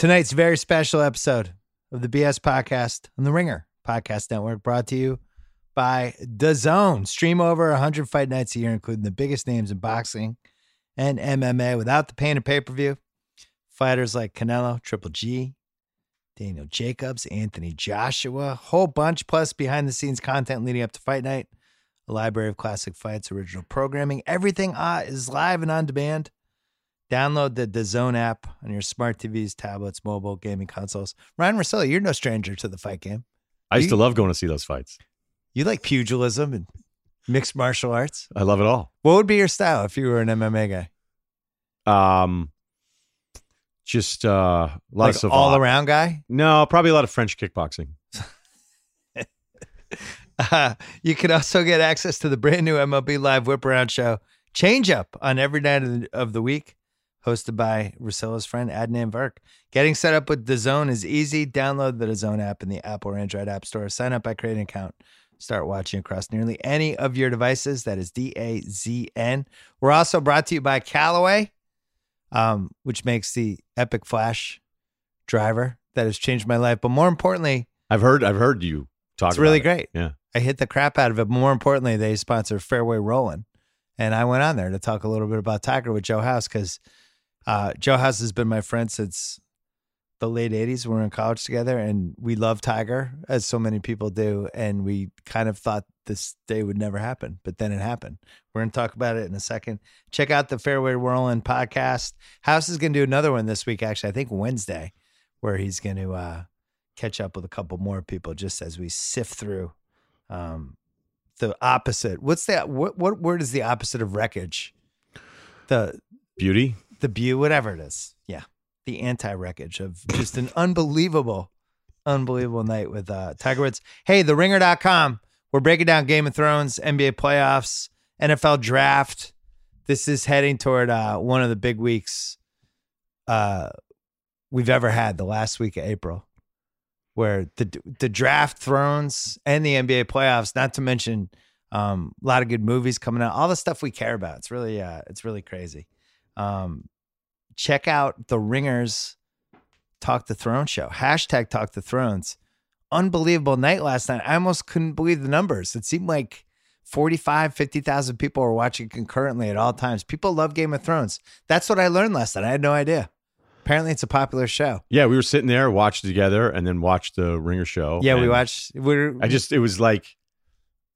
Tonight's very special episode of the BS podcast on the Ringer Podcast Network brought to you by DAZN. Stream over 100 fight nights a year, including the biggest names in boxing and MMA without the pain of pay per view. Fighters like Canelo, Triple G, Daniel Jacobs, Anthony Joshua, whole bunch plus behind the scenes content leading up to fight night, a library of classic fights, original programming. Everything uh, is live and on demand. Download the DAZN app on your smart TVs, tablets, mobile, gaming consoles. Ryen Russillo, you're no stranger to the fight game. I used You- to love going to see those fights. You like pugilism and mixed martial arts. I love it all. What would be your style if you were an MMA guy? Um, just uh, a lot Like of all around guy? No, probably a lot of French kickboxing. Uh, you can also get access to the brand new MLB Live Whip Around show, Change Up, on every night of the, of the week, hosted by Russillo's friend Adnan Virk. Getting set up with DAZN is easy. Download DAZN app in the Apple or Android App Store. Sign up by creating an account. Start watching across nearly any of your devices. That is D A Z N. We're also brought to you by Callaway, um, which makes the Epic Flash driver that has changed my life. But more importantly, I've heard. I've heard you talk. it's really it. great. Yeah. I hit the crap out of it. More importantly, they sponsor Fairway Rolling. And I went on there to talk a little bit about Tiger with Joe House because uh, Joe House has been my friend since the late 80s. We were in college together and we love Tiger, as so many people do. And we kind of thought this day would never happen, but then it happened. We're going to talk about it in a second. Check out the Fairway Rolling podcast. House is going to do another one this week, actually, I think Wednesday, where he's going to uh, catch up with a couple more people just as we sift through um, the opposite. What's that? What what word is the opposite of wreckage? The Beauty. The view, whatever it is. Yeah, the anti wreckage of just an unbelievable, unbelievable night with uh, Tiger Woods. Hey, TheRinger.com. We're breaking down Game of Thrones, NBA playoffs, NFL draft. This is heading toward uh, one of the big weeks uh, we've ever had. The last week of April where the the draft thrones and the NBA playoffs, not to mention um, a lot of good movies coming out, all the stuff we care about. It's really uh, it's really crazy. Um, check out the Ringers Talk the Throne show. Hashtag Talk the Thrones. Unbelievable night last night. I almost couldn't believe the numbers. It seemed like 45, 50,000 people were watching concurrently at all times. People love Game of Thrones. That's what I learned last night. I had no idea. Apparently, it's a popular show. Yeah, we were sitting there, watched together, and then watched the Ringer show. Yeah, we watched. We're, I just. It was like.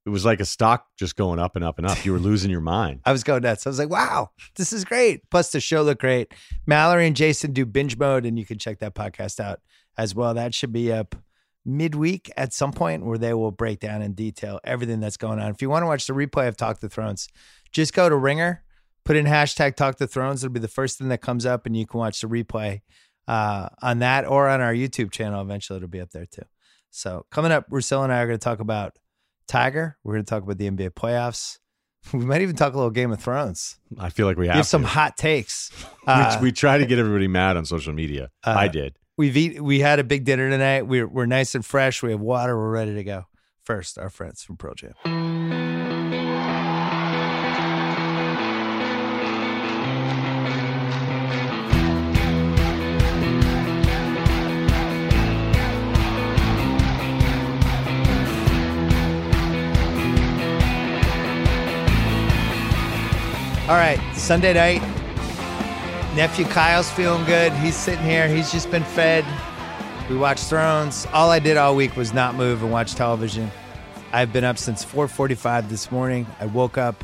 It was like a stock just going up and up and up. You were losing your mind. I was going nuts. I was like, wow, this is great. Plus, the show looked great. Mallory and Jason do binge mode, and you can check that podcast out as well. That should be up midweek at some point where they will break down in detail everything that's going on. If you want to watch the replay of Talk the Thrones, just go to Ringer, put in hashtag Talk the Thrones. It'll be the first thing that comes up, and you can watch the replay uh, on that or on our YouTube channel. Eventually, it'll be up there too. So, coming up, Russillo and I are going to talk about Tiger. We're going to talk about the NBA playoffs. We might even talk a little Game of Thrones. I feel like we have have some hot takes. We- Uh, we, try to get everybody mad on social media. uh, I did. we've eat, we had a big dinner tonight. We're we're nice and fresh. We have water. We're ready to go. First, our friends from Pro Jam. All right, Sunday night. Nephew Kyle's feeling good. He's sitting here. He's just been fed. We watched Thrones. All I did all week was not move and watch television. I've been up since 4:45 this morning. I woke up.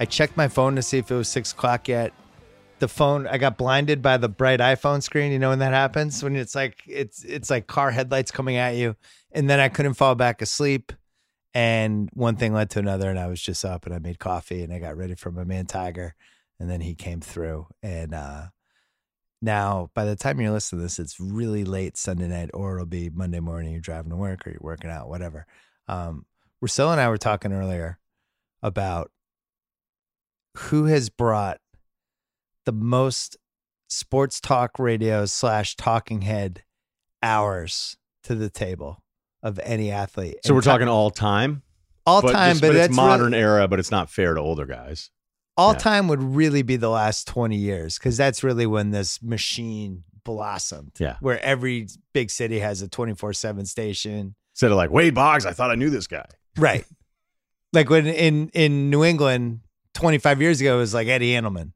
I checked my phone to see if it was six o'clock yet. The phone, I got blinded by the bright iPhone screen. You know when that happens? When it's like it's it's like car headlights coming at you, and then I couldn't fall back asleep. And one thing led to another, and I was just up and I made coffee and I got ready for my man Tiger, and then he came through. And uh, now, by the time you're listening to this, it's really late Sunday night, or it'll be Monday morning. You're driving to work or you're working out, whatever. Um, Russillo and I were talking earlier about who has brought the most sports talk radio slash talking head hours to the table of any athlete. So And we're talking all time, all but time, just- but, but that's it's modern really, era, but it's not fair to older guys. all yeah. time would really be the last 20 years because that's really when this machine blossomed. Yeah. Where every big city has a 24 7 station. Instead of like Wade Boggs, I thought I knew this guy. Right. like when in, in New England 25 years ago, it was like Eddie Andelman.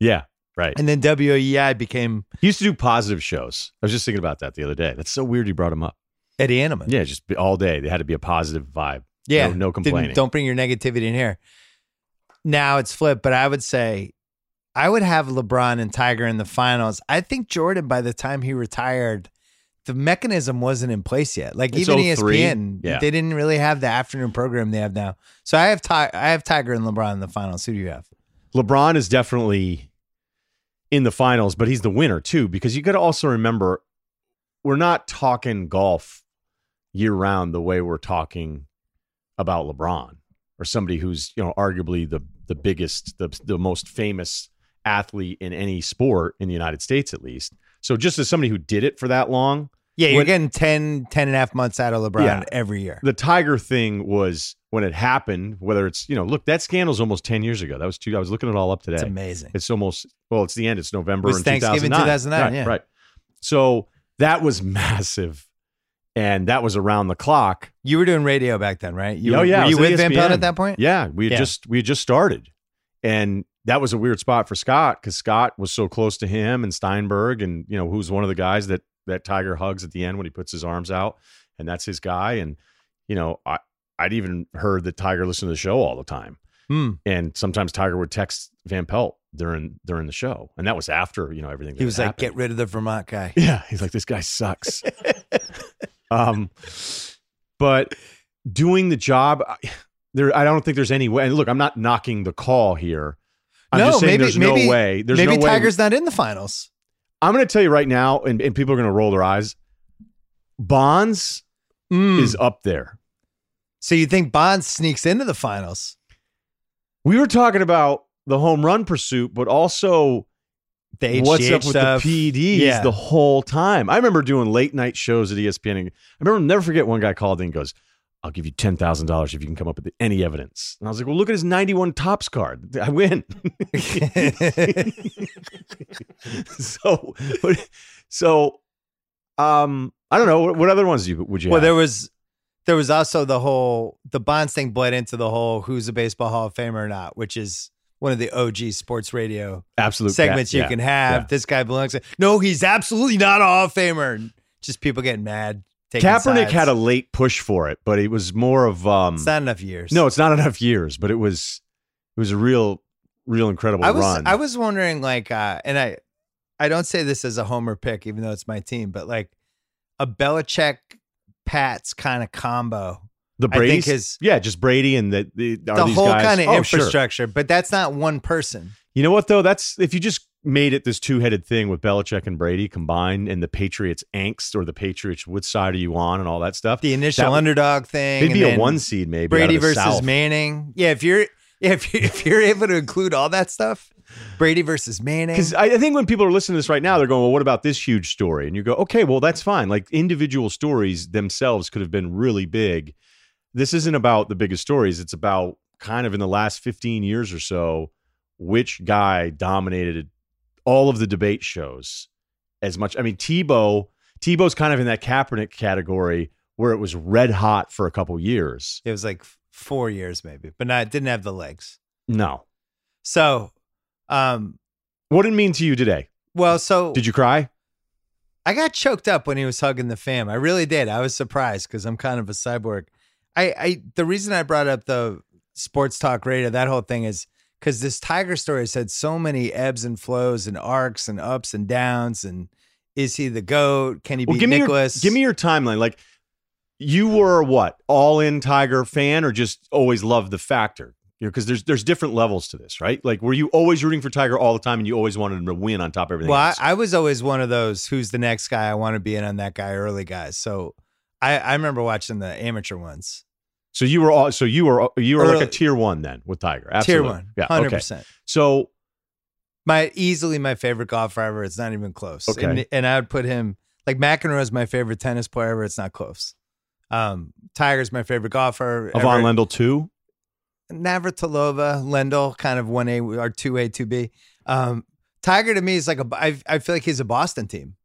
Yeah, right. And then WEEI became He used to do positive shows. I was just thinking about that the other day. That's so weird you brought him up. Eddie Andelman. Yeah, just all day. They had to be a positive vibe. Yeah. No, no complaining. Don't bring your negativity in here. Now it's flipped, but I would say I would have LeBron and Tiger in the finals. I think Jordan, by the time he retired, the mechanism wasn't in place yet. Like It's even oh E 03. ESPN, Yeah. they didn't really have the afternoon program they have now. So I have Ti- I have Tiger and LeBron in the finals. Who do you have? LeBron is definitely in the finals, but he's the winner too, because you got to also remember we're not talking golf year round the way we're talking about LeBron or somebody who's, you know, arguably the the biggest, the the most famous athlete in any sport in the United States at least. So just as somebody who did it for that long, Yeah, you're When- getting 10, 10 and a half months out of LeBron Yeah. every year. the Tiger thing was when it happened, whether it's, you know, look, that scandal's almost 10 years ago. That was two I was looking it all up today. It's amazing. It's almost well, it's the end. It's November It in Thanksgiving 2009. 2009, Right, yeah. right. So that was massive, and that was around the clock. You were doing radio back then, right? You Oh, were, yeah, Were you with Van Pelt at that point? Yeah, we had Yeah. just we had just started, and that was a weird spot for Scott because Scott was so close to him and Steinberg, and you know who's one of the guys that that Tiger hugs at the end when he puts his arms out, and that's his guy. And you know, I I'd even heard that Tiger listened to the show all the time. Hmm. and sometimes Tiger would text Van Pelt during during the show, and that was after you know everything. that He was like, happened. "Get rid of the Vermont guy." yeah, he's like, this guy sucks. um, but doing the job, I- there, I don't think there's any way. And look, I'm not knocking the call here. I'm No, just saying maybe- there's maybe- no way. There's Maybe no way. Tiger's not in the finals. I'm going to tell you right now, and, and people are going to roll their eyes. Bonds Mm. is up there. So you think Bonds sneaks into the finals? We were talking about the home run pursuit, but also The HGH what's up with the PEDs Yeah. the whole time. I remember doing late night shows at ESPN. And I remember never forget one guy called in and goes, I'll give you ten thousand dollars if you can come up with any evidence. And I was like, Well, look at his ninety-one tops card. I win. so, so, um, I don't know what, what other ones you would you? well, have? there was there was also the whole the Bonds thing bled into the whole who's a baseball Hall of Famer or not, which is one of the OG sports radio absolute segments you can have. yeah. This guy belongs. To, no, he's absolutely not a Hall of Famer. Just people getting mad. Kaepernick sides. had a late push for it, but it was more of um. It's not enough years. No, it's not enough years, but it was it was a real, real incredible I was run. I was wondering like uh and I I don't say this as a homer pick even though it's my team but like a Belichick Pats kind of combo the I Brady, think his- yeah, just Brady and the the, are the these whole guys- kind of Oh, sure. infrastructure but that's not one person You know what though? That's if you just made it this two headed thing with Belichick and Brady combined, and the Patriots angst or the Patriots which side are you on and all that stuff. the initial That underdog thing They'd be a one seed maybe. Brady versus South. Manning yeah if you're yeah, if you if you're able to include all that stuff Brady versus Manning Because I, I think when people are listening to this right now, they're going, "Well, what about this huge story?" And you go, "Okay, well, that's fine. Like individual stories themselves could have been really big. This isn't about the biggest stories. It's about kind of in the last fifteen years or so, which guy dominated all of the debate shows as much. I mean, Tebow. Tebow's kind of in that Kaepernick category where it was red hot for a couple years. it was like 4 years maybe but not didn't have the legs No, so um what did it mean to you today? well so Did you cry? I got choked up when he was hugging the fam. I really did. I was surprised because I'm kind of a cyborg. I, I the reason I brought up the sports talk radio, that whole thing is because this Tiger story has had so many ebbs and flows and arcs and ups and downs. And is he the goat? Can he Well, beat give me Nicklaus? your give me your timeline. Like you were what all in Tiger fan, or just always loved the factor? You know, because there's there's different levels to this, right? Like, were you always rooting for Tiger all the time, and you always wanted him to win on top of everything? well, I. I was always one of those who's the next guy I want to be in on that guy early guys. So I, I remember watching the amateur ones. So you were all so you were you were like a tier one then with Tiger, Tier one. yeah, Hundred okay. percent. So my easily my favorite golfer ever. It's not even close. Okay. And, and I would put him like McEnroe is my favorite tennis player ever. It's not close. Um, Tiger's my favorite golfer. Avon. Lendl too. Navratilova, Lendl, kind of one A or two A, two B. Um, Tiger to me is like a. I, I feel like he's a Boston team.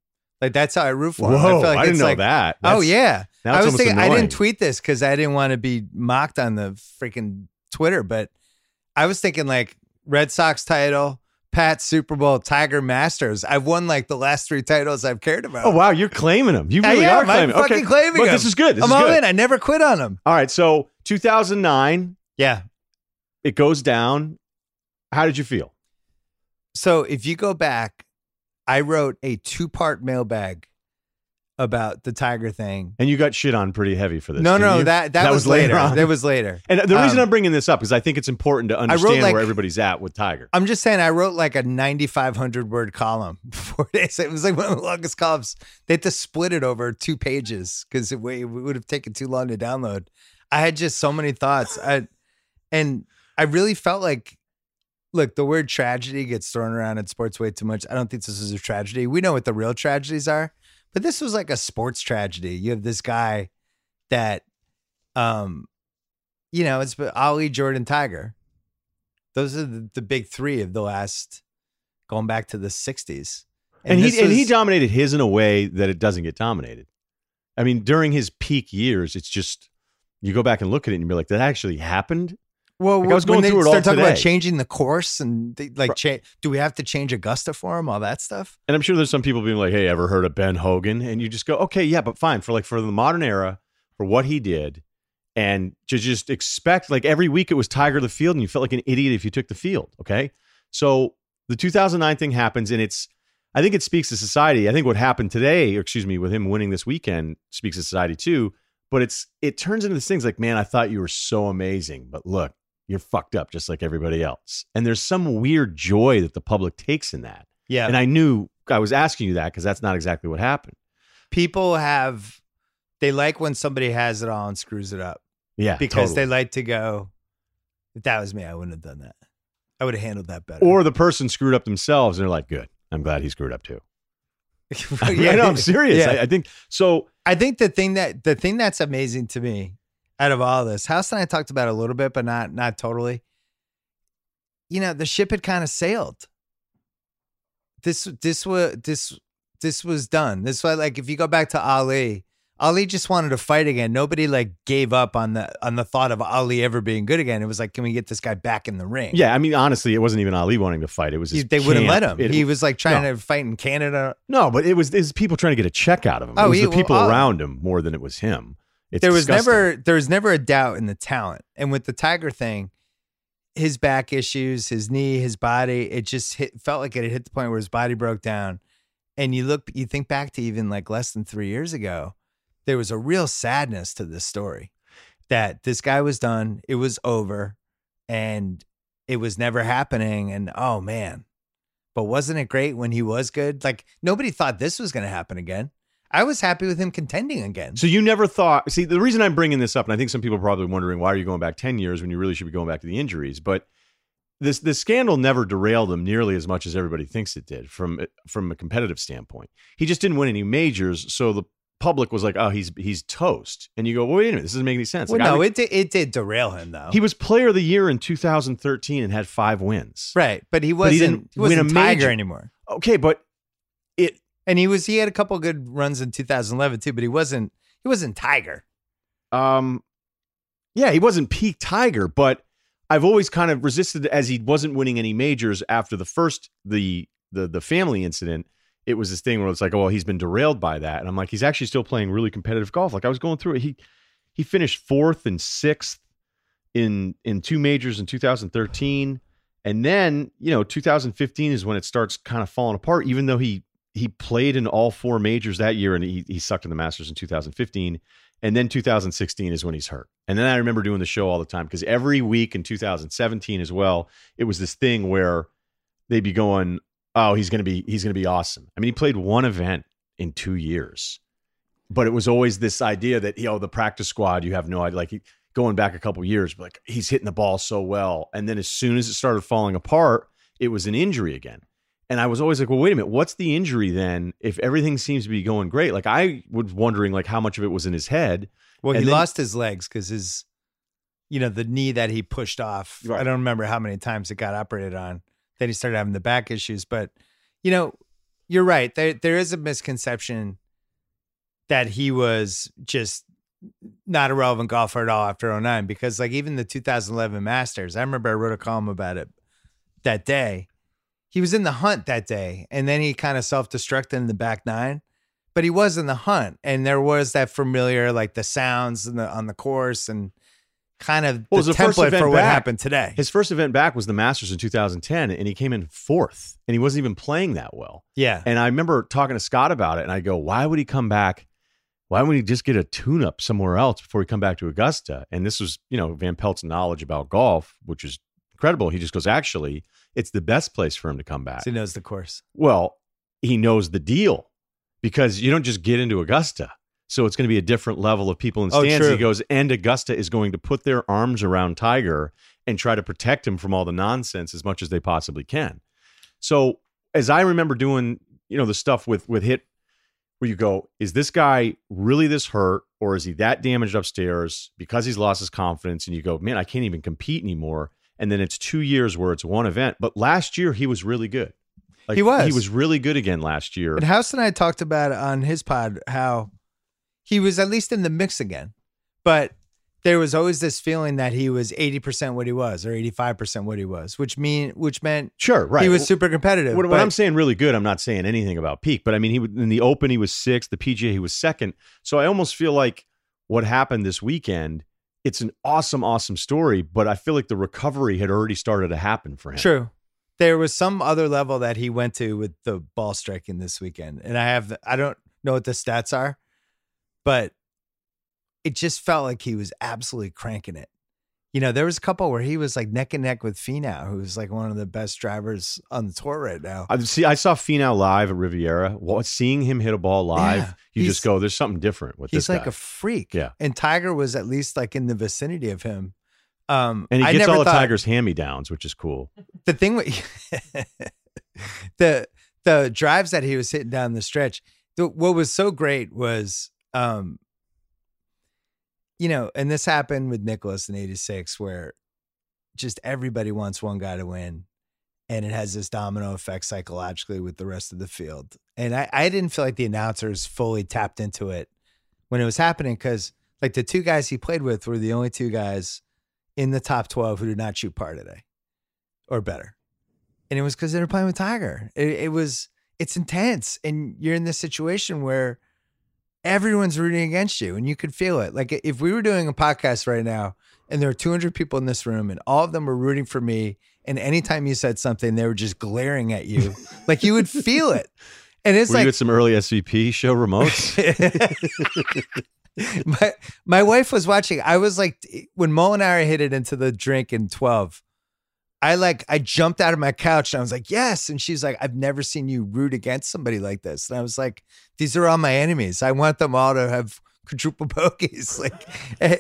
Like that's how I root for him. Whoa, I, feel like I didn't know like, that. oh yeah. now I it's was thinking I didn't tweet this because I didn't want to be mocked on the freaking Twitter, but I was thinking like Red Sox title, Pat Super Bowl, Tiger Masters. I've won like the last three titles I've cared about. Oh wow, you're claiming them. You I really am. are I'm claiming. fucking okay, claiming but them. this is good. This I'm is all good. in. I never quit on them. All right, so 2009, Yeah. it goes down. How did you feel? So if you go back, I wrote a two part mailbag about the Tiger thing. And you got shit on pretty heavy for this. No, didn't no, you? that that, was, later. on. That was later. and the reason um, I'm bringing this up is I think it's important to understand like- where everybody's at with Tiger. I'm just saying, I wrote like a 9,500 word column before this. It was like one of the longest columns. They had to split it over two pages because it, it would have taken too long to download. I had just so many thoughts. I, and I really felt like, look, the word tragedy gets thrown around in sports way too much. I don't think this is a tragedy. We know what the real tragedies are, but this was like a sports tragedy. You have this guy that, um, you know, it's Ali, Jordan, Tiger. Those are the, the big three of the last, going back to the '60s. And, this he and he dominated his in a way that it doesn't get dominated. I mean, during his peak years, it's just you go back and look at it and you're like, that actually happened. Well, Like, I was when going they through it all start talking about changing the course and they, like, Right. cha- do we have to change Augusta for him? All that stuff. And I'm sure there's some people being like, "Hey, ever heard of Ben Hogan?" And you just go, "Okay, yeah, but fine for like for the modern era, for what he did, and to just expect like every week it was Tiger the field, and you felt like an idiot if you took the field." Okay, so the 2009 thing happens, and it's I think it speaks to society. I think what happened today, or excuse me, with him winning this weekend, speaks to society too. But it's it turns into this things like, man, I thought you were so amazing, but look, you're fucked up just like everybody else. And there's some weird joy that the public takes in that. Yeah, And I knew I was asking you that because that's not exactly what happened. people have they like when somebody has it all and screws it up Yeah, because totally. they like to go. If that was me, I wouldn't have done that. I would have handled that better. or the person screwed up themselves and they're like, "Good, I'm glad he screwed up too." yeah, I know, I'm serious. Yeah. I, I think so. I think the thing that the thing that's amazing to me out of all this, House and I talked about a little bit, but not not totally. You know, the ship had kind of sailed. This this was this this was done. This was like if you go back to Ali, Ali just wanted to fight again. Nobody like gave up on the on the thought of Ali ever being good again. It was like, can we get this guy back in the ring? Yeah, I mean, honestly, it wasn't even Ali wanting to fight. It was they wouldn't let him. It- he was like trying no. to fight in Canada. no, but it was it was people trying to get a check out of him. Oh, it was he- the people well, oh. around him more than it was him. It's there was disgusting. never there was never a doubt in the talent. And with the Tiger thing, his back issues, his knee, his body, it just hit felt like it had hit the point where his body broke down. And you look you think back to even like less than 3 years ago, there was a real sadness to this story that this guy was done, it was over and it was never happening and oh man. But wasn't it great when he was good? Like nobody thought this was going to happen again. I was happy with him contending again. So you never thought. See, the reason I'm bringing this up, and I think some people are probably wondering why are you going back ten years when you really should be going back to the injuries, but this this scandal never derailed him nearly as much as everybody thinks it did from from a competitive standpoint. He just didn't win any majors, so the public was like, "Oh, he's he's toast." And you go, well, "Wait a minute, this doesn't make any sense." Well, Like, I no, it did, it did derail him though. he was Player of the Year in 2013 and had five wins. right, but he wasn't. he he, didn't wasn't win a Tiger major. anymore. Okay, but it And he was. He had a couple good runs in 2011 too, but he wasn't. He wasn't Tiger. Um, yeah, he wasn't peak Tiger, but I've always kind of resisted as he wasn't winning any majors after the first the the the family incident. It was this thing where it's like, oh, well, he's been derailed by that, and I'm like, he's actually still playing really competitive golf. Like I was going through it, he he finished fourth and sixth in in two majors in 2013, and then you know 2015 is when it starts kind of falling apart. Even though he he played in all four majors that year, and he he sucked in the Masters in 2015. And then 2016 is when he's hurt. And then I remember doing the show all the time because every week in 2017 as well, it was this thing where they'd be going, "Oh, he's gonna be he's gonna be awesome." I mean, he played one event in two years, but it was always this idea that you know the practice squad, you have no idea. Like he, going back a couple years, like he's hitting the ball so well, and then as soon as it started falling apart, it was an injury again. And I was always like, well, wait a minute, what's the injury then? If everything seems to be going great, like I was wondering, like how much of it was in his head. Well, And he then- lost his legs because his, you know, the knee that he pushed off. Right. I don't remember how many times it got operated on. Then he started having the back issues. But, you know, you're right. There there is a misconception that he was just not a relevant golfer at all after 09 because like even the 2011 Masters, I remember I wrote a column about it that day. He was in the hunt that day and then he kind of self-destructed in the back 9, but he was in the hunt and there was that familiar like the sounds the, on the course and kind of Well, the was the first template event for what back. happened today. His first event back was the Masters in 2010, and he came in fourth, and he wasn't even playing that well. yeah. And I remember talking to Scott about it, and I go, "Why would he come back? Why wouldn't he just get a tune-up somewhere else before he come back to Augusta?" And this was, you know, Van Pelt's knowledge about golf, which is incredible. He just goes, "Actually, it's the best place for him to come back." So he knows the course. Well, he knows the deal because you don't just get into Augusta. So it's going to be a different level of people in Oh, stands. true. he goes, and Augusta is going to put their arms around Tiger and try to protect him from all the nonsense as much as they possibly can. So as I remember doing, you know, the stuff with with hit where you go, is this guy really this hurt or is he that damaged upstairs because he's lost his confidence? And you go, man, I can't even compete anymore. And then it's two years where it's one event. But last year he was really good. Like, He was. He was really good again last year. But House and I talked about on his pod how he was at least in the mix again. But there was always this feeling that he was 80% what he was or 85% what he was, which mean which meant Sure, right. he was super competitive. When, when I'm saying really good, I'm not saying anything about peak, but I mean, he in the Open he was sixth, the PGA he was second. So I almost feel like what happened this weekend. It's an awesome, awesome story, but I feel like the recovery had already started to happen for him. True. There was some other level that he went to with the ball striking this weekend. And I have I don't know what the stats are, but it just felt like he was absolutely cranking it. You know, there was a couple where he was like neck and neck with Finau, who's like one of the best drivers on the tour right now. I see. I saw Finau live at Riviera. What seeing him hit a ball live, Yeah, you just go, "There's something different with He's this like guy." a freak. Yeah. And Tiger was at least like in the vicinity of him. Um and he I gets never all of thought- Tiger's hand me downs, which is cool. the thing with the the drives that he was hitting down the stretch the, what was so great was um you know and this happened with Nicklaus in 86 where just everybody wants one guy to win and it has this domino effect psychologically with the rest of the field and i, I didn't feel like the announcers fully tapped into it when it was happening because like the two guys he played with were the only two guys in the top 12 who did not shoot par today or better. And it was because they were playing with Tiger. It, it was, it's intense. And you're in this situation where everyone's rooting against you and you could feel it. Like if we were doing a podcast right now and there were 200 people in this room and all of them were rooting for me, and anytime you said something, they were just glaring at you, like you would feel it. And it's Were you like, at some early SVP show remotes? my my wife was watching. I was like, when Molinari hit it into the drink in twelve, I like I jumped out of my couch and I was like, yes. And she's like, I've never seen you root against somebody like this. And I was like, these are all my enemies. I want them all to have quadruple bogeys. Like, eh,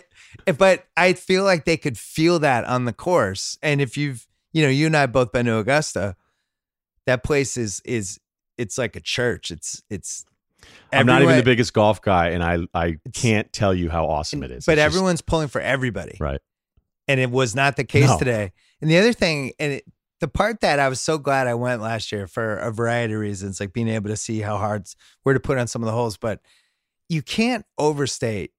eh, but I feel like they could feel that on the course. And if you've, you know, you and I both been to Augusta, that place is is it's like a church. It's it's. I'm not even the biggest golf guy, and I I can't tell you how awesome it is. But It's just- everyone's pulling for everybody. right. And it was not the case No. today. And the other thing, and it, the part that I was so glad I went last year for a variety of reasons, like being able to see how hard, where to put on some of the holes, but you can't overstate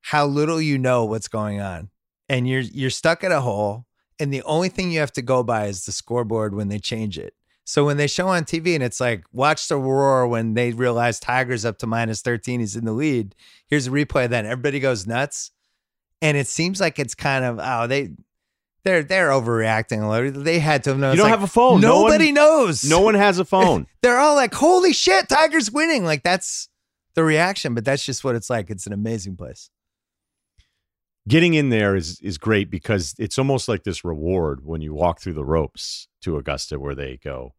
how little you know what's going on. And you're you're stuck at a hole, and the only thing you have to go by is the scoreboard when they change it. So when they show on TV and it's like, watch the roar when they realize Tiger's up to minus 13, he's in the lead. Here's a replay, then everybody goes nuts. And it seems like it's kind of, oh, they they're they're overreacting a little. They had to have known. You don't like, have a phone. No one- Nobody knows. No one has a phone. They're all like, holy shit, Tiger's winning. Like that's the reaction, but that's just what it's like. It's an amazing place. Getting in there is is great because it's almost like this reward when you walk through the ropes to Augusta, where they go,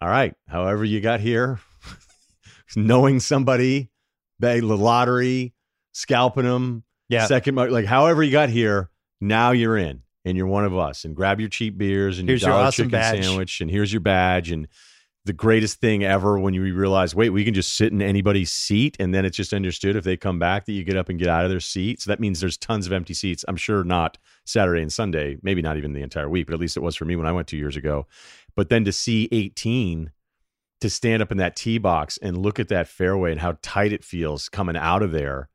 "All right, however you got here, knowing somebody, bag the lottery, scalping them, Yeah. second, like however you got here, now you're in." And you're one of us, and grab your cheap beers and Here's your your awesome chicken badge. sandwich, and here's your badge, and the greatest thing ever when you realize, wait, we can just sit in anybody's seat, and then it's just understood if they come back that you get up and get out of their seat. So that means there's tons of empty seats. I'm sure not Saturday and Sunday, maybe not even the entire week, but at least it was for me when I went two years ago. But then to see 18 to stand up in that tee box and look at that fairway and how tight it feels coming out of there.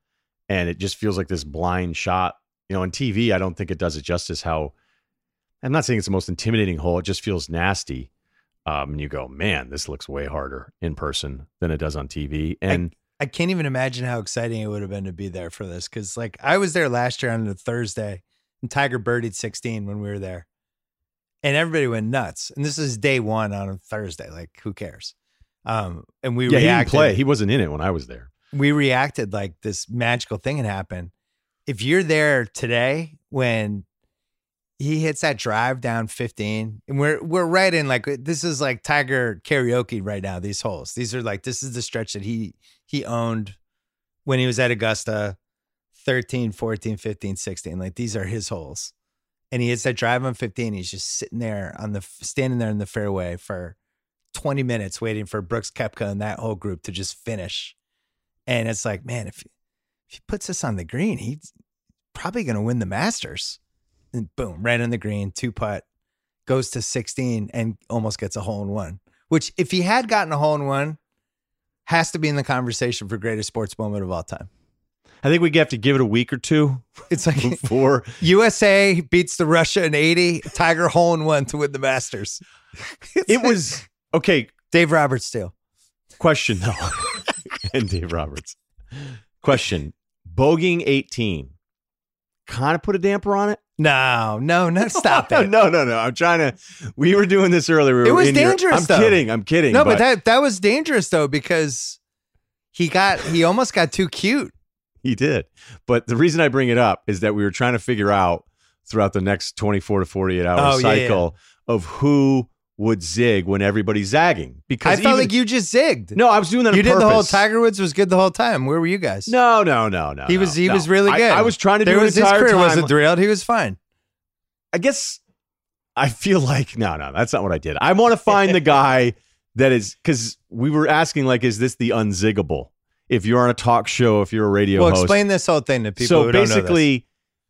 And it just feels like this blind shot. You know, on TV, I don't think it does it justice how I'm not saying it's the most intimidating hole. It just feels nasty. Um, and you go, man, this looks way harder in person than it does on TV. And I can't even imagine how exciting it would have been to be there for this because, like, I was there last year on a Thursday, and Tiger birdied 16 when we were there, and everybody went nuts. And this is day one on a Thursday. Like, who cares? Um, and we yeah, he didn't play. He wasn't in it when I was there. we reacted like this magical thing had happened. If you're there today when he hits that drive down 15, and we're we're right in like this is like Tiger karaoke right now. These holes, these are like this is the stretch that he he owned when he was at Augusta, 13, 14, 15, 16. Like these are his holes, and he hits that drive on 15. He's just sitting there on the standing there in the fairway for 20 minutes waiting for Brooks Koepka and that whole group to just finish. And it's like, man, if, if he puts this on the green, he's probably going to win the Masters. And boom, right on the green, two putt, goes to 16 and almost gets a hole in one. Which, if he had gotten a hole in one, has to be in the conversation for greatest sports moment of all time. I think we have to give it a week or two It's like before. USA beats the Russia in 80, Tiger hole in one to win the Masters. It was okay. Dave Roberts still. Question though, and Dave Roberts. Question: Bogeying eighteen, kind of put a damper on it. No, no, no, stop it. No, no, no. I'm trying to. We were doing this earlier. We It was in your- dangerous, I'm though. kidding. I'm kidding. No, but, that that was dangerous though because he got he almost got too cute. he did. But the reason I bring it up is that we were trying to figure out throughout the next 24 to 48 hour Oh, yeah, yeah. cycle of who would zig when everybody's zagging. Because I felt even- like you just zigged. No, I was doing that. you did the whole. Tiger Woods was good the whole time. Where were you guys? No, no, no, no. he was he no. was really good. I, was trying to there do was his career time. wasn't derailed. He was fine. I guess I feel like no, no, that's not what I did. I want to find the guy that is because we were asking like, is this the unziggable? If you're on a talk show, if you're a radio Well, host, explain this whole thing to people so who don't know this. basically,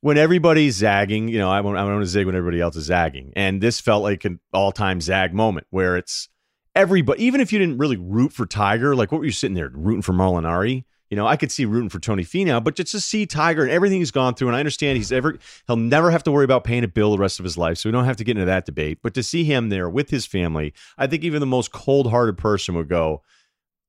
when everybody's zagging, you know, I want I want to zig when everybody else is zagging, and this felt like an all time zag moment where it's everybody. Even if you didn't really root for Tiger, like what were you sitting there rooting for Molinari? You know, I could see rooting for Tony Finau, but just to see Tiger and everything he's gone through, and I understand he's ever he'll never have to worry about paying a bill the rest of his life, so we don't have to get into that debate. But to see him there with his family, I think even the most cold hearted person would go.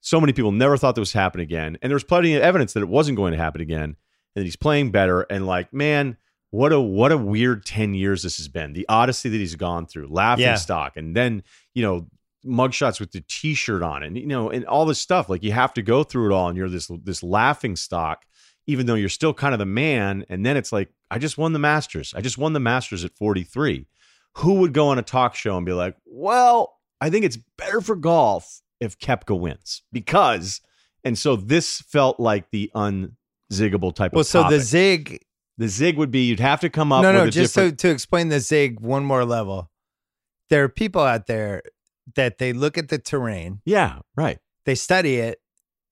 So many people never thought this was happen again, and there was plenty of evidence that it wasn't going to happen again and he's playing better. And like, man, what a what a weird ten years this has been. The odyssey that he's gone through, laughing Yeah. stock, and then you know mugshots with the T-shirt on, and you know, and all this stuff. Like you have to go through it all, and you're this this laughing stock, even though you're still kind of the man. And then it's like, I just won the Masters. I just won the Masters at 43. Who would go on a talk show and be like, well, I think it's better for golf if Koepka wins because. And so this felt like the unziggable type well, of Well, so the zig. The zig would be you'd have to come up No, with no, a just different. to to explain the zig one more level. There are people out there that they look at the terrain, yeah, right. they study it,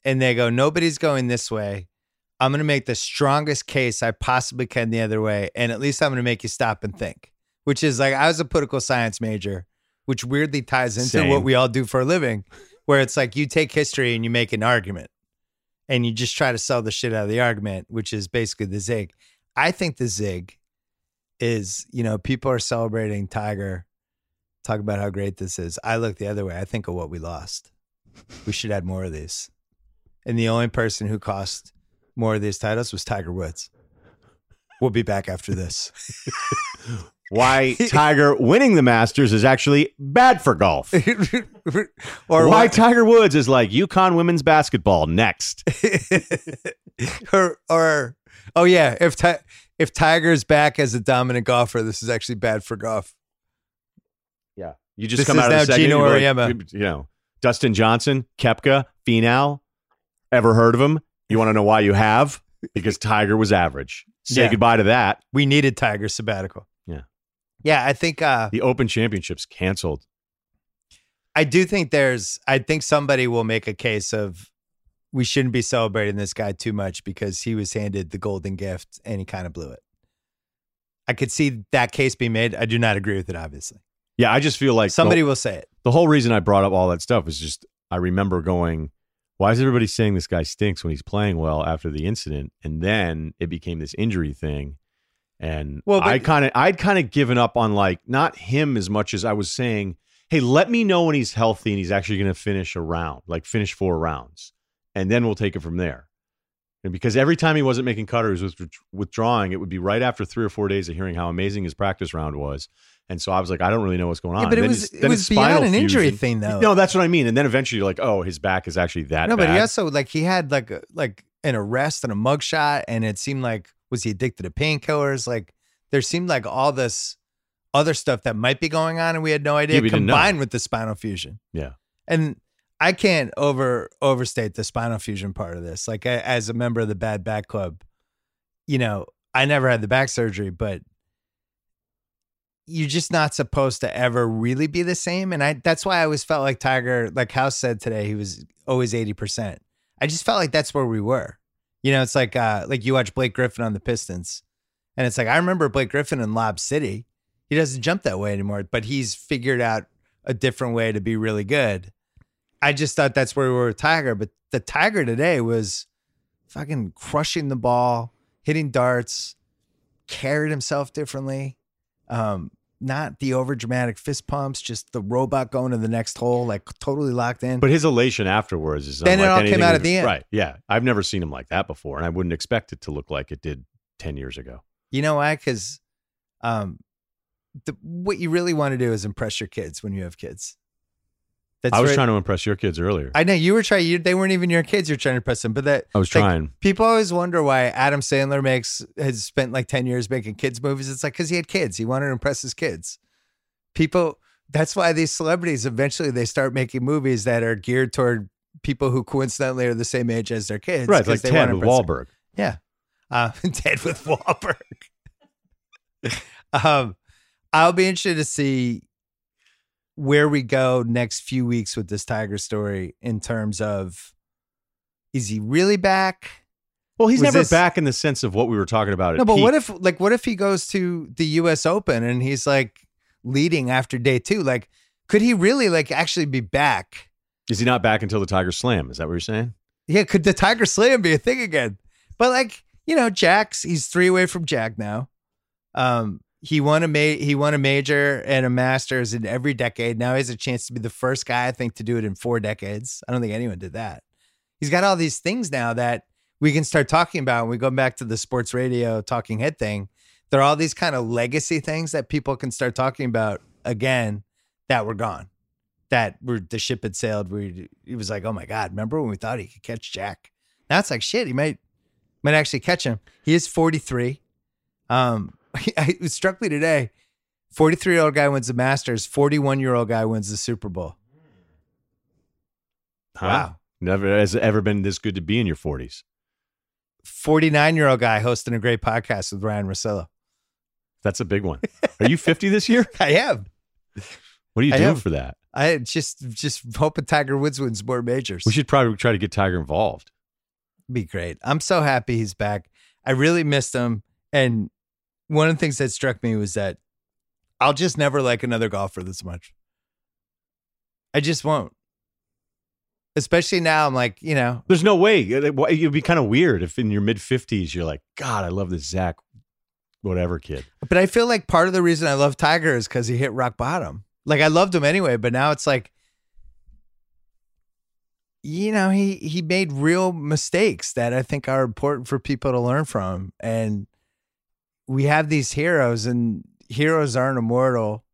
and they go, "Nobody's going this way." I'm going to make the strongest case I possibly can the other way, and at least I'm going to make you stop and think. Which is like I was a political science major, which weirdly ties into Same. what we all do for a living, where it's like you take history and you make an argument, and you just try to sell the shit out of the argument, which is basically the zig. I think the zig is, you know, people are celebrating Tiger, talk about how great this is. I look the other way. I think of what we lost. We should add more of these. And the only person who cost more of these titles was Tiger Woods. We'll be back after this. Why Tiger winning the Masters is actually bad for golf. or Why what- Tiger Woods is like UConn women's basketball next. or or oh yeah, if Ti- if Tiger's back as a dominant golfer, this is actually bad for golf. Yeah. You just This come out of now the second, Gino you're you know, Dustin Johnson, Koepka, Finau. Ever heard of him? You want to know why you have? Because Tiger was average. Say Yeah. goodbye to that. We needed Tiger sabbatical. Yeah. Yeah, I think uh The Open Championships canceled. I do think there's I think somebody will make a case of we shouldn't be celebrating this guy too much because he was handed the golden gift and he kind of blew it. I could see that case being made. I do not agree with it, obviously. Yeah, I just feel like Somebody the, will say it. the whole reason I brought up all that stuff is just I remember going, why is everybody saying this guy stinks when he's playing well after the incident? And then it became this injury thing. And Well, but- I kind of I'd kind of given up on like not him as much as I was saying, hey, let me know when he's healthy and he's actually going to finish a round, like finish four rounds, and then we'll take it from there. And because every time he wasn't making cutters, was withdrawing, it would be right after three or four days of hearing how amazing his practice round was. And so I was like, I don't really know what's going on. Yeah, but it Then was it was beyond an injury fusion- thing though. No, that's what I mean. And then eventually you're like, oh, his back is actually that no, but he also like he had like a, like an arrest and a mugshot, and it seemed like was he addicted to painkillers? Like there seemed like all this other stuff that might be going on, and we had no idea. Yeah, we didn't know. combined with the spinal fusion, yeah. and I can't over overstate the spinal fusion part of this. Like a- as a member of the Bad Back Club, you know, I never had the back surgery, but you're just not supposed to ever really be the same. And I that's why I always felt like Tiger, like House said today, he was always 80%. I just felt like that's where we were. You know, it's like uh like you watch Blake Griffin on the Pistons. And it's like I remember Blake Griffin in Lob City. He doesn't jump that way anymore, but he's figured out a different way to be really good. I just thought that's where we were with Tiger, but the Tiger today was fucking crushing the ball, hitting darts, carried himself differently. Um, not the over dramatic fist pumps, just the robot going to the next hole, like totally locked in. But his elation afterwards is Then it all came out at the end. Right. Yeah. I've never seen him like that before, and I wouldn't expect it to look like it did 10 years ago. you know why? Because um, the, what you really want to do is impress your kids when you have kids. That's I was right. trying to impress your kids earlier. I, know you were trying. You, they weren't even your kids. You're trying to impress them, but that I was like, trying. People always wonder why Adam Sandler makes has spent like 10 years making kids movies. It's like cuz he had kids. He wanted to impress his kids. People that's why these celebrities eventually they start making movies that are geared toward people who coincidentally are the same age as their kids. Right, Like they Ted with Wahlberg. Yeah. Uh Ted with Wahlberg. um I'll be interested to see where we go next few weeks with this Tiger story in terms of is he really back? Well, he's Was never this- back in the sense of what we were talking about. No, but peak. what if like what if he goes to the US Open and he's like leading after day 2? Like could he really like actually be back? is he not back until the Tiger Slam? Is that what you're saying? Yeah, could the Tiger Slam be a thing again? But like, you know, Jack's he's 3 away from Jack now. Um he won a ma- he won a major and a masters in every decade. Now he has a chance to be the first guy I think to do it in 4 decades. I don't think anyone did that. He's got all these things now that we can start talking about when we go back to the sports radio talking head thing. There are all these kind of legacy things that people can start talking about again that were gone. That were the ship had sailed. We he was like, oh my god, remember when we thought he could catch Jack? Now it's like shit. He might might actually catch him. He is forty three. Um, it struck me today. Forty three year old guy wins the Masters. Forty one year old guy wins the Super Bowl. Huh? Wow. Never has it ever been this good to be in your 40s. Forty nine year old guy hosting a great podcast with Ryen Russillo. That's a big one. Are you 50 this year? I am. What are you I doing for that? I just just hoping Tiger Woods wins more majors. We should probably try to get Tiger involved. be great. I'm so happy he's back. I really missed him. And one of the things that struck me was that I'll just never like another golfer this much. I just won't. Especially now, I'm like, you know, There's no way. It'd be kind of weird if in your mid 50s you're like, God, I love this Zach, whatever kid. but I feel like part of the reason I love Tiger is because he hit rock bottom. Like I loved him anyway, but now it's like, you know, he he made real mistakes that I think are important for people to learn from. And we have these heroes, and heroes aren't immortal.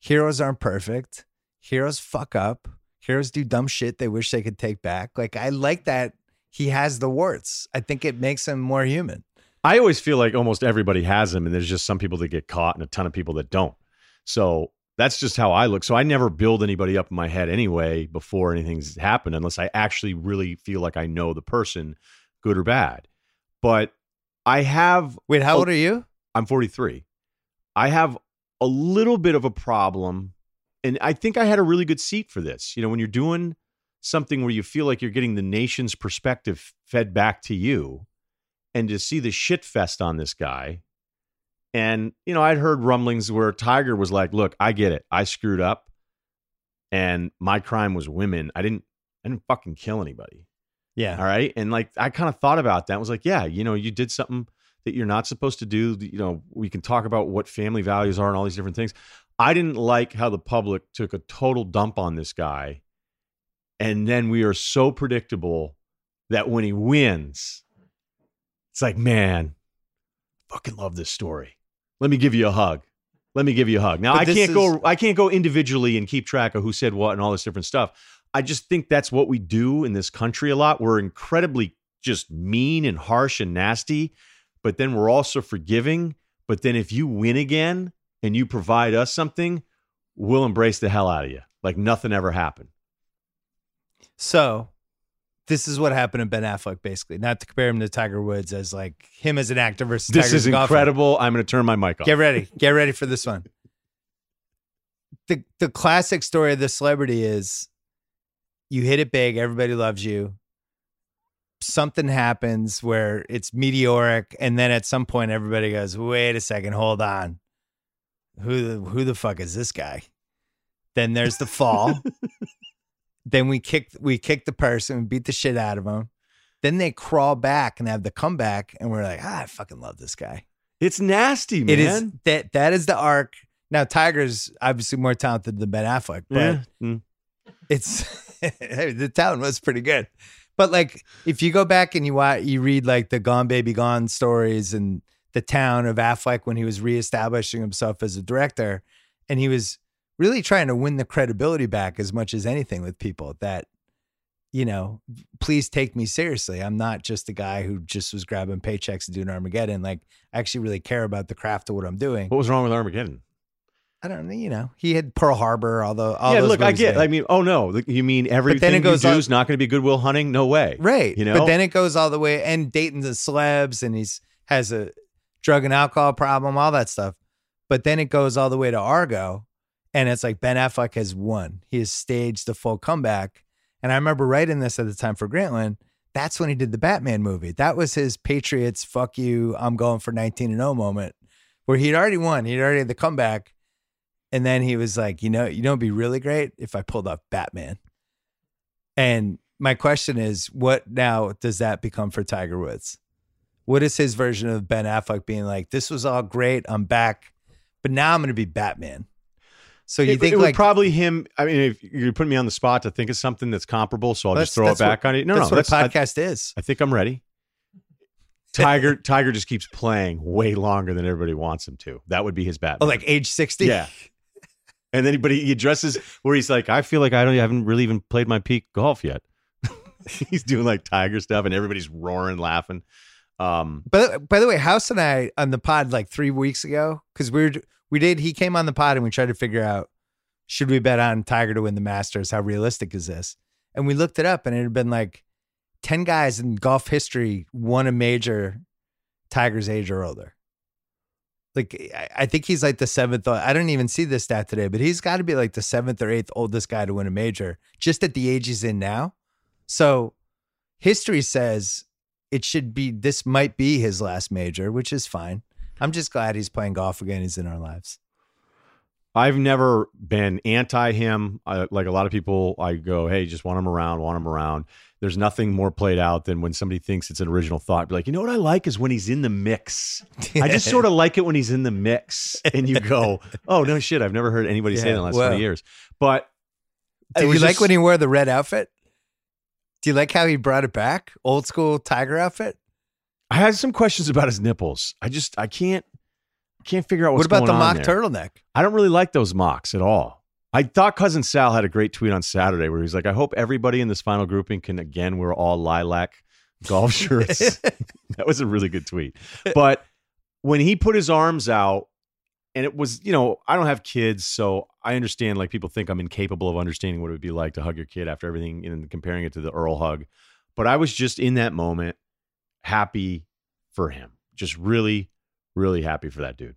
Heroes aren't perfect. Heroes fuck up. Heroes do dumb shit they wish they could take back. Like I like that he has the warts. I think it makes him more human. I always feel like almost everybody has them, and there's just some people that get caught and a ton of people that don't. So that's just how I look. So I never build anybody up in my head anyway before anything's happened, unless I actually really feel like I know the person, good or bad. But I have, Wait, how Oh. old are you? I'm 43. I have a little bit of a problem, and I think I had a really good seat for this. You know, when you're doing something where you feel like you're getting the nation's perspective fed back to you, and to see the shit fest on this guy. And, you know, I'd heard rumblings where Tiger was like, look, I get it. I screwed up and my crime was women. I didn't I didn't fucking kill anybody. Yeah. All right. And like, I kind of thought about that. I was like, yeah, you know, you did something that you're not supposed to do. You know, we can talk about what family values are and all these different things. I didn't like how the public took a total dump on this guy. And then we are so predictable that when he wins, it's like, man, fucking love this story. Let me give you a hug. Let me give you a hug. Now But I can't is- go I can't go individually and keep track of who said what and all this different stuff. I just think that's what we do in this country a lot. We're incredibly just mean and harsh and nasty, but then we're also forgiving. But then if you win again and you provide us something, we'll embrace the hell out of you. Like nothing ever happened. So this is what happened to Ben Affleck, basically. Not to compare him to Tiger Woods as like him as an actor versus This Tiger is a golfer. incredible. I'm going to turn my mic off. Get ready. Get ready for this one. The the classic story of the celebrity is you hit it big, everybody loves you. Something happens where it's meteoric, and then at some point everybody goes, wait a second, hold on. Who the who the fuck is this guy? Then there's the fall. then we kick we kick the person, we beat the shit out of them. Then they crawl back and have the comeback, and we're like, ah, I fucking love this guy. It's nasty, man. It is that that is the arc. Now Tiger's obviously more talented than Ben Affleck, but Yeah. Mm. it's hey, the talent was pretty good. But like if you go back and you watch, you read like the Gone Baby Gone stories and the town of Affleck when he was reestablishing himself as a director, and he was really trying to win the credibility back as much as anything with people that you know please take me seriously i'm not just a guy who just was grabbing paychecks and doing armageddon like i actually really care about the craft of what i'm doing What was wrong with Armageddon? I don't know, you know, he had Pearl Harbor, although all yeah, look, I get. made. I mean, oh no, you mean everything Then it goes you do on- is not going to be Goodwill Hunting? No way. right, you know? But then it goes all the way, and Dayton's a celebs, and he's has a drug and alcohol problem, all that stuff. But then it goes all the way to Argo, and it's like Ben Affleck has won. He has staged the full comeback, and I remember writing this at the time for Grantland. That's when he did the Batman movie. That was his Patriots, fuck you, I'm going for 19 and 0 moment, where he'd already won. He'd already had the comeback. And then he was like, you know, you know, it'd be really great if I pulled off Batman. And my question is, what now does that become for Tiger Woods? What is his version of Ben Affleck being like, this was all great, I'm back, but now I'm going to be Batman? So you it, think it would like probably him? I mean, if you're putting me on the spot to think of something that's comparable, so I'll just throw it that's what- back on you. No, that's no, what that's, a I, podcast is. I think I'm ready. Tiger, Tiger just keeps playing way longer than everybody wants him to. That would be his Batman. Oh, like age 60? yeah. And then, but he, addresses where he's like, I feel like I don't, I haven't really even played my peak golf yet. he's doing like Tiger stuff, and everybody's roaring, laughing. Um, But by the way, House and I on the pod like three weeks ago, because we were we did he came on the pod and we tried to figure out should we bet on Tiger to win the Masters? How realistic is this? And we looked it up and it had been like ten guys in golf history won a major Tiger's age or older. Like eh, I- I think he's like the seventh. Uh, I don't even see this stat today, but he's got to be like the seventh or eighth oldest guy to win a major, just at the age he's in now. So history says it should be this might be his last major, which is fine. I'm just glad he's playing golf again. He's in our lives. I've never been anti him. I, like a lot of people, I go, hey, just want him around, want him around. There's nothing more played out than when somebody thinks it's an original thought. Be like, you know what I like is when he's in the mix. I just sort of like it when he's in the mix, and you go, oh no shit, I've never heard anybody say that in the last well. twenty years. But Do you was like just- when he wore the red outfit? Do you like how he brought it back? Old school Tiger outfit? I had some questions about his nipples. I just I can't can't figure out what's what about the mock turtleneck? I don't really like those mocks at all. I thought cousin Sal had a great tweet on Saturday where he's like, I hope everybody in this final grouping can again wear all lilac golf shirts. that was a really good tweet. But when he put his arms out, and it was, you know, I don't have kids, so I understand like people think I'm incapable of understanding what it would be like to hug your kid after everything and comparing it to the Earl hug. But I was just in that moment happy for him. Just really, really happy for that dude.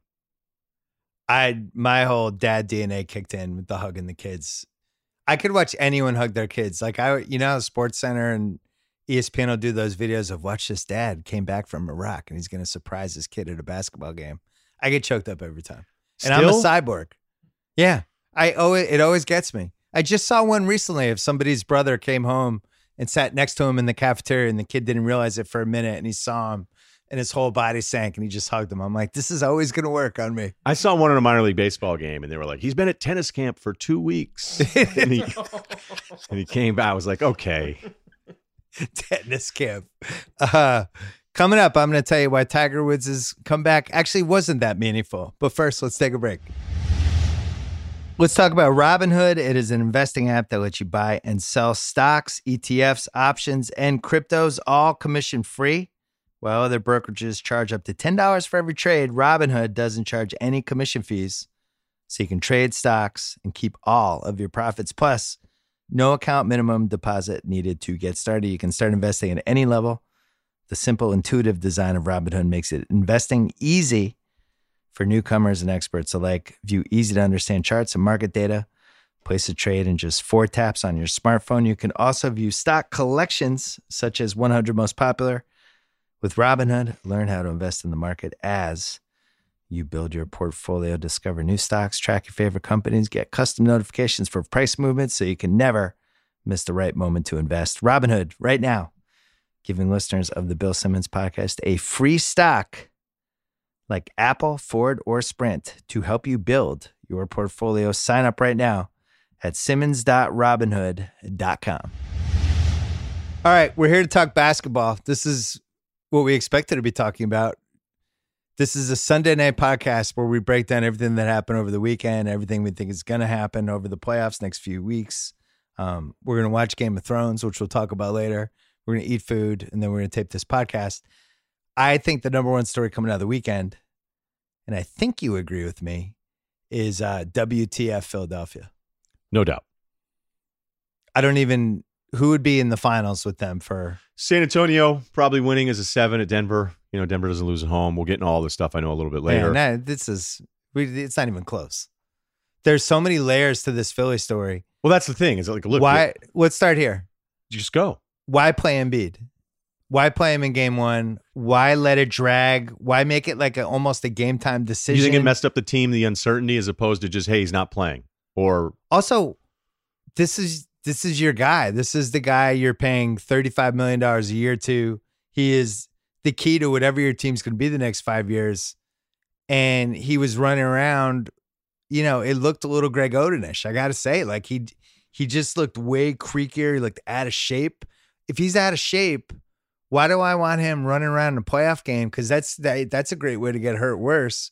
I my whole dad DNA kicked in with the hugging the kids. I could watch anyone hug their kids. Like I, you know, Sports Center and ESPN will do those videos of watch this dad came back from Iraq and he's going to surprise his kid at a basketball game. I get choked up every time, and I'm a cyborg. Yeah, I owe it. It always gets me. I just saw one recently of somebody's brother came home and sat next to him in the cafeteria, and the kid didn't realize it for a minute, and he saw him, and his whole body sank, and he just hugged him. I'm like, this is always going to work on me. I saw one in a minor league baseball game, and they were like, "He's been at tennis camp for two weeks," and he and he came back. I was like, "Okay." tennis camp. Uh, coming up, I'm going to tell you why Tiger Woods' comeback actually wasn't that meaningful. But first, let's take a break. Let's talk about Robinhood. It is an investing app that lets you buy and sell stocks, ETFs, options, and cryptos, all commission free. While other brokerages charge up to $10 for every trade, Robinhood doesn't charge any commission fees. So you can trade stocks and keep all of your profits. Plus, no account minimum deposit needed to get started. You can start investing at any level. The simple, intuitive design of Robinhood makes it investing easy for newcomers and experts alike. View easy to understand charts and market data. Place a trade in just four taps on your smartphone. You can also view stock collections, such as 100 most popular with Robinhood, learn how to invest in the market as you build your portfolio, discover new stocks, track your favorite companies, get custom notifications for price movements so you can never miss the right moment to invest. Robinhood, right now, giving listeners of the Bill Simmons podcast a free stock like Apple, Ford, or Sprint to help you build your portfolio. Sign up right now at simmons.robinhood.com. All right, we're here to talk basketball. This is what we expected to be talking about. This is a Sunday night podcast where we break down everything that happened over the weekend, everything we think is going to happen over the playoffs next few weeks. Um, we're going to watch Game of Thrones, which we'll talk about later. We're going to eat food, and then we're going to tape this podcast. I think the number one story coming out of the weekend, and I think you agree with me, is uh, WTF Philadelphia. No doubt. I don't even who would be in the finals with them for San Antonio probably winning as a seven at Denver. You know, Denver doesn't lose at home. We'll get into all this stuff I know a little bit later. Man, nah, this is we, it's not even close. There's so many layers to this Philly story. Well, that's the thing. Is it like look, why? Let's start here. Just go. Why play Embiid? Why play him in game one? Why let it drag? Why make it like a, almost a game time decision? You think it messed up the team, the uncertainty, as opposed to just hey, he's not playing, or also, this is this is your guy. This is the guy you're paying $35 million a year to. He is the key to whatever your team's going to be the next five years. And he was running around, you know, it looked a little Greg Odenish. I got to say, like he, he just looked way creakier. He looked out of shape. If he's out of shape, why do I want him running around in a playoff game? Because that's that, that's a great way to get hurt worse.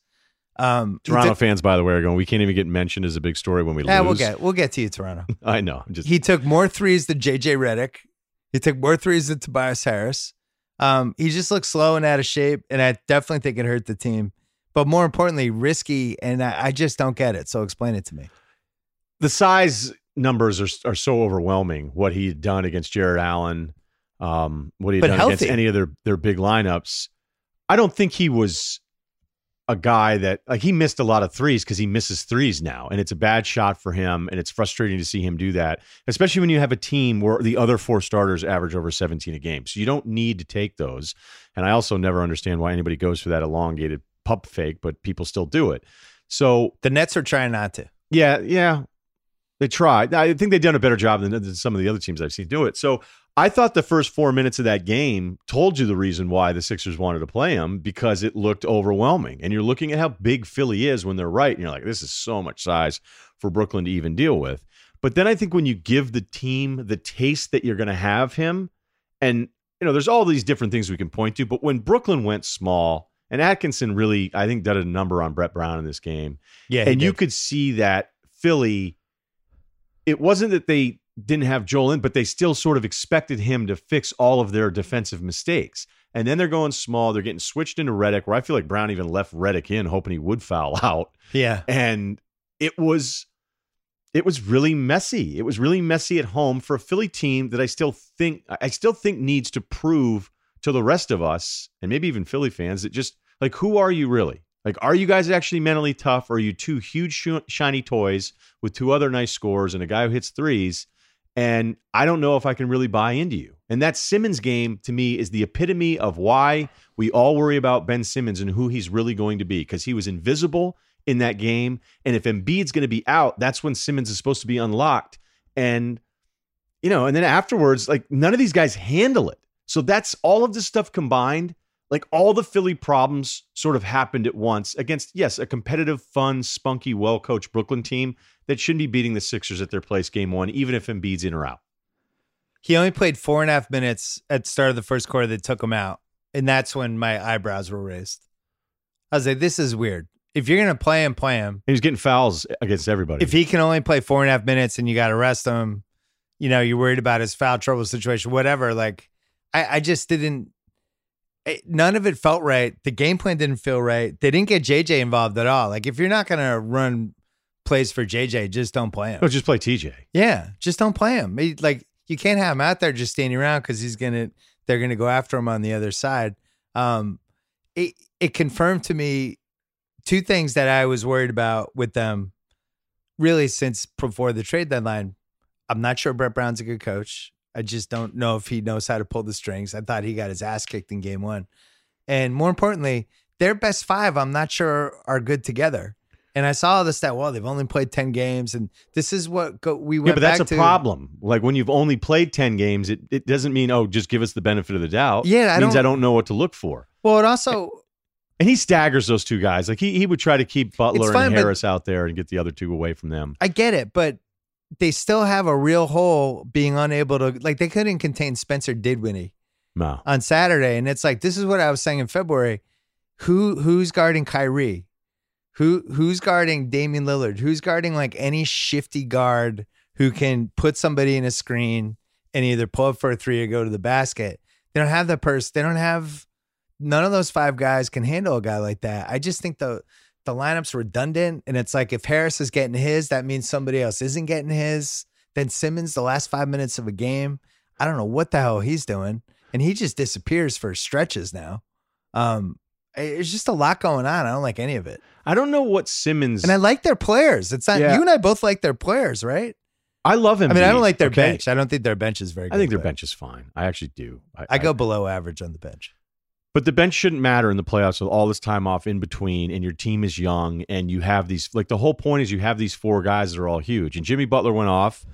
Um, Toronto fans, by the way, are going. We can't even get mentioned as a big story when we yeah, lose. we'll get we'll get to you, Toronto. I know. Just he took more threes than JJ Redick. He took more threes than Tobias Harris. Um, he just looks slow and out of shape, and I definitely think it hurt the team. But more importantly, risky, and I, I just don't get it. So explain it to me. The size numbers are are so overwhelming. What he had done against Jarrett Allen, um, what he had But done healthy. against any of their their big lineups. I don't think he was a guy that like he missed a lot of threes because he misses threes now, and it's a bad shot for him, and it's frustrating to see him do that, especially when you have a team where the other four starters average over 17 a game. So you don't need to take those. And I also never understand why anybody goes for that elongated pump fake, but people still do it. So The Nets are trying not to. yeah, yeah, they tried. I think they've done a better job than, than some of the other teams I've seen do it. So I thought the first four minutes of that game told you the reason why the Sixers wanted to play him because it looked overwhelming. And you're looking at how big Philly is when they're right, and you're like, this is so much size for Brooklyn to even deal with. But then I think when you give the team the taste that you're going to have him, and you know, there's all these different things we can point to. But when Brooklyn went small, and Atkinson really, I think, did a number on Brett Brown in this game Yeah, and you could see that Philly. It wasn't that they didn't have Joel in, but they still sort of expected him to fix all of their defensive mistakes. And then they're going small. They're getting switched into Redick, where I feel like Brown even left Redick in, hoping he would foul out. yeah. And it was, it was really messy. It was really messy at home for a Philly team that I still think, I still think needs to prove to the rest of us, and maybe even Philly fans, that just like, who are you really? Like, are you guys actually mentally tough? Or are you two huge shiny toys with two other nice scores and a guy who hits threes? And I don't know if I can really buy into you. And that Simmons game to me is the epitome of why we all worry about Ben Simmons and who he's really going to be because he was invisible in that game. And if Embiid's going to be out, that's when Simmons is supposed to be unlocked. And, you know, and then afterwards, like none of these guys handle it. So that's all of this stuff combined. Like all the Philly problems sort of happened at once against, yes, a competitive, fun, spunky, well coached Brooklyn team that shouldn't be beating the Sixers at their place game one, even if Embiid's in or out. He only played four and a half minutes at the start of the first quarter that took him out. And that's when my eyebrows were raised. I was like, this is weird. If you're going to play him, play him. And he's getting fouls against everybody. If he can only play four and a half minutes and you got to rest him, you know, you're worried about his foul trouble situation, whatever. Like, I, I just didn't, none of it felt right. The game plan didn't feel right. They didn't get JJ involved at all. Like, if you're not going to run plays for JJ, just don't play him. oh, just play TJ. Yeah, just don't play him. He- like you can't have him out there just standing around because he's gonna they're gonna go after him on the other side. Um, it it confirmed to me two things that I was worried about with them, really since before the trade deadline. I'm not sure Brett Brown's a good coach. I just don't know if he knows how to pull the strings. I thought he got his ass kicked in game one, and more importantly, their best five I'm not sure are good together. And I saw this stat. Well, they've only played ten games, and this is what go, we went. Yeah, but that's a to. problem. Like when you've only played 10 games, it, it doesn't mean, oh, just give us the benefit of the doubt. Yeah, I means don't- I don't know what to look for. Well, it also And he staggers those two guys. Like he, he would try to keep Butler fine, and Harris out there and get the other two away from them. I get it, but they still have a real hole being unable to like they couldn't contain Spencer Dinwiddie No. on Saturday, and it's like this is what I was saying in February. Who who's guarding Kyrie? Who who's guarding Damian Lillard? Who's guarding like any shifty guard who can put somebody in a screen and either pull up for a three or go to the basket? They don't have that purse. They don't have none of those five guys can handle a guy like that. I just think the the lineup's redundant, and it's like if Harris is getting his, that means somebody else isn't getting his. Then Simmons, the last five minutes of a game, I don't know what the hell he's doing, and he just disappears for stretches now. Um, it's just a lot going on. I don't like any of it, I don't know what Simmons. and I like their players. It's not Yeah. you and I both like their players, right? I love him. I mean, I don't like their okay? bench. I don't think their bench is very. good. I think their bench is fine. I actually do. I go below average on the bench. But the bench shouldn't matter in the playoffs with all this time off in between, and your team is young, and you have these like the whole point is you have these four guys that are all huge. And Jimmy Butler went off,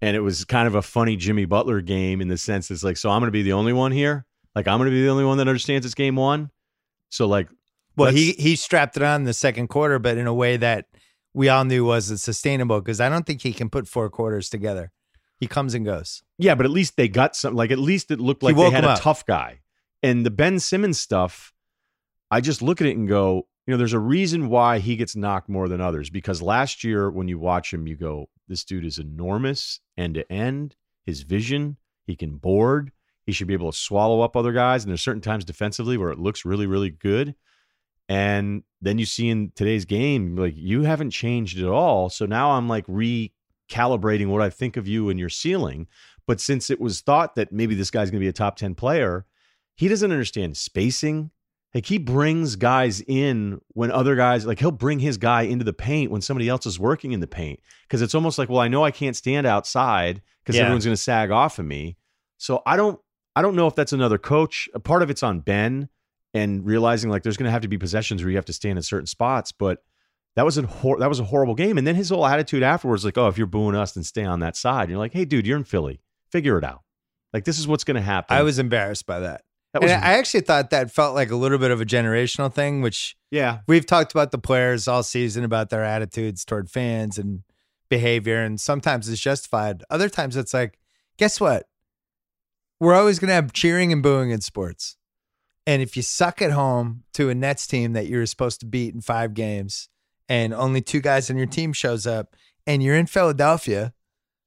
and it was kind of a funny Jimmy Butler game in the sense it's like, so I'm going to be the only one here, like I'm going to be the only one that understands it's game one. So like, Well, he he strapped it on the second quarter, but in a way that we all knew wasn't sustainable because I don't think he can put four quarters together. He comes and goes. yeah, but at least they got some. Like at least it looked like they had a up. tough guy. And the Ben Simmons stuff, I just look at it and go, you know, there's a reason why he gets knocked more than others. Because last year, when you watch him, you go, this dude is enormous end to end. His vision, he can board. He should be able to swallow up other guys. And there's certain times defensively where it looks really, really good. And then you see in today's game, like you haven't changed at all. So now I'm like recalibrating what I think of you and your ceiling. But since it was thought that maybe this guy's going to be a top 10 player, he doesn't understand spacing. Like he brings guys in when other guys, like he'll bring his guy into the paint when somebody else is working in the paint. Cause it's almost like, well, I know I can't stand outside because Yeah. everyone's going to sag off of me. So I don't, I don't know if that's another coach. A part of it's on Ben and realizing like there's going to have to be possessions where you have to stand in certain spots. But that was a hor- that was a horrible game. And then his whole attitude afterwards, like, oh, if you're booing us, then stay on that side. And you're like, hey, dude, you're in Philly. Figure it out. Like this is what's going to happen. I was embarrassed by that. that was and I actually thought that felt like a little bit of a generational thing, which yeah. we've talked about the players all season about their attitudes toward fans and behavior, and sometimes it's justified. Other times it's like, guess what? We're always going to have cheering and booing in sports. And if you suck at home to a Nets team that you're supposed to beat in five games, and only two guys on your team shows up, and you're in Philadelphia,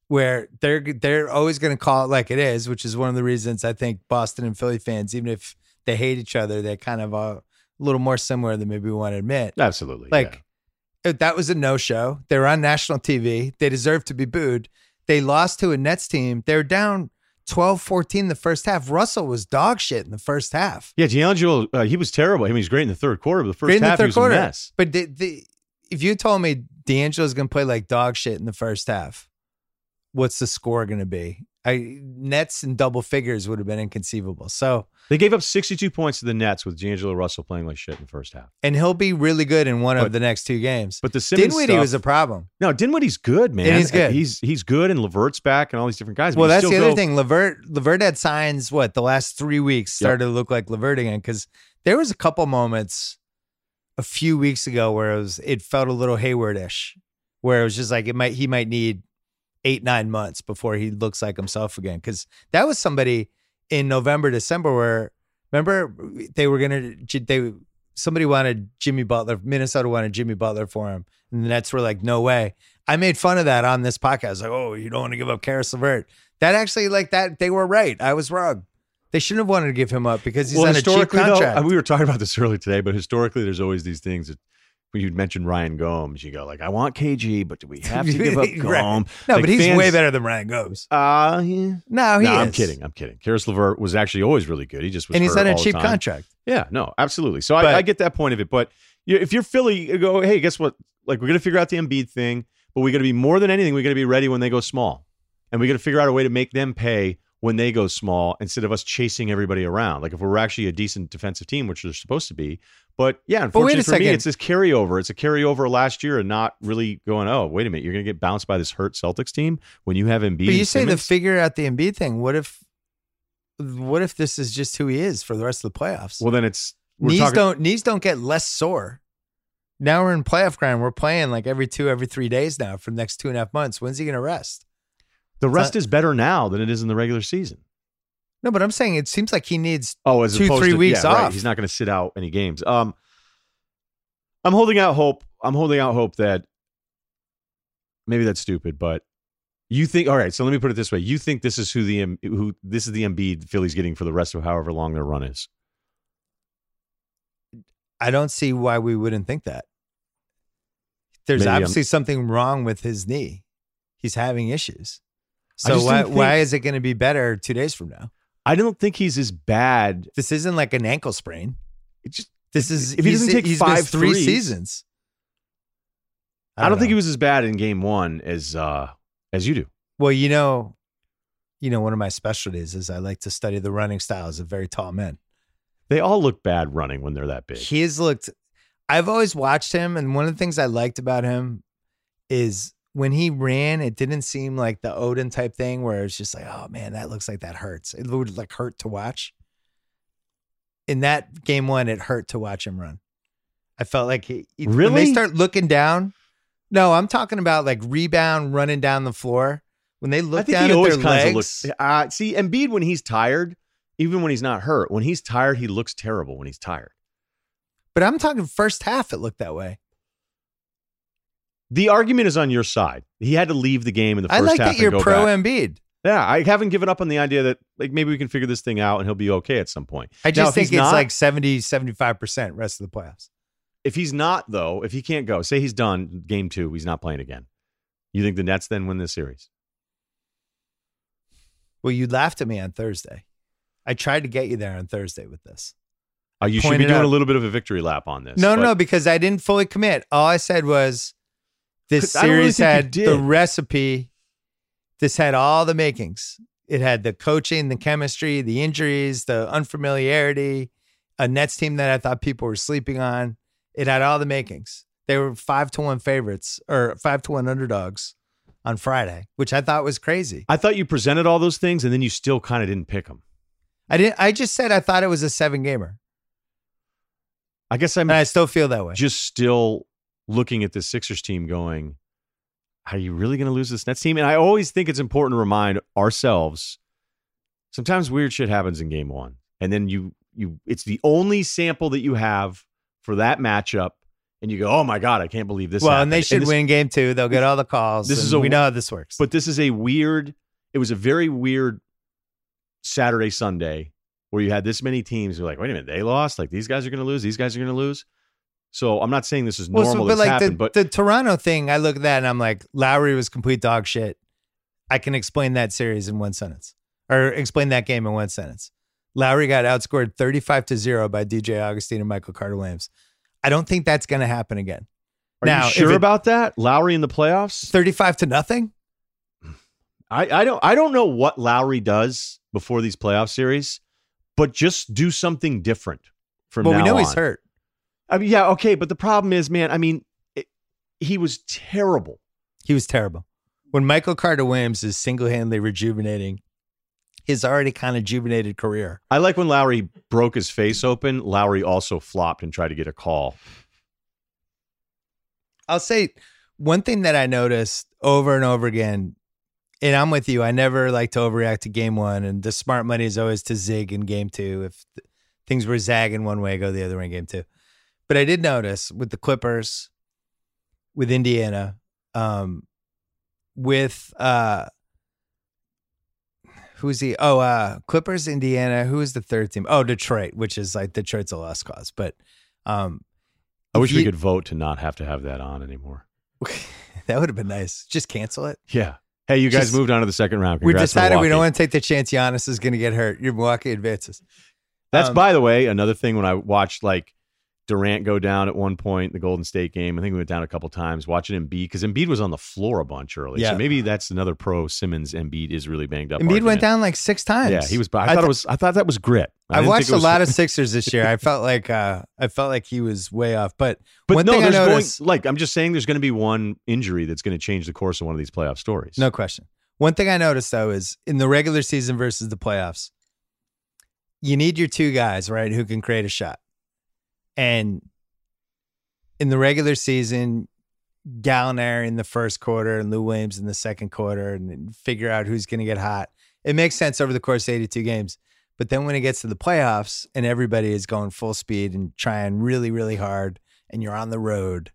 where they're they're always going to call it like it is, which is one of the reasons I think Boston and Philly fans, even if they hate each other, they're kind of are a little more similar than maybe we want to admit. Absolutely. Like uh, that was a no show. They were on national TV. They deserved to be booed. They lost to a Nets team. They're down 12 14 the first half. Russell was dog shit in the first half. yeah, D'Angelo, uh, he was terrible. I mean, he was great in the third quarter, but the first Great in the half third he was quarter. a mess. But the, the, if you told me D'Angelo's going to play like dog shit in the first half, what's the score going to be? I Nets and double figures would have been inconceivable. So They gave up 62 points to the Nets with D'Angelo Russell playing like shit in the first half. and he'll be really good in one of the next two games. But the Simmons Dinwiddie stuff, was a problem. no Dinwiddie's good, man. He's good. He's he's good, and LeVert's back, and all these different guys. Well, that's the still other thing. LeVert LeVert had signs. What the last three weeks Yep. started to look like LeVert again because there was a couple moments a few weeks ago where it was it felt a little Hayward-ish, where it was just like it might he might need eight nine months before he looks like himself again. Because that was somebody in November December where remember they were gonna they somebody wanted Jimmy Butler Minnesota wanted Jimmy Butler for him and the Nets were like no way. I made fun of that on this podcast. Like, oh, you don't want to give up Karis LeVert. That actually, like that, they were right. I was wrong. They shouldn't have wanted to give him up because he's well, on a cheap contract. we were talking about this earlier today, but historically, there's always these things that when you'd mention Ryan Gomes, you go like, "I want KG, but do we have to give up Right. Gomes?" no, Like, but he's fans- way better than Ryan Gomes. Uh, yeah. No, he no, is. I'm kidding. I'm kidding. Karis LeVert was actually always really good. He just was and he's on a cheap contract. Yeah, no, absolutely. So But- I, I get that point of it, but if you're Philly, you go, hey, guess what? Like we're gonna figure out the Embiid thing, but we're going to be more than anything. we're going to be ready when they go small, and we're going to figure out a way to make them pay when they go small instead of us chasing everybody around. Like if we're actually a decent defensive team, which they're supposed to be. But yeah, unfortunately for me, it's this carryover. It's a carryover last year and not really going. Oh, wait a minute, you're gonna get bounced by this hurt Celtics team when you have Embiid. But you say the figure out the Embiid thing. What if, what if this is just who he is for the rest of the playoffs? well, then it's we're knees talking- don't knees don't get less sore. Now we're in playoff ground. We're playing like every two, every three days now for the next two and a half months. When's he going to rest? The rest not- is better now than it is in the regular season. No, but I'm saying it seems like he needs. Oh, as Two, three to, weeks yeah, right. off. He's not going to sit out any games. Um, I'm holding out hope. I'm holding out hope that maybe that's stupid, but you think all right. So let me put it this way: you think this is who the M- who this is the Embiid Philly's getting for the rest of however long their run is. I don't see why we wouldn't think that. There's Maybe I'm- obviously something wrong with his knee. He's having issues. I So why don't why is it going to be better two days from now? I don't think he's as bad. This isn't like an ankle sprain. It just This is If he doesn't take five three seasons. I don't, think he was as bad in game one as uh as you do. Well, you know, you know, one of my specialties is I like to study the running styles of very tall men. They all look bad running when they're that big. He's looked. I've always watched him, and one of the things I liked about him is when he ran, it didn't seem like the Oden type thing where it's just like, oh man, that looks like that hurts. It would like hurt to watch. In that game one, it hurt to watch him run. I felt like he he- when Really? they start looking down. No, I'm talking about like rebound running down the floor. When they look down he at always their legs, looks. Uh, see, Embiid when he's tired, even when he's not hurt, when he's tired, he looks terrible. When he's tired, but I'm talking first half. It looked that way. The argument is on your side. He had to leave the game in the first I like half that you're pro back. Embiid. Yeah, I haven't given up on the idea that like maybe we can figure this thing out and he'll be okay at some point. I just if think it's not- like 70, 75% rest of the playoffs. If he's not though, if he can't go, say he's done game two, he's not playing again. You think the Nets then win this series? Well, you laughed at me on Thursday. I tried to get you there on Thursday with this. Uh, you should be doing out- a little bit of a victory lap on this. No, but- no, because I didn't fully commit. All I said was this don't really series had the recipe. This had all the makings. It had the coaching, the chemistry, the injuries, the unfamiliarity, a Nets team that I thought people were sleeping on. It had all the makings. They were five to one favorites or five to one underdogs on Friday, which I thought was crazy. I thought you presented all those things and then you still kind of didn't pick them. I didn't. I just said I thought it was a seven gamer, I guess I'm and I still feel that way. just still looking at this Sixers team going, are you really going to lose this Nets team? And I always think it's important to remind ourselves sometimes weird shit happens in game one. And then you, you, it's the only sample that you have for that matchup. And you go, oh my God, I can't believe this. well, happened. and they should this- win game two. They'll get all the calls. This is a- we know how this works. But this is a weird, it was a very weird Saturday, Sunday where you had this many teams who are like, wait a minute, they lost? Like these guys are going to lose? These guys are going to lose? So I'm not saying this is Well, normal. so, but like happened, the, but the Toronto thing, I look at that and I'm like, Lowry was complete dog shit. I can explain that series in one sentence, or explain that game in one sentence. Lowry got outscored 35 to zero by DJ Augustin and Michael Carter Williams. I don't think that's going to happen again. are now, you sure it- about that? Lowry in the playoffs? 35 to nothing. I, I don't I don't know what Lowry does before these playoff series, but just do something different from Well, now we know on. he's hurt. I mean, yeah, okay, but the problem is, man. I mean, it, he was terrible. He was terrible. When Michael Carter Williams is single handedly rejuvenating his already kind of rejuvenated career. I like when Lowry broke his face open. Lowry also flopped and tried to get a call. I'll say one thing that I noticed over and over again, and I'm with you. I never like to overreact to game one, and the smart money is always to zig in game two. If th- things were zagging one way, go the other way in game two. But I did notice with the Clippers, with Indiana, um, with uh, who's he? Oh, uh, Clippers, Indiana. Who is the third team? Oh, Detroit, which is like Detroit's a lost cause. But um, I wish we could vote to not have to have that on anymore. that would have been nice. Just cancel it. Yeah. Hey, you guys Just- moved on to the second round. we decided we don't want to take the chance Giannis is going to get hurt. Your Milwaukee advances. That's Um, by the way another thing when I watched like Durant go down at one point the Golden State game. I think we went down a couple times watching Embiid because Embiid was on the floor a bunch early. Yeah. So maybe that's another pro Simmons. Embiid is really banged up. Embiid went down like six times. Yeah, he was. I, I thought th- it was. I thought that was grit. I I've watched think it a lot of Sixers this year. I felt like uh, I felt like he was way off. But, But one no, thing I there's noticed, going like I'm just saying there's going to be one injury that's going to change the course of one of these playoff stories. no question. One thing I noticed though is in the regular season versus the playoffs, you need your two guys right who can create a shot. And in the regular season, Gallinari in the first quarter and Lou Williams in the second quarter, and figure out who's going to get hot. It makes sense over the course of 82 games. But then when it gets to the playoffs and everybody is going full speed and trying really, really hard, and you're on the road,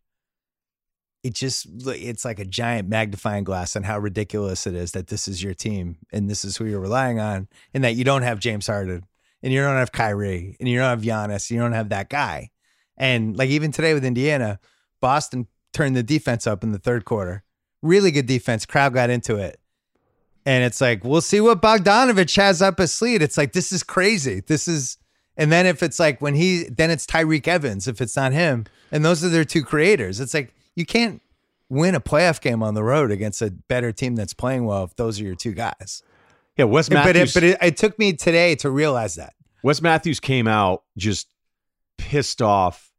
it just it's like a giant magnifying glass on how ridiculous it is that this is your team and this is who you're relying on, and that you don't have James Harden and you don't have Kyrie and you don't have Giannis, you don't have that guy. And like even today with Indiana, Boston turned the defense up in the third quarter. Really good defense. Crowd got into it. And it's like, we'll see what Bogdanovich has up his sleeve. It's like, this is crazy. This is, and then if it's like when he, then it's Tyreke Evans if it's not him. And those are their two creators. It's like, you can't win a playoff game on the road against a better team that's playing well if those are your two guys. Yeah, Wes But, it, Matthews. but it, it took me today to realize that. Wes Matthews came out just pissed off,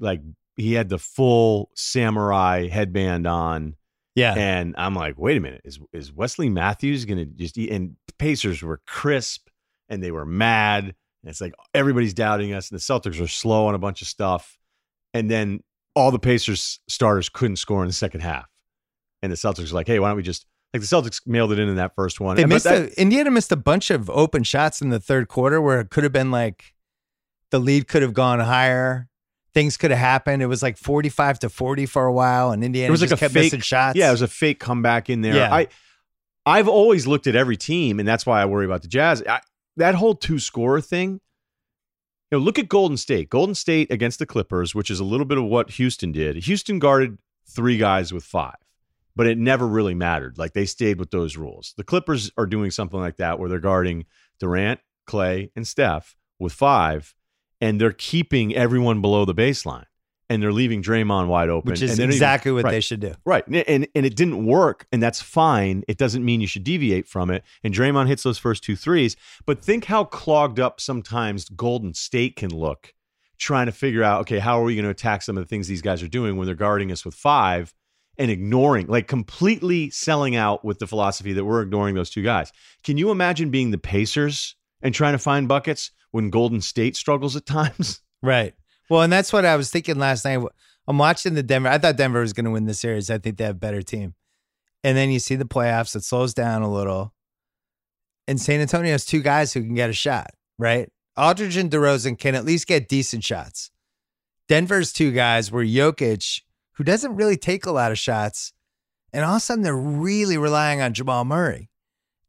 like he had the full samurai headband on, Yeah. and I'm like, wait a minute, is is Wesley Matthews gonna just eat? And Pacers were crisp and they were mad. And it's like everybody's doubting us, and the Celtics are slow on a bunch of stuff, and then all the Pacers starters couldn't score in the second half, and the Celtics are like, hey, why don't we just like the Celtics mailed it in in that first one. They And- missed that- a, Indiana missed a bunch of open shots in the third quarter where it could have been like the lead could have gone higher. Things could have happened. It was like 45 to 40 for a while, and Indiana It was just like a kept fake- missing shots. Yeah, it was a fake comeback in there. Yeah. I I've always looked at every team, and that's why I worry about the Jazz. I, that whole two scorer thing. You know, look at Golden State. Golden State against the Clippers, which is a little bit of what Houston did. Houston guarded three guys with five, but it never really mattered. Like they stayed with those rules. The Clippers are doing something like that where they're guarding Durant, Clay, and Steph with five, and they're keeping everyone below the baseline, and they're leaving Draymond wide open, which is they even- exactly what right. they should do. Right. And, and and it didn't work, and that's fine. It doesn't mean you should deviate from it. And Draymond hits those first two threes. But think how clogged up sometimes Golden State can look trying to figure out, okay, how are we going to attack some of the things these guys are doing when they're guarding us with five and ignoring, like completely selling out with the philosophy that we're ignoring those two guys. Can you imagine being the Pacers and trying to find buckets when Golden State struggles at times? Right. Well, and that's what I was thinking last night. I'm watching the Denver. I thought Denver was going to win the series. I think they have a better team. And then you see the playoffs, it slows down a little. And San Antonio has two guys who can get a shot, right? Aldridge and DeRozan can at least get decent shots. Denver's two guys were Jokic, who doesn't really take a lot of shots. And all of a sudden they're really relying on Jamal Murray.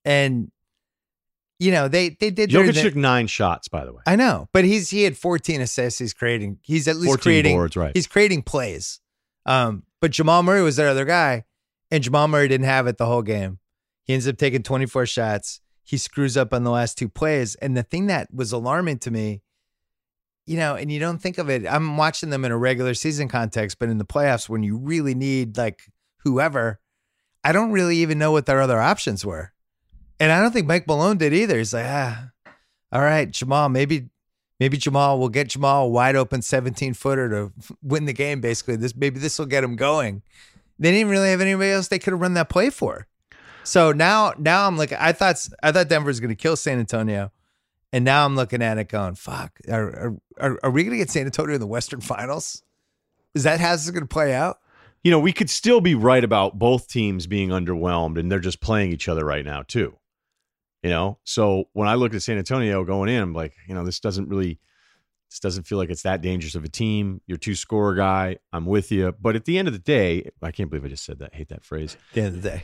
And, you know, they they did their- Jokic took nine shots, by the way. I know, but he's he had 14 assists. He's creating. He's at least 14 creating. boards, right. He's creating plays. Um, but Jamal Murray was their other guy, and Jamal Murray didn't have it the whole game. He ends up taking 24 shots. He screws up on the last two plays, and the thing that was alarming to me, you know, and you don't think of it. I'm watching them in a regular season context, but in the playoffs, when you really need like whoever, I don't really even know what their other options were. And I don't think Mike Malone did either. He's like, ah, all right, Jamal, maybe maybe Jamal will get Jamal a wide open 17 footer to win the game. Basically, this maybe this will get him going. They didn't really have anybody else they could have run that play for. So now now I'm like I thought I thought Denver was going to kill San Antonio, and now I'm looking at it going, fuck, are are, are we going to get San Antonio in the Western Finals? Is that how this is going to play out? You know, we could still be right about both teams being underwhelmed, and they're just playing each other right now too. You know, so when I look at San Antonio going in, I'm like, you know, this doesn't really, this doesn't feel like it's that dangerous of a team. You're two score guy. I'm with you, but at the end of the day, I can't believe I just said that. I hate that phrase. At the end of the day,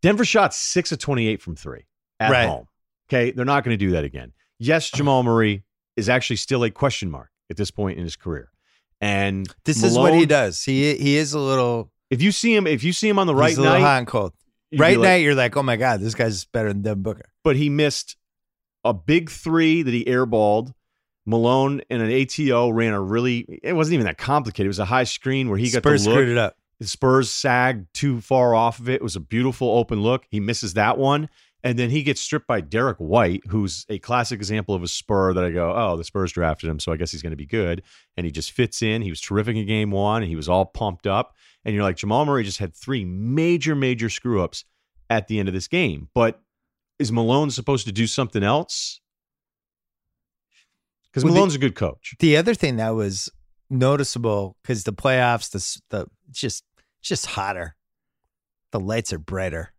Denver shot six of 28 from three at Right. home. Okay, they're not going to do that again. Yes, Jamal Murray is actually still a question mark at this point in his career, and this is what he does. He he is a little If you see him, if you see him on the right night, hot and cold. Right like- night, you're like, oh my god, this guy's better than Devin Booker. but he missed a big three that he airballed. Malone and an ATO ran a really, it wasn't even that complicated. It was a high screen where he got Spurs the look. screwed it up. The Spurs sagged too far off of it. It was a beautiful open look. He misses that one. And then he gets stripped by Derek White, who's a classic example of a Spur that I go, oh, the Spurs drafted him, so I guess he's going to be good. And he just fits in. He was terrific in game one, and he was all pumped up. And you're like, Jamal Murray just had three major, major screw ups at the end of this game. But is Malone supposed to do something else? Because Well, the- Malone's a good coach. The other thing that was noticeable because the playoffs, the the just just hotter. The lights are brighter.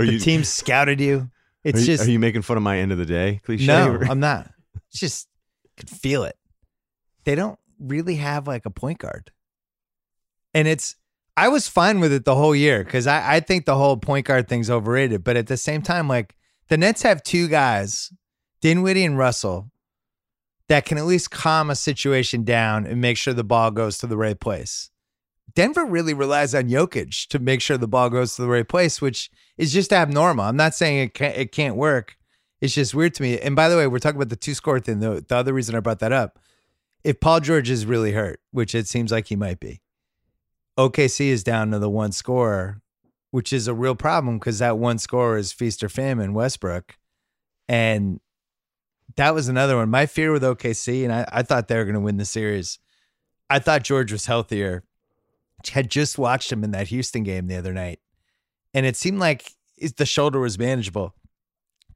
Are the you, team scouted you. It's are you, just are you making fun of my end of the day cliche? no, or- I'm not. It's just could feel it. They don't really have like a point guard, and it's. I was fine with it the whole year because I, I think the whole point guard thing's overrated. But at the same time, like the Nets have two guys, Dinwiddie and Russell, that can at least calm a situation down and make sure the ball goes to the right place. Denver really relies on Jokic to make sure the ball goes to the right place, which is just abnormal. I'm not saying it can't, it can't work. It's just weird to me. And by the way, we're talking about the two score thing. The, the other reason I brought that up, if Paul George is really hurt, which it seems like he might be, OKC is down to the one scorer, which is a real problem because that one scorer is feast or famine, Westbrook. And that was another one. My fear with OKC, and I, I thought they were going to win the series. I thought George was healthier. Had just watched him in that Houston game the other night, and it seemed like the shoulder was manageable.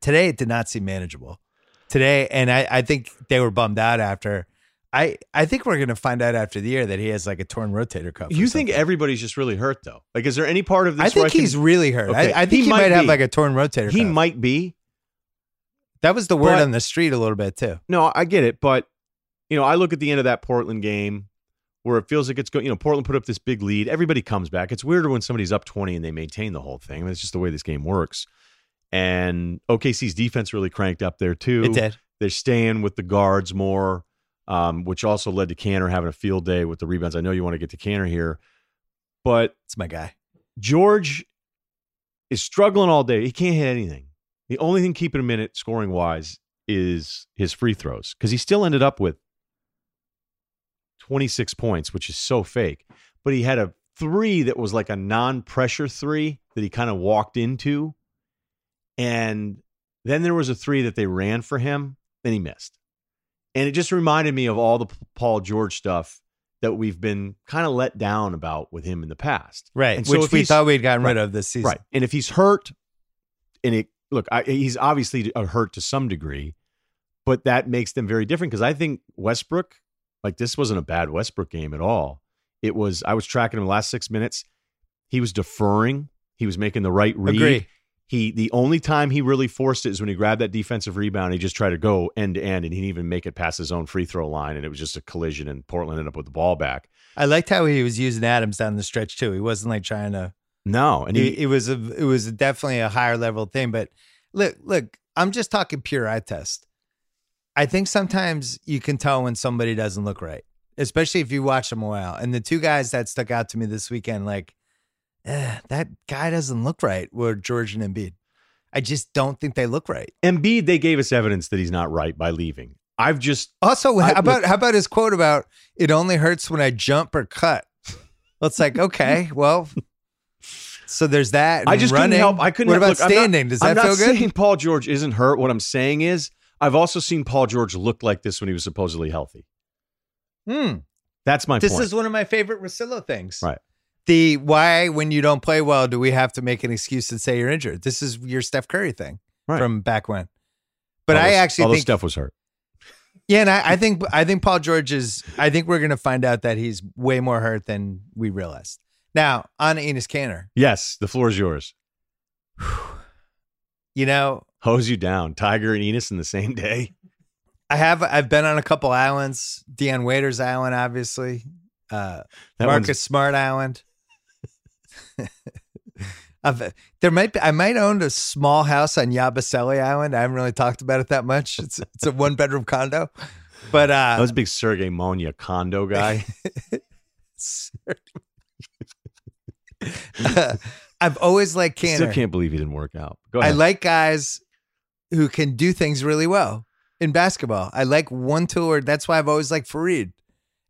Today, it did not seem manageable. Today, and I, I think they were bummed out after. I, I think we're going to find out after the year that he has like a torn rotator cuff. You think everybody's just really hurt though? Like, is there any part of this? I where think can- he's really hurt. Okay, I, I think he, might might, have like a torn rotator he cuff. might be. That was the word But- on the street a little bit too. No, I get it, but you know, I look at the end of that Portland game where it feels like it's going. You know, Portland put up this big lead. Everybody comes back. It's weirder when somebody's up twenty and they maintain the whole thing. I mean, it's just the way this game works. And OKC's defense really cranked up there too. It did. They're staying with the guards more, um, which also led to Kanter having a field day with the rebounds. I know you want to get to Kanter here, but It's my guy. George is struggling all day. He can't hit anything. The only thing keeping him in it scoring wise is his free throws because he still ended up with 26 points, which is so fake. But he had a three that was like a non pressure three that he kind of walked into. And then there was a three that they ran for him, and he missed. And it just reminded me of all the Paul George stuff that we've been kind of let down about with him in the past. Right. And Which we thought we'd gotten rid right, of this season. Right. And if he's hurt, and it look, I, he's obviously hurt to some degree, but that makes them very different because I think Westbrook, like this wasn't a bad Westbrook game at all. It was. I was tracking him the last six minutes. He was deferring. He was making the right read. Agree. He the only time he really forced it is when he grabbed that defensive rebound. He just tried to go end to end, and he didn't even make it past his own free throw line, and it was just a collision. And Portland ended up with the ball back. I liked how he was using Adams down the stretch too. He wasn't like trying to. No, and he, It, it was a. It was definitely a higher level thing. But look, look. I'm just talking pure eye test. I think sometimes you can tell when somebody doesn't look right, especially if you watch them a while. And the two guys that stuck out to me this weekend, like, eh, that guy doesn't look right. Were George and Embiid. I just don't think they look right. Embiid, they gave us evidence that he's not right by leaving. I've just Also, I- how about how about his quote about it only hurts when I jump or cut? Well, it's like okay, well, So there's that. I just running. couldn't help. I couldn't. What help- about look, I'm not- standing? Does I'm that feel good? saying Paul George isn't hurt. What I'm saying is, I've also seen Paul George look like this when he was supposedly healthy. Hmm. That's my This point. is one of my favorite Russillo things. Right. The why when you don't play well do we have to make an excuse and say you're injured? This is your Steph Curry thing Right. from back when. But I actually although think Steph was hurt. yeah, and I, I think I think Paul George is. I think we're gonna find out that he's way more hurt than we realized. Now on Enes Kanter, Yes, the floor is yours. you know Hose you down, Tiger and Enes in the same day. I have I've been on a couple islands, Dion Waiters Island, obviously, uh, Marcus one's- Smart Island. I've, there might be I might own a small house on Yabusele Island. I haven't really talked about it that much. It's it's a one bedroom condo, but uh, I uh, was a big Sergey Monia condo guy. I've always liked Still can't believe he didn't work out. Go I like guys who can do things really well in basketball. I like one tour. That's why I've always liked Faried.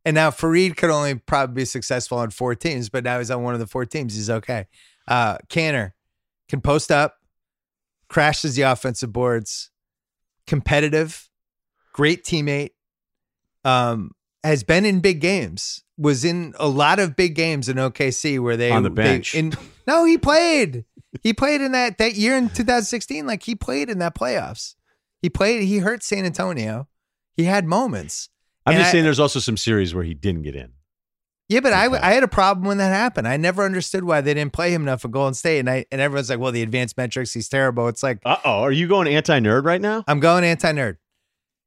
And now Faried could only probably be successful on four teams, but now he's on one of the four teams. He's okay. Uh, Kanter can post up, crashes the offensive boards, competitive, great teammate, um, has been in big games, was in a lot of big games in OKC where they On the they- bench. in, no, he played. He played in that that year in 2016. Like he played in that playoffs. He played. He hurt San Antonio. He had moments. I'm and just I- saying there's also some series where he didn't get in. Yeah, but I Okay. I had a problem when that happened. I never understood why they didn't play him enough for Golden State. And I and everyone's like, well, the advanced metrics, he's terrible. It's like Uh oh. Are you going anti nerd right now? I'm going anti nerd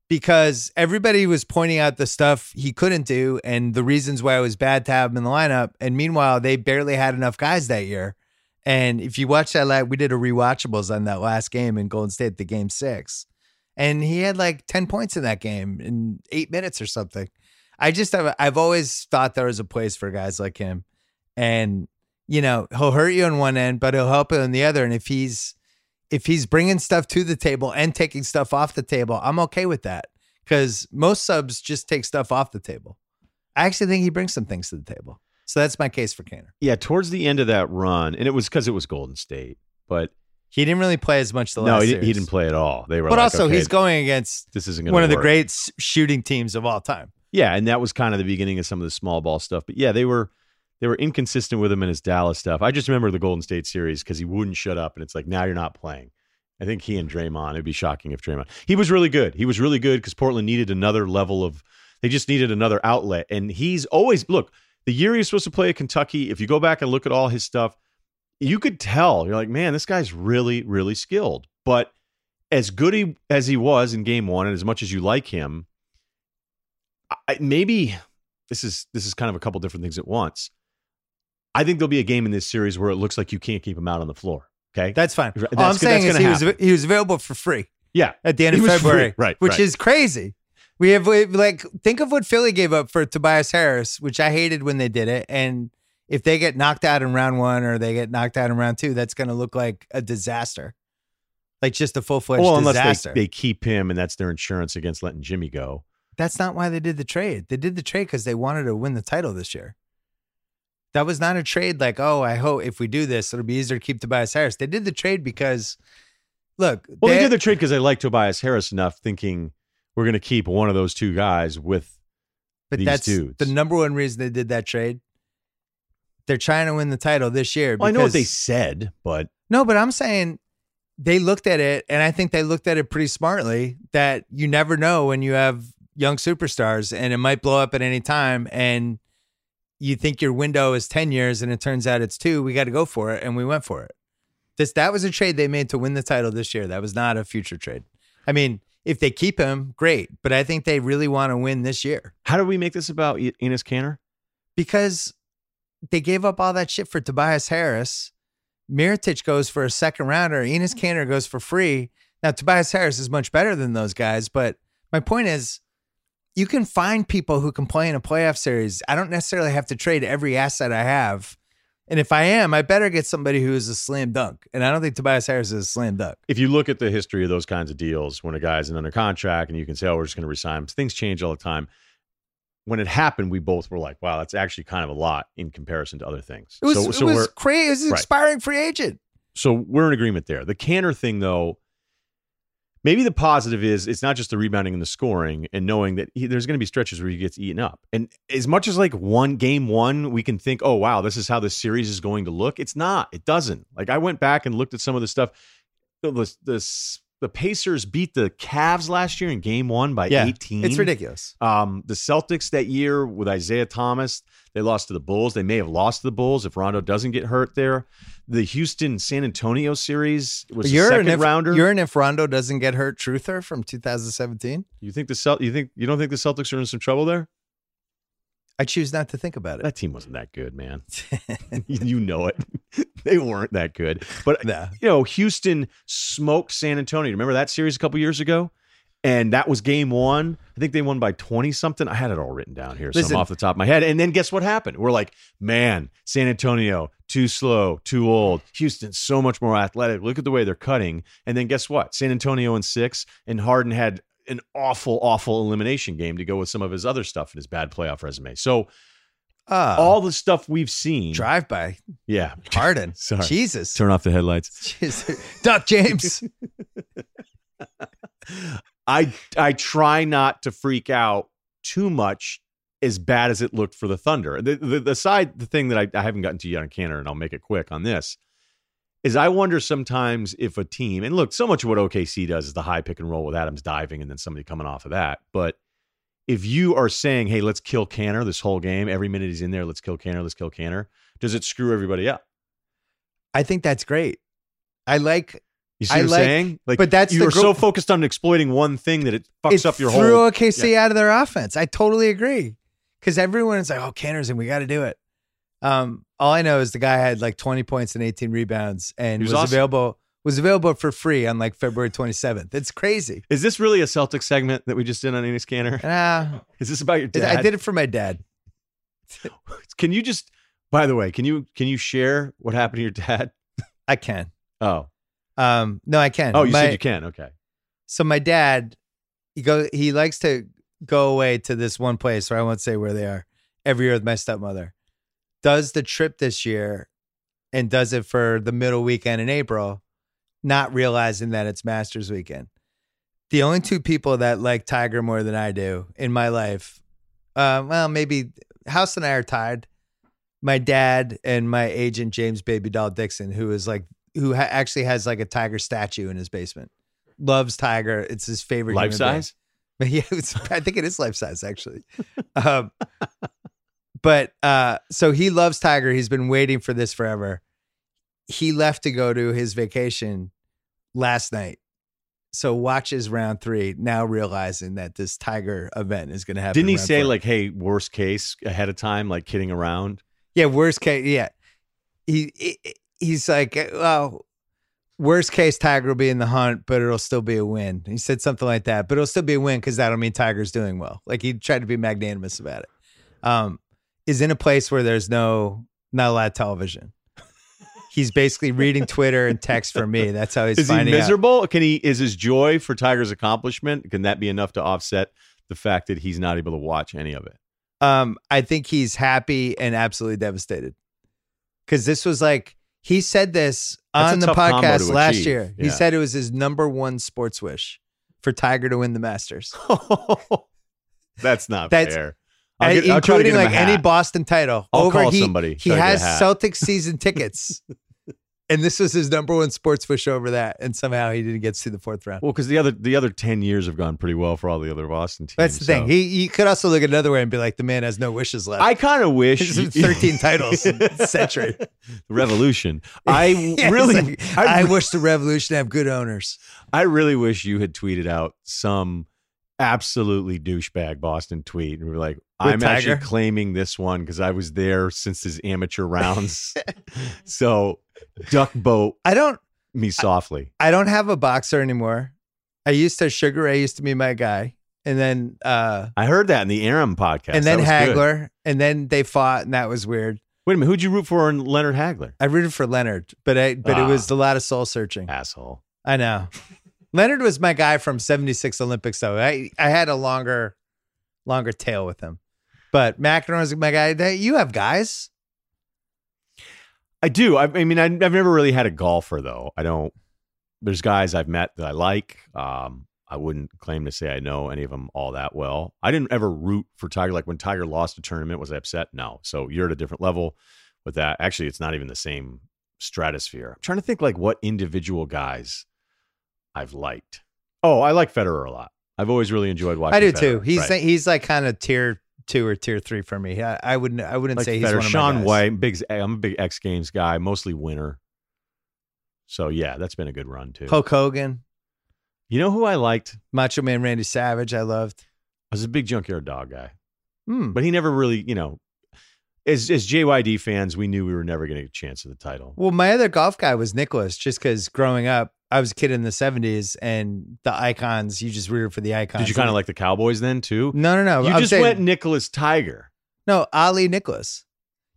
because everybody was pointing out the stuff he couldn't do and the reasons why it was bad to have him in the lineup. And meanwhile, they barely had enough guys that year. And if you watch that, like we did a rewatchables on that last game in Golden State, the game six, and he had like ten points in that game in eight minutes or something. I just have, I've always thought there was a place for guys like him, and you know he'll hurt you on one end, but he'll help you on the other. And if he's if he's bringing stuff to the table and taking stuff off the table, I'm okay with that because most subs just take stuff off the table. I actually think he brings some things to the table. So that's my case for Kanter. Yeah, towards the end of that run, and it was because it was Golden State, but He didn't really play as much the no, last he, series. he didn't play at all. They were But like, also, okay, he's going against this isn't going one of the great shooting teams of all time. Yeah, and that was kind of the beginning of some of the small ball stuff. But yeah, they were they were inconsistent with him in his Dallas stuff. I just remember the Golden State series because he wouldn't shut up, and it's like now you're not playing. I think he and Draymond. It'd be shocking if Draymond. He was really good. He was really good because Portland needed another level of. They just needed another outlet, and he's always look. The year he was supposed to play at Kentucky, if you go back and look at all his stuff, you could tell you're like, man, this guy's really, really skilled. But as good he, as he was in Game One, and as much as you like him, I, maybe this is this is kind of a couple different things at once. I think there'll be a game in this series where it looks like you can't keep him out on the floor. Okay, That's fine. That's all I'm saying is he gonna was he was available for free yeah, at the end He of was free. February, Right, Which right. is crazy. We have we, like think of what Philly gave up for Tobias Harris, which I hated when they did it, and if they get knocked out in round one or they get knocked out in round two, that's going to look like a disaster, like just a full fledged well, unless disaster. they, they keep him and that's their insurance against letting Jimmy go. That's not why they did the trade. They did the trade because they wanted to win the title this year. That was not a trade like, oh, I hope if we do this, it'll be easier to keep Tobias Harris. They did the trade because, look, Well, they, they- did the trade because they like Tobias Harris enough, thinking we're going to keep one of those two guys with. but these that's dudes. the number one reason they did that trade. They're trying to win the title this year. Well, I know what they said, but No, but I'm saying they looked at it, and I think they looked at it pretty smartly. That you never know when you have young superstars, and it might blow up at any time. And you think your window is ten years, and it turns out it's two. We got to go for it, and we went for it. This that was a trade they made to win the title this year. That was not a future trade. I mean, if they keep him, great. But I think they really want to win this year how do we make this about Enes Kanter? because they gave up all that shit for Tobias Harris. Mirotic goes for a second rounder. Enes mm. Kanter goes for free. Now, Tobias Harris is much better than those guys, but my point is you can find people who can play in a playoff series. I don't necessarily have to trade every asset I have. And if I am, I better get somebody who is a slam dunk. And I don't think Tobias Harris is a slam dunk. If you look at the history of those kinds of deals, when a guy's in under contract and you can say, "Oh, we're just going to resign him," things change all the time. when it happened, we both were like, "Wow, that's actually kind of a lot in comparison to other things." It was, so, it so was crazy. It was an Right. expiring free agent. so we're in agreement there. The Kanter thing, though, maybe the positive is it's not just the rebounding and the scoring, and knowing that he, there's going to be stretches where he gets eaten up. And as much as like one game one, we can think, "Oh wow, this is how this series is going to look." It's not. It doesn't. Like I went back and looked at some of the stuff. The the, the, the Pacers beat the Cavs last year in game one by Yeah, 18. It's ridiculous. Um, the Celtics that year with Isaiah Thomas, they lost to the Bulls. They may have lost to the Bulls if Rondo doesn't get hurt there. The Houston San Antonio series was you're second if, rounder. You're an if Rondo doesn't get hurt truther from 2017. you think the Celt- you think you don't think the Celtics are in some trouble there? I choose not to think about it. That team wasn't that good, man. you know it. they weren't that good. But no. you know, Houston smoked San Antonio. Remember that series a couple years ago? And that was game one. I think they won by 20 something. I had it all written down here, Listen. some off the top of my head. And then guess what happened? We're like, man, San Antonio, too slow, too old. Houston, so much more athletic. Look at the way they're cutting. And then guess what? San Antonio in six, and Harden had an awful, awful elimination game to go with some of his other stuff in his bad playoff resume. So Uh, all the stuff we've seen. drive by Yeah. Harden. Sorry. Jesus. Turn off the headlights. Jeez. Duck James. I I try not to freak out too much as bad as it looked for the Thunder. The the, the side the thing that I, I haven't gotten to yet on Kanter, and I'll make it quick on this, is I wonder sometimes if a team and look, so much of what OKC does is the high pick and roll with Adams diving and then somebody coming off of that. But if you are saying, hey, let's kill Kanter this whole game, every minute he's in there, let's kill Kanter, let's kill Kanter, does it screw everybody up? I think that's great. I like You see I what I'm like- saying? Like, but that's you're so focused on exploiting one thing that it fucks it up your threw whole. Threw OKC out of their offense. I totally agree. Because everyone is like, oh, Kanter's and we got to do it. Um, all I know is the guy had like 20 points and 18 rebounds and He was, was awesome. available was available for free on like February 27th. It's crazy. Is this really a Celtic segment that we just did on Enes Kanter? Ah, Is this about your dad? I did it for my dad. Can you just? By the way, can you can you share what happened to your dad? I can. Oh, Um, no, I can. oh, you My- said you can. Okay. So my dad, he go he likes to go away to this one place, or I won't say where they are, every year with my stepmother. Does the trip this year and does it for the middle weekend in April, not realizing that it's Masters weekend. The only two people that like Tiger more than I do in my life, uh, well, maybe House and I are tied. My dad and my agent James Baby Doll Dixon, who is like, who ha- actually has like a tiger statue in his basement loves Tiger. It's his favorite. Life size. Yeah, it's, I think it is life size actually. Um, but uh, so he loves Tiger. He's been waiting for this forever. He left to go to his vacation last night. So watches round three now realizing that this Tiger event is going to happen. Didn't he say four. like, "Hey, worst case ahead of time, like kidding around"? Yeah, worst case. Yeah, he, he he's like, well, worst case, Tiger will be in the hunt, but it'll still be a win. He said something like that, but it'll still be a win because that'll mean Tiger's doing well. Like he tried to be magnanimous about it. Um, is in a place where there's no not a lot of television. He's basically reading Twitter and text from me. That's how he's Is he finding out. miserable? Can he? Is his joy for Tiger's accomplishment? Can that be enough to offset the fact that he's not able to watch any of it? Um, I think he's happy and absolutely devastated because this was like he said this That's on the podcast last achieve. year. He said it was his number one sports wish for Tiger to win the Masters, That's not That's- fair. I'll get- including like any. Boston title. I'll Over call he, somebody, he try to get a has. Celtics season tickets, and this was his number one sports wish over that, and somehow he didn't get to the fourth round. Well, because the other the other ten years have gone pretty well for all the other Boston teams. That's the thing. He he could also look another way and be like, the man has no wishes left. I kind of wish 13 titles century. Revolution. I Yeah, really, like, I, I wish the revolution have good owners. I really wish you had tweeted out some absolutely douchebag Boston tweet and we were like, I'm actually claiming this one because I was there since his amateur rounds. so duck boat I don't me softly. I don't have a boxer anymore. I used to Sugar Ray used to be my guy. And then uh I heard that in the Aram podcast. and then was good. Hagler. And then they fought and that was weird. Wait a minute, who'd you root for in Leonard Hagler? I rooted for Leonard, but I but it Ah. was a lot of soul searching. Asshole. I know. Leonard was my guy from 76 Olympics though. I I had a longer longer tail with him. But McEnroe's my guy. That you have guys. I do. I, I mean, I, I've never really had a golfer though. I don't. There's guys I've met that I like. Um, I wouldn't claim to say I know any of them all that well. I didn't ever root for Tiger. Like when Tiger lost a tournament, was I upset? No. So you're at a different level with that. Actually, it's not even the same stratosphere. I'm trying to think like what individual guys I've liked. Oh, I like Federer a lot. I've always really enjoyed watching. I do Federer. too. He's Right. he's like kind of tier two or tier three for me. I, I wouldn't I wouldn't like say he's Federer. one of Shaun guys. White, big. I'm a big X Games guy, mostly winner. So yeah, that's been a good run too. Hulk Hogan, You know who I liked? Macho Man Randy Savage. I loved. I was a big Junkyard Dog guy, Hmm. but he never really, you know, as as JYD fans, we knew we were never going to get a chance at the title. Well, my other golf guy was Nicklaus, just because growing up, I was a kid in the '70s, and the icons. You just rooted for the icons. Did you kind of like the Cowboys then too? No, no, no. you I'm just saying- went Nicklaus Tiger No, Ali Nicklaus.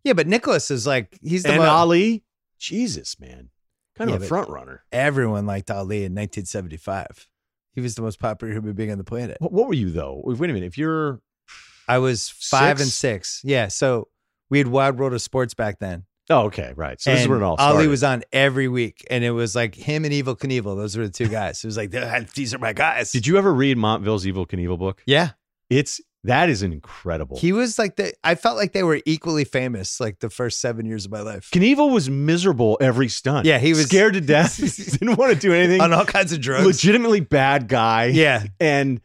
Yeah, but Nicklaus is like he's the and mo- Ali. Jesus, man, kind Yeah, of a front runner. everyone liked Ali in 1975. He was the most popular human being on the planet. What, what were you though? Wait a minute. If you're I was five and Six? six. Yeah, so we had Wild World of Sports back then. Oh, okay, right. So this is where it all started. Ali was on every week, and it was like him and Evel Knievel. Those were the two guys. It was like these are my guys. Did you ever read Montville's Evel Knievel book? Yeah, It's that is incredible. he was like the. I felt like they were equally famous. Like the first seven years of my life, Knievel was miserable every stunt. Yeah, he was- scared to death. Didn't want to do anything. on all kinds of drugs. Legitimately bad guy. Yeah, And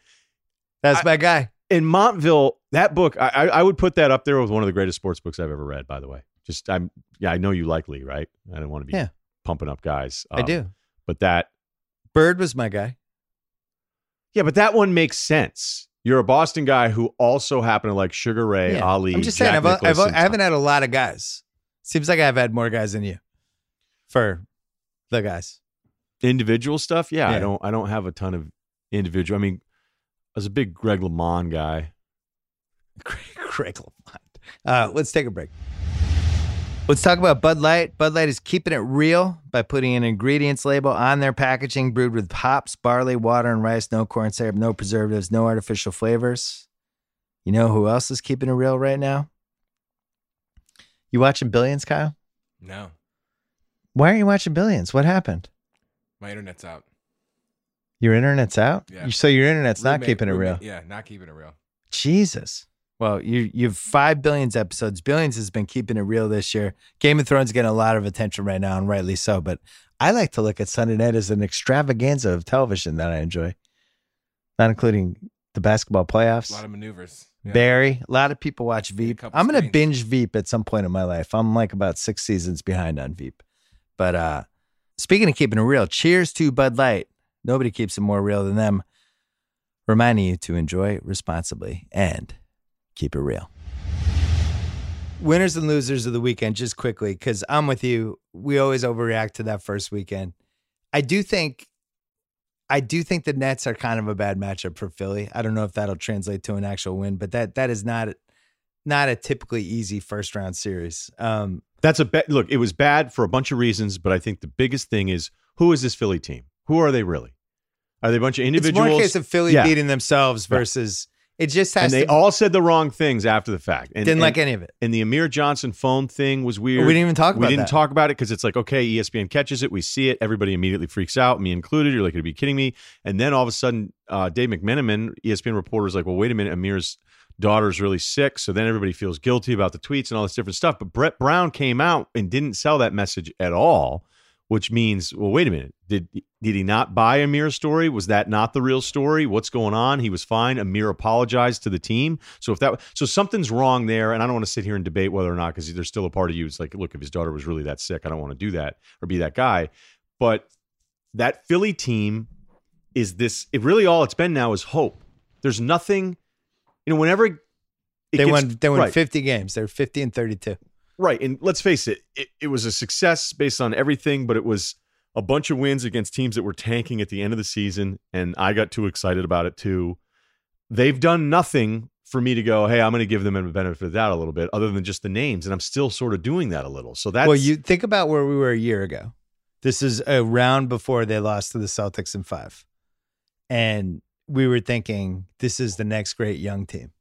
that's I- my guy. in Montville, that book, I I would put that up there with one of the greatest sports books I've ever read. By the way, just I'm yeah, I know you like Lee, right? I don't want to be Yeah. pumping up guys. I Um, do. but that Bird was my guy. yeah, but that one makes sense. You're a Boston guy who also happened to like Sugar Ray, Yeah. Ali. I'm just Jack saying, I've, I've, I have not had a lot of guys. Seems like I've had more guys than you for the guys. individual stuff. Yeah, I don't I don't have a ton of individual. I mean, I was a big Greg LeMond guy. Greg Lamont. Uh, let's take a break. Let's talk about Bud Light. Bud Light is keeping it real by putting an ingredients label on their packaging brewed with hops, barley, water, and rice. No corn syrup, no preservatives, no artificial flavors. You know who else is keeping it real right now? You watching Billions, Kyle? No, Why aren't you watching Billions? What happened? my internet's out. Your internet's out? Yeah. So your internet's not Roommate- keeping it real. Yeah, not keeping it real. Jesus. Well, you you've five billions episodes. Billions has been keeping it real this year. Game of Thrones getting a lot of attention right now, and rightly so. But I like to look at Sunday night as an extravaganza of television that I enjoy, not including the basketball playoffs. A lot of maneuvers. Yeah. Barry. A lot of people watch Veep. I'm gonna screens. binge Veep at some point in my life. I'm like about six seasons behind on Veep. But uh speaking of keeping it real, cheers to Bud Light. Nobody keeps it more real than them. Reminding you to enjoy responsibly and keep it real. Winners and losers of the weekend, just quickly, because I'm with you. We always overreact to that first weekend. I do think I do think the Nets are kind of a bad matchup for Philly. I don't know if that'll translate to an actual win, but that that is not not a typically easy first round series. Um, That's a. Look, it was bad for a bunch of reasons, but I think the biggest thing is who is this Philly team? Who are they really? Are they a bunch of individuals? it's more a case of Philly Yeah. beating themselves versus it just has and they to. all said the wrong things after the fact. And, didn't and, like any of it. and the Amir Johnson phone thing was weird. We didn't even talk we about didn't that. talk about it because it's like, okay, ESPN catches it, we see it, everybody immediately freaks out, me included. You're like, are you kidding me? And then all of a sudden, uh, Dave McMenamin, ESPN reporter, is like, well, wait a minute, Amir's daughter's really sick. So then everybody feels guilty about the tweets and all this different stuff. But Brett Brown came out and didn't sell that message at all, which means, well, wait a minute, did did he not buy Amir's story? Was that not the real story? What's going on? He was fine. Amir apologized to the team. So if that so something's wrong there, and I don't want to sit here and debate whether or not because there's still a part of you. It's like, look, if his daughter was really that sick, I don't want to do that or be that guy. But that Philly team is this. It really all it's been now is hope. There's nothing, you know. Whenever it They gets- won. They won right. 50 games. They're 50 and 32. Right. And let's face it, it, it was a success based on everything, but it was a bunch of wins against teams that were tanking at the end of the season. And I got too excited about it too. They've done nothing for me to go, hey, I'm going to give them a benefit of that a little bit, other than just the names. And I'm still sort of doing that a little. So that's well, you think about where we were a year ago. This is a round before they lost to the Celtics in five, and we were thinking this is the next great young team.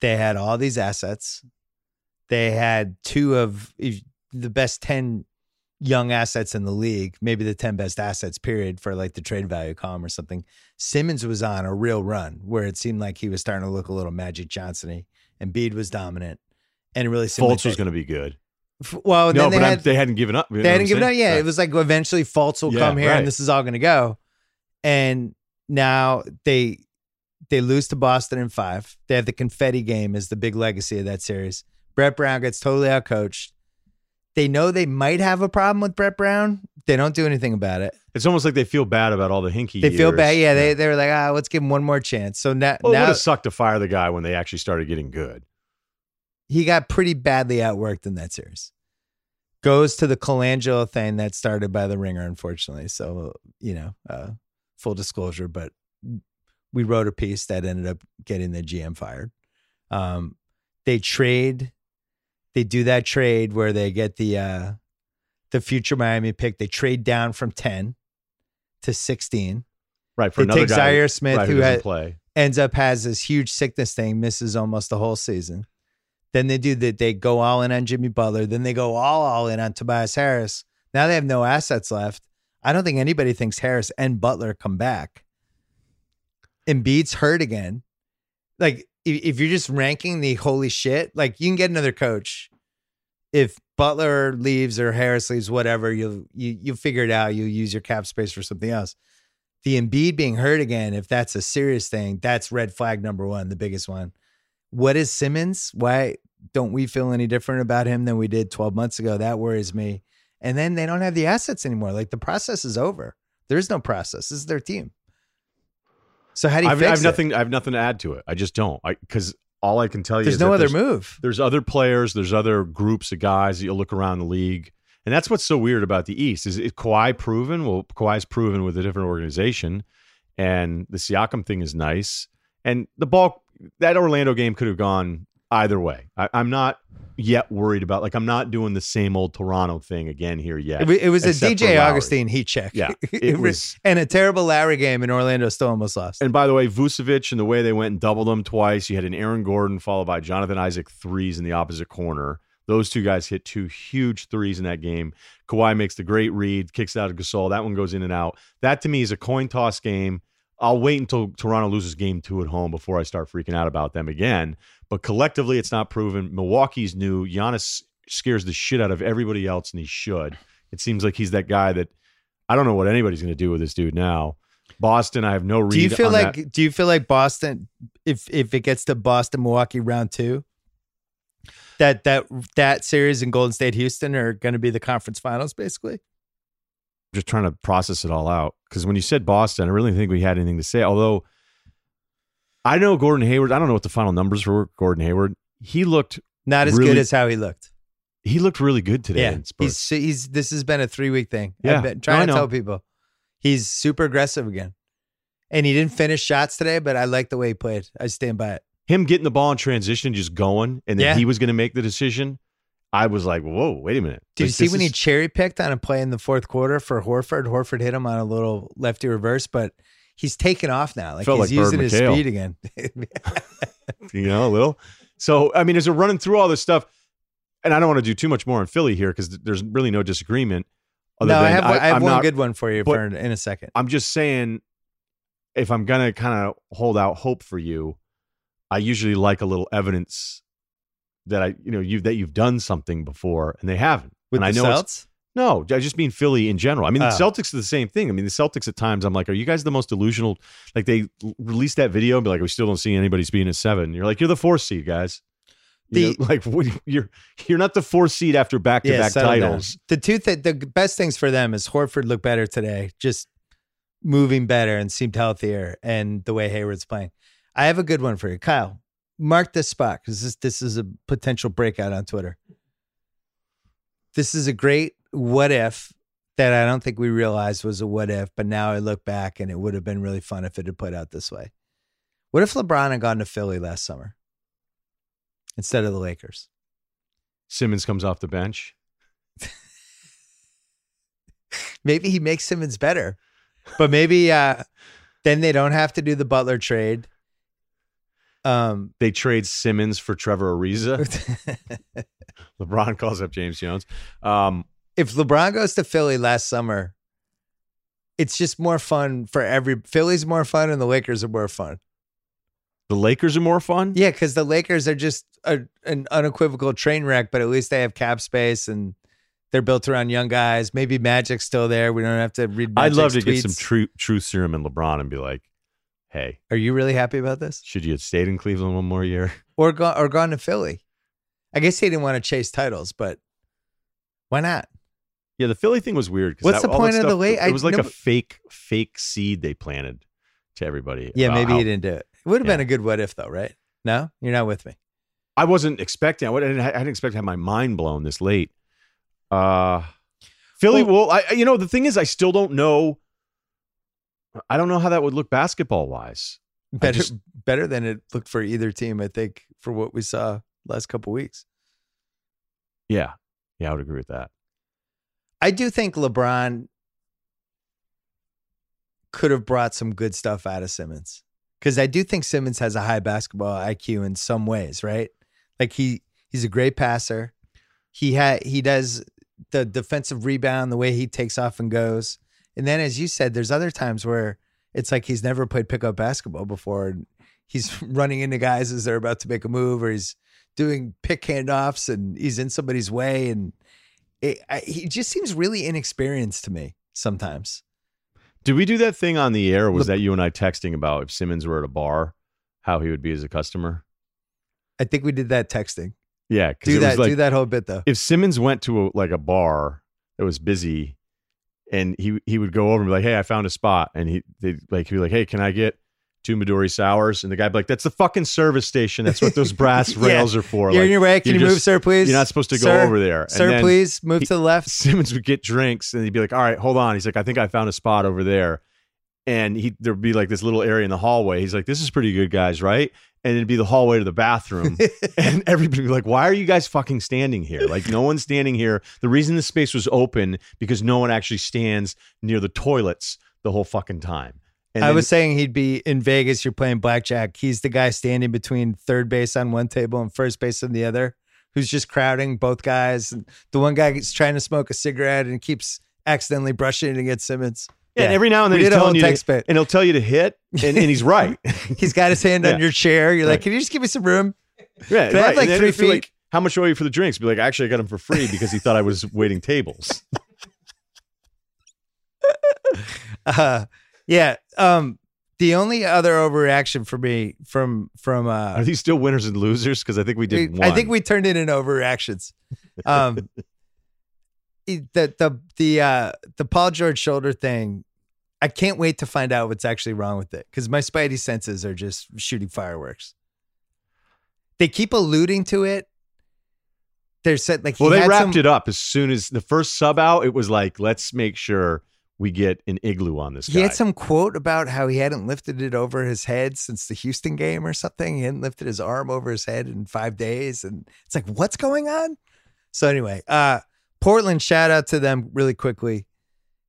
they had all these assets. They had two of the best 10 young assets in the league, maybe the 10 best assets, period, for like the trade value column or something. Simmons was on a real run where it seemed like he was starting to look a little Magic Johnson y, and Embiid was dominant. And it really seemed Fultz was going to be good. Well, no, but had, they hadn't given up. you know they hadn't given saying? yet. Right. It was like eventually Fultz will Yeah, come here right. and this is all going to go. And now they they lose to Boston in five. They have the confetti game as the big legacy of that series. Brett Brown gets totally outcoached. They know they might have a problem with Brett Brown. They don't do anything about it. It's almost like they feel bad about all the Hinkie. They feel bad. Yeah, they they were like, ah, let's give him one more chance. So now, Well, it would now have sucked to fire the guy when they actually started getting good. he got pretty badly outworked in that series. Goes to the Colangelo thing that started by the ringer, unfortunately. So, you know, uh, full disclosure, but we wrote a piece that ended up getting the GM fired. Um, they trade, they do that trade where they get the uh, the future Miami pick. They trade down from 10 to 16. Right for They another take guy Zhaire Smith, right, who, who had- play. ends up has this huge sickness thing, misses almost the whole season. Then they do that. They go all in on Jimmy Butler. Then they go all all in on Tobias Harris. Now they have no assets left. I don't think anybody thinks Harris and Butler come back. Embiid's hurt again. Like if, if you're just ranking the holy shit, like you can get another coach. If Butler leaves or Harris leaves, whatever, you'll you you figure it out. You'll use your cap space for something else the Embiid being hurt again, if that's a serious thing, that's red flag number one, the biggest one. What is Simmons? Why don't we feel any different about him than we did 12 months ago? That worries me. And then they don't have the assets anymore. Like the process is over. There is no process. This is their team. So how do you I've, fix I've it? nothing. I have nothing to add to it. I just don't. I because all I can tell you is There's is no other there's, move. There's other players. There's other groups of guys that you look around the league, and that's what's so weird about the East. Is it Kawhi proven? Well, Kawhi's proven with a different organization, and the Siakam thing is nice. And the ball that Orlando game could have gone either way. I, I'm not yet worried about. Like I'm not doing the same old Toronto thing again here yet. It, it was a DJ. Augustin heat check. Yeah, It it was, and a terrible Lowry game, and Orlando still almost lost. And by the way, Vucevic and the way they went and doubled them twice, you had an Aaron Gordon followed by Jonathan Isaac threes in the opposite corner. Those two guys hit two huge threes in that game. Kawhi makes the great read, kicks it out of Gasol. That one goes in and out. That to me is a coin toss game. I'll wait until Toronto loses game two at home before I start freaking out about them again. But collectively, it's not proven. Milwaukee's new. Giannis scares the shit out of everybody else, and he should. It seems like he's that guy that I don't know what anybody's going to do with this dude now. Boston, I have no read. Do you feel like that. do you feel like Boston if if it gets to Boston Milwaukee round 2 that that that series in Golden State Houston are going to be the conference finals basically? Just trying to process it all out because when you said Boston, I really didn't think we had anything to say. Although I know Gordon Hayward, I don't know what the final numbers were. Gordon Hayward, he looked Not as Really? good as how he looked. he looked really good today. yeah. in Spurs. He's he's this has been a 3 week thing. Yeah. I've been trying I to tell people. He's super aggressive again. And he didn't finish shots today, but I like the way he played. I stand by it. Him getting the ball in transition, just going, and then Yeah. he was going to make the decision. I was like, whoa, wait a minute. Did you see when he cherry picked on a play in the fourth quarter for Horford? Horford hit him on a little lefty reverse, but he's taken off now. Like Felt he's like Bird using his McHale. speed again. you know, a little. So, I mean, as we're running through all this stuff, and I don't want to do too much more on Philly here because there's really no disagreement. Other no, than I have, one- I have one not- good one for you for in a second. I'm just saying, if I'm gonna kind of hold out hope for you, I usually like a little evidence that I, you know, you that you've done something before, and they haven't. With and the I know Celts? no, I just mean Philly in general. I mean, the Oh. Celtics are the same thing. I mean, the Celtics at times, I'm like, are you guys the most delusional? Like they released that video and be like, we still don't see anybody's being a seven. You're like, you're the fourth seed, guys. You The- know, like what, you're you're not the fourth seed after back to back settle down. titles. The two th- the best things for them is Horford looked better today, just moving better and seemed healthier, and the way Hayward's playing. I have a good one for you, Kyle. Mark this spot because this this is a potential breakout on Twitter. This is a great what if that I don't think we realized was a what if, but now I look back and it would have been really fun if it had played out this way. What if LeBron had gone to Philly last summer instead of the Lakers? Simmons comes off the bench. maybe he makes Simmons better. But maybe uh then they don't have to do the Butler trade. Um, They trade Simmons for Trevor Ariza. LeBron calls up James Jones. Um, if LeBron goes to Philly last summer, it's just more fun for every Philly's more fun and the Lakers are more fun. the Lakers are more fun. Yeah, because the Lakers are just a, an unequivocal train wreck, but at least they have cap space and they're built around young guys. Maybe Magic's still there. We don't have to read. I'd love to Magic's get some tweets. true truth serum in LeBron and be like, "Hey, Are you really happy about this? should you have stayed in Cleveland one more year?" Or gone or gone to Philly? I guess he didn't want to chase titles, but why not? Yeah, the Philly thing was weird. 'cause What's that- the all that point of the stuff- late- I It was like a never- fake, fake seed they planted to everybody. Yeah, about maybe how- he didn't do it. It would have been a good what if though, right? No, you're not with me. I wasn't expecting. I wouldn't- I didn't expect to have my mind blown this late. Uh Philly. Well, I I- you know the thing is, I still don't know. I don't know how that would look basketball wise. Better, just- better than it looked for either team, I think, for what we saw last couple weeks. Yeah, yeah, I would agree with that. I do think LeBron could have brought some good stuff out of Simmons because I do think Simmons has a high basketball IQ in some ways, right? Like he he's a great passer. He had he does the defensive rebound, the way he takes off and goes. And then, as you said, there's other times where it's like he's never played pickup basketball before. And he's running into guys as they're about to make a move, or he's doing pick handoffs and he's in somebody's way. And it, I, he just seems really inexperienced to me sometimes. Did we do that thing on the air? Was Le- that you and I texting about if Simmons were at a bar, how he would be as a customer? I think we did that texting. Yeah, Do that. like do that whole bit though. if Simmons went to a, like a bar that was busy, and he he would go over and be like, "Hey, I found a spot," and he they like he'd be like, "Hey, can I get two Midori sours?" And the guy'd be like, "That's the fucking service station. That's what those brass Yeah. rails are for. You're like, in your way. Can you you're move, sir? Please. You're not supposed to go Sir, over there, And Sir, please move he- to the left. Simmons would get drinks, and he'd be like, "All right, hold on." He's like, "I think I found a spot over there." And he there'd be like this little area in the hallway. He's like, "This is pretty good, guys, right?" And it'd be the hallway to the bathroom, and everybody would be like, "Why are you guys fucking standing here? Like, no one's standing here." The reason this space was open because no one actually stands near the toilets the whole fucking time. And I then- was saying he'd be in Vegas. You're playing blackjack. He's the guy standing between third base on one table and first base on the other, who's just crowding both guys. And the one guy is trying to smoke a cigarette and keeps accidentally brushing it against Simmons. Yeah, and every now and then We he's telling you, text to, bit. and he'll tell you to hit, and, and he's right. He's got his hand Yeah. on your chair. You're like, can you just give me some room? Yeah, Can right. like, And three feet? Like, how much owe you for the drinks? Be like, actually, I got them for free because he thought I was waiting tables. Uh, yeah. Um, the only other overreaction for me from from uh, Are these still winners and losers? Because I think we did We-. I think we turned it into overreactions. Um, the the the uh, the Paul George shoulder thing. I can't wait to find out what's actually wrong with it because my spidey senses are just shooting fireworks. They keep alluding to it. They're said like Well, they wrapped some- it up as soon as the first sub out. It was like, let's make sure we get an igloo on this He guy. had some quote about how he hadn't lifted it over his head since the Houston game or something. He hadn't lifted his arm over his head in five days. And it's like, what's going on? So anyway, uh, Portland, shout out to them really quickly.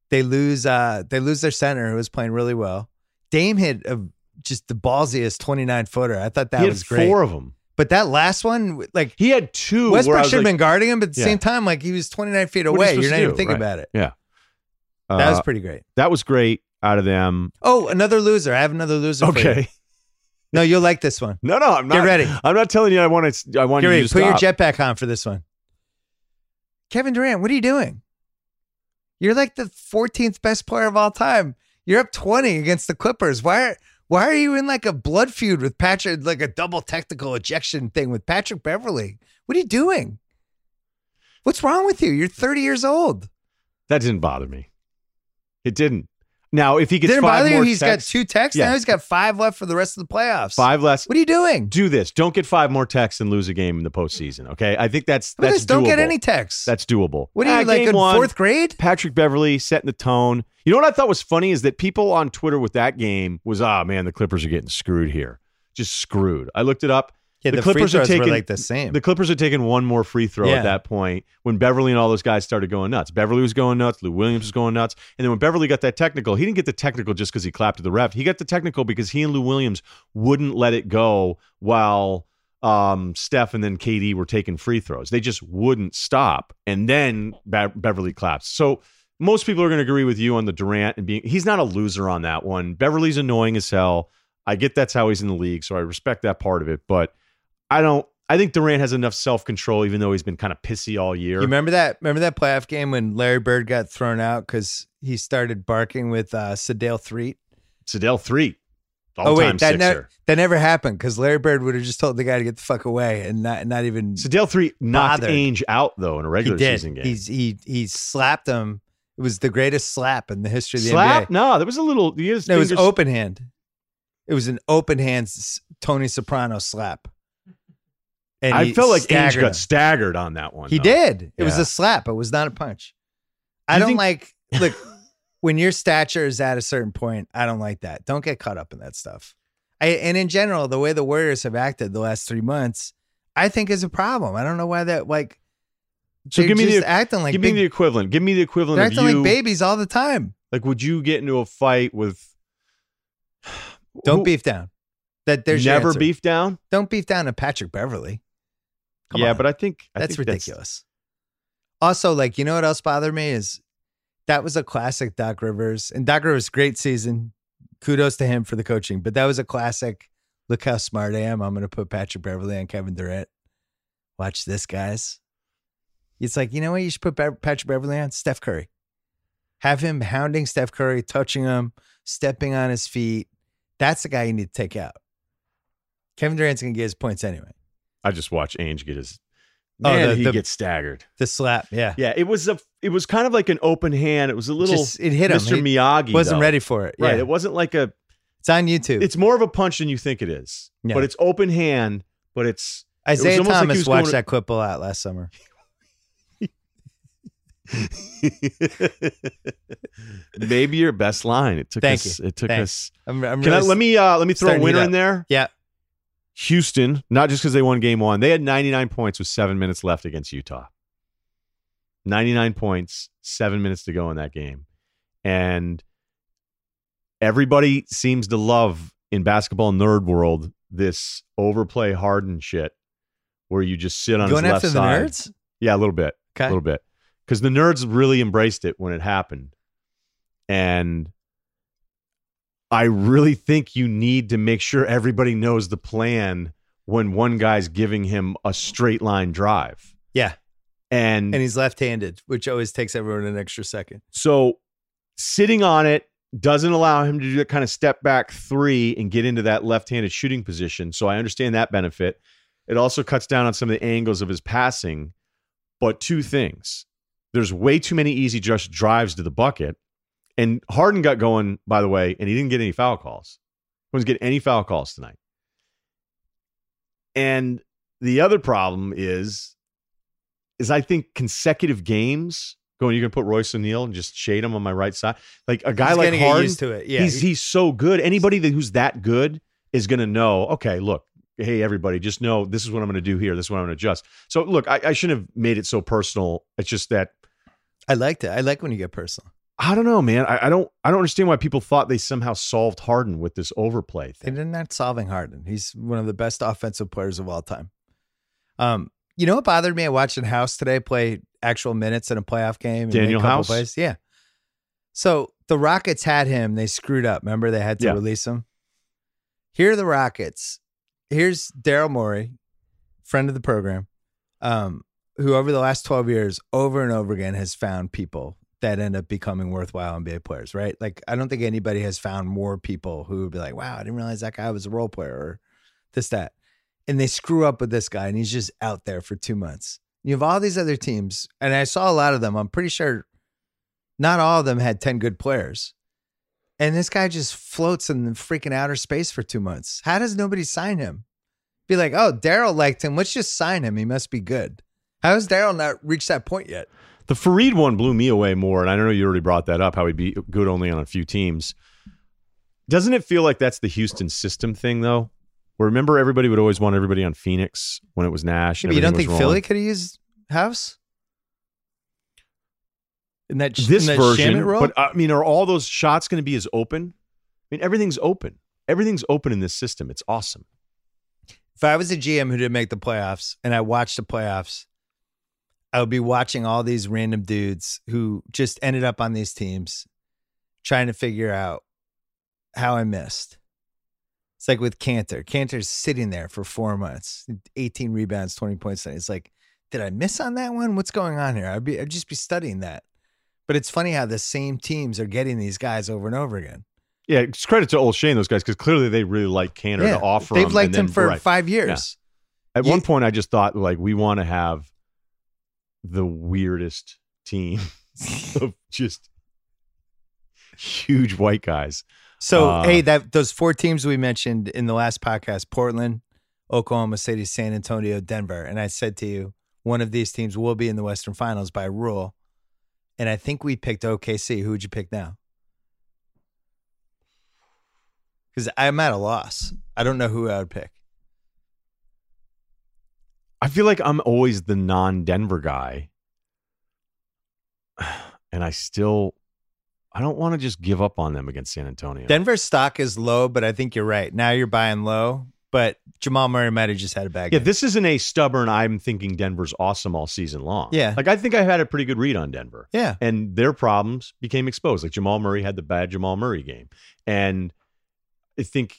They lose uh they lose their center who was playing really well. Dame hit a, just the ballsiest 29 footer. I thought that he had was great. four of them. But that last one, like He had two. Westbrook should have like, been guarding him, but at the Yeah. same time, like he was 29 feet What are you away. to not even do? thinking Right. about it. Yeah. That was uh, pretty great. that was great out of them. Oh, another loser. I have another loser. for you. Okay. No, you'll like this one. No, no, I'm not. Get ready. I'm not telling you. I want to. I want Get you ready. to Put your jetpack on for this one. Kevin Durant, what are you doing? You're like the 14th best player of all time. You're up 20 against the Clippers. Why are why are you in like a blood feud with Patrick, like a double technical ejection thing with Patrick Beverley? What are you doing? What's wrong with you? You're 30 years old. That didn't bother me. It didn't. Now, if he gets Didn't five bother you? more He's texts, got two texts Yeah. now. He's got five left for the rest of the playoffs. five less. What are you doing? Do this. Don't get five more texts and lose a game in the postseason. Okay, I think that's that's this. Don't get doable. any texts. That's doable. what are you Ah, like game in one, fourth grade? Patrick Beverley setting the tone. You know what I thought was funny is that people on Twitter with that game was, ah, man, the Clippers are getting screwed here. Just screwed. I looked it up. Yeah, The the, Clippers free are taking- like the same. The Clippers had taken one more free throw Yeah. at that point when Beverley and all those guys started going nuts. Beverley was going nuts. Lou Williams was going nuts. And then when Beverley got that technical, he didn't get the technical just because he clapped to the ref. He got the technical because he and Lou Williams wouldn't let it go while um, Steph and then KD were taking free throws. They just wouldn't stop. And then Be- Beverley claps. So most people are going to agree with you on the Durant and being he's not a loser on that one. Beverley's annoying as hell. I get that's how he's in the league, so I respect that part of it. But I don't. I think Durant has enough self control, even though he's been kind of pissy all year. You remember that? Remember that playoff game when Larry Bird got thrown out because he started barking with uh, Sedale Threatt? Sedale Threatt, all Oh wait, that never that never happened because Larry Bird would have just told the guy to get the fuck away and not not even. Sedale Threatt knocked Bothered. Ainge out though in a regular season game. He's he he slapped him. It was the greatest slap in the history of the Slap? NBA. No, there was a little. He had his it was open hand. It was an open hand Tony Soprano slap. And I he felt like Ainge got staggered on that one. He though. did. It was a slap. It was not a punch. I you don't think- like look when your stature is at a certain point. I don't like that. Don't get caught up in that stuff. I, and in general, the way the Warriors have acted the last three months, I think is a problem. I don't know why that like. So give me the- just acting like Give big, me the equivalent. Give me the equivalent they're of acting you. like babies all the time. Like, would you get into a fight with? Don't who- beef down. That there's never answer. beef down. Don't beef down to Patrick Beverley. Come yeah, on. but I think I that's think ridiculous. Also, like, you know what else bothered me is that was a classic Doc Rivers. And Doc Rivers, great season. Kudos to him for the coaching. But that was a classic. Look how smart I am. I'm going to put Patrick Beverley on Kevin Durant. Watch this, guys. It's like, you know what you should put Patrick Beverley on? Steph Curry. Have him hounding Steph Curry, touching him, stepping on his feet. That's the guy you need to take out. Kevin Durant's going to get his points anyway. I just watch Ainge get his. Oh, the- he the- gets staggered. The slap, yeah. Yeah, it was a. It was kind of like an open hand. It was a little Just- it hit him. Mr. He Miyagi. Wasn't though. ready for it. Right. It wasn't like a. It's on YouTube. It's more of a punch than you think it is. Yeah. But it's open hand. But it's Isaiah like he Thomas was watched going- that clip a lot last summer. maybe your best line. It took Thank us. you. It took Thanks. us. I'm, I'm Can I let me uh let me throw a to winner in there? Yeah. Houston, not just because they won game one, they had 99 points with seven minutes left against Utah. 99 points, seven minutes to go in that game. And everybody seems to love in basketball nerd world this overplay hardened shit where you just sit on Going his left after the side. nerds? Yeah, a little bit. Okay. A little bit. Because the nerds really embraced it when it happened. And I really think you need to make sure everybody knows the plan when one guy's giving him a straight line drive. Yeah. And, And he's left handed, which always takes everyone an extra second. so sitting on it doesn't allow him to do that kind of step back three and get into that left handed shooting position. So I understand that benefit. It also cuts down on some of the angles of his passing. But two things there's way too many easy just drives to the bucket. And Harden got going, by the way, and he didn't get any foul calls. He wasn't getting any foul calls tonight. And the other problem is, is I think consecutive games going, you're going to put Royce O'Neale and just shade him on my right side. Like a guy He's like Harden, used to it. Yeah. he's he's so good. Anybody that who's that good is going to know. Okay, look, hey everybody, just know this is what I'm going to do here. This is what I'm going to adjust. So look, I, I shouldn't have made it so personal. It's just that I liked it. I like when you get personal. I don't know, man. I, I don't I don't understand why people thought they somehow solved Harden with this overplay And thing. they're not solving Harden. He's one of the best offensive players of all time. Um, you know what bothered me? I watched House today play actual minutes in a playoff game. and Danuel made a couple House? Plays. Yeah. So the Rockets had him. They screwed up. Remember, they had to Yeah. release him. Here are the Rockets. Here's Daryl Morey, friend of the program, um, who over the last 12 years, over and over again, has found people that end up becoming worthwhile NBA players, right? Like, I don't think anybody has found more people who would be like, wow, I didn't realize that guy was a role player or this, that. And they screw up with this guy and he's just out there for two months. You have all these other teams, and I saw a lot of them. I'm pretty sure not all of them had 10 good players. And this guy just floats in the freaking outer space for two months. How does nobody sign him? Be like, oh, Daryl liked him. Let's just sign him. He must be good. How has Daryl not reached that point yet? The Faried one blew me away more, and I know you already brought that up. How he'd be good only on a few teams. Doesn't it feel like that's the Houston system thing, though? Remember, everybody would always want everybody on Phoenix when it was Nash. Yeah, you don't think Philly could use House in that this in that version? But I mean, are all those shots going to be as open? I mean, everything's open. Everything's open in this system. It's awesome. if I was a GM who didn't make the playoffs and I watched the playoffs, I would be watching all these random dudes who just ended up on these teams trying to figure out how I missed. It's like with Kanter. Kanter's sitting there for four months, 18 rebounds, 20 points. It's like, did I miss on that one? What's going on here? I'd be I'd just be studying that. But it's funny how the same teams are getting these guys over and over again. Yeah, it's credit to Olshey, those guys, because clearly they really like Kanter Yeah, to offer. They've him, liked him then- for right. five years. At You- one point, I just thought like we want to have the weirdest team of just huge white guys. So Uh, hey, that those four teams we mentioned in the last podcast: Portland, Oklahoma City, San Antonio, Denver. And I said to you, one of these teams will be in the Western Finals by rule. And I think we picked OKC. Who would you pick now? Because I'm at a loss. I don't know who I would pick. I feel like I'm always the non-Denver guy, and I still I don't want to just give up on them against San Antonio. Denver's stock is low, but I think you're right. Now you're buying low, but Jamal Murray might have just had a bad yeah, game. this isn't a stubborn. I'm thinking Denver's awesome all season long. Yeah. like I think I had a pretty good read on Denver. yeah. and their problems became exposed. Like Jamal Murray had the bad Jamal Murray game, and I think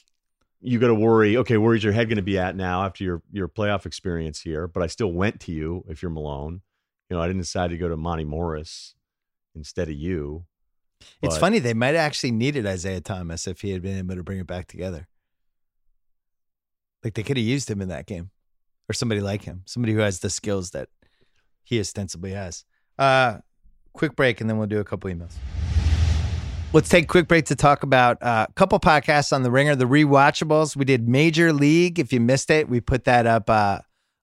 you got to worry. Okay, where's your head going to be at now after your your playoff experience here? But I still went to you if you're Malone. You know, I didn't decide to go to Monte Morris instead of you. It's funny. They might have actually needed Isaiah Thomas if he had been able to bring it back together. Like they could have used him in that game or somebody like him, somebody who has the skills that he ostensibly has. Uh, quick break and then we'll do a couple emails. Let's take a quick break to talk about uh, a couple podcasts on the ringer, the rewatchables. We did Major League. If you missed it, we put that up uh,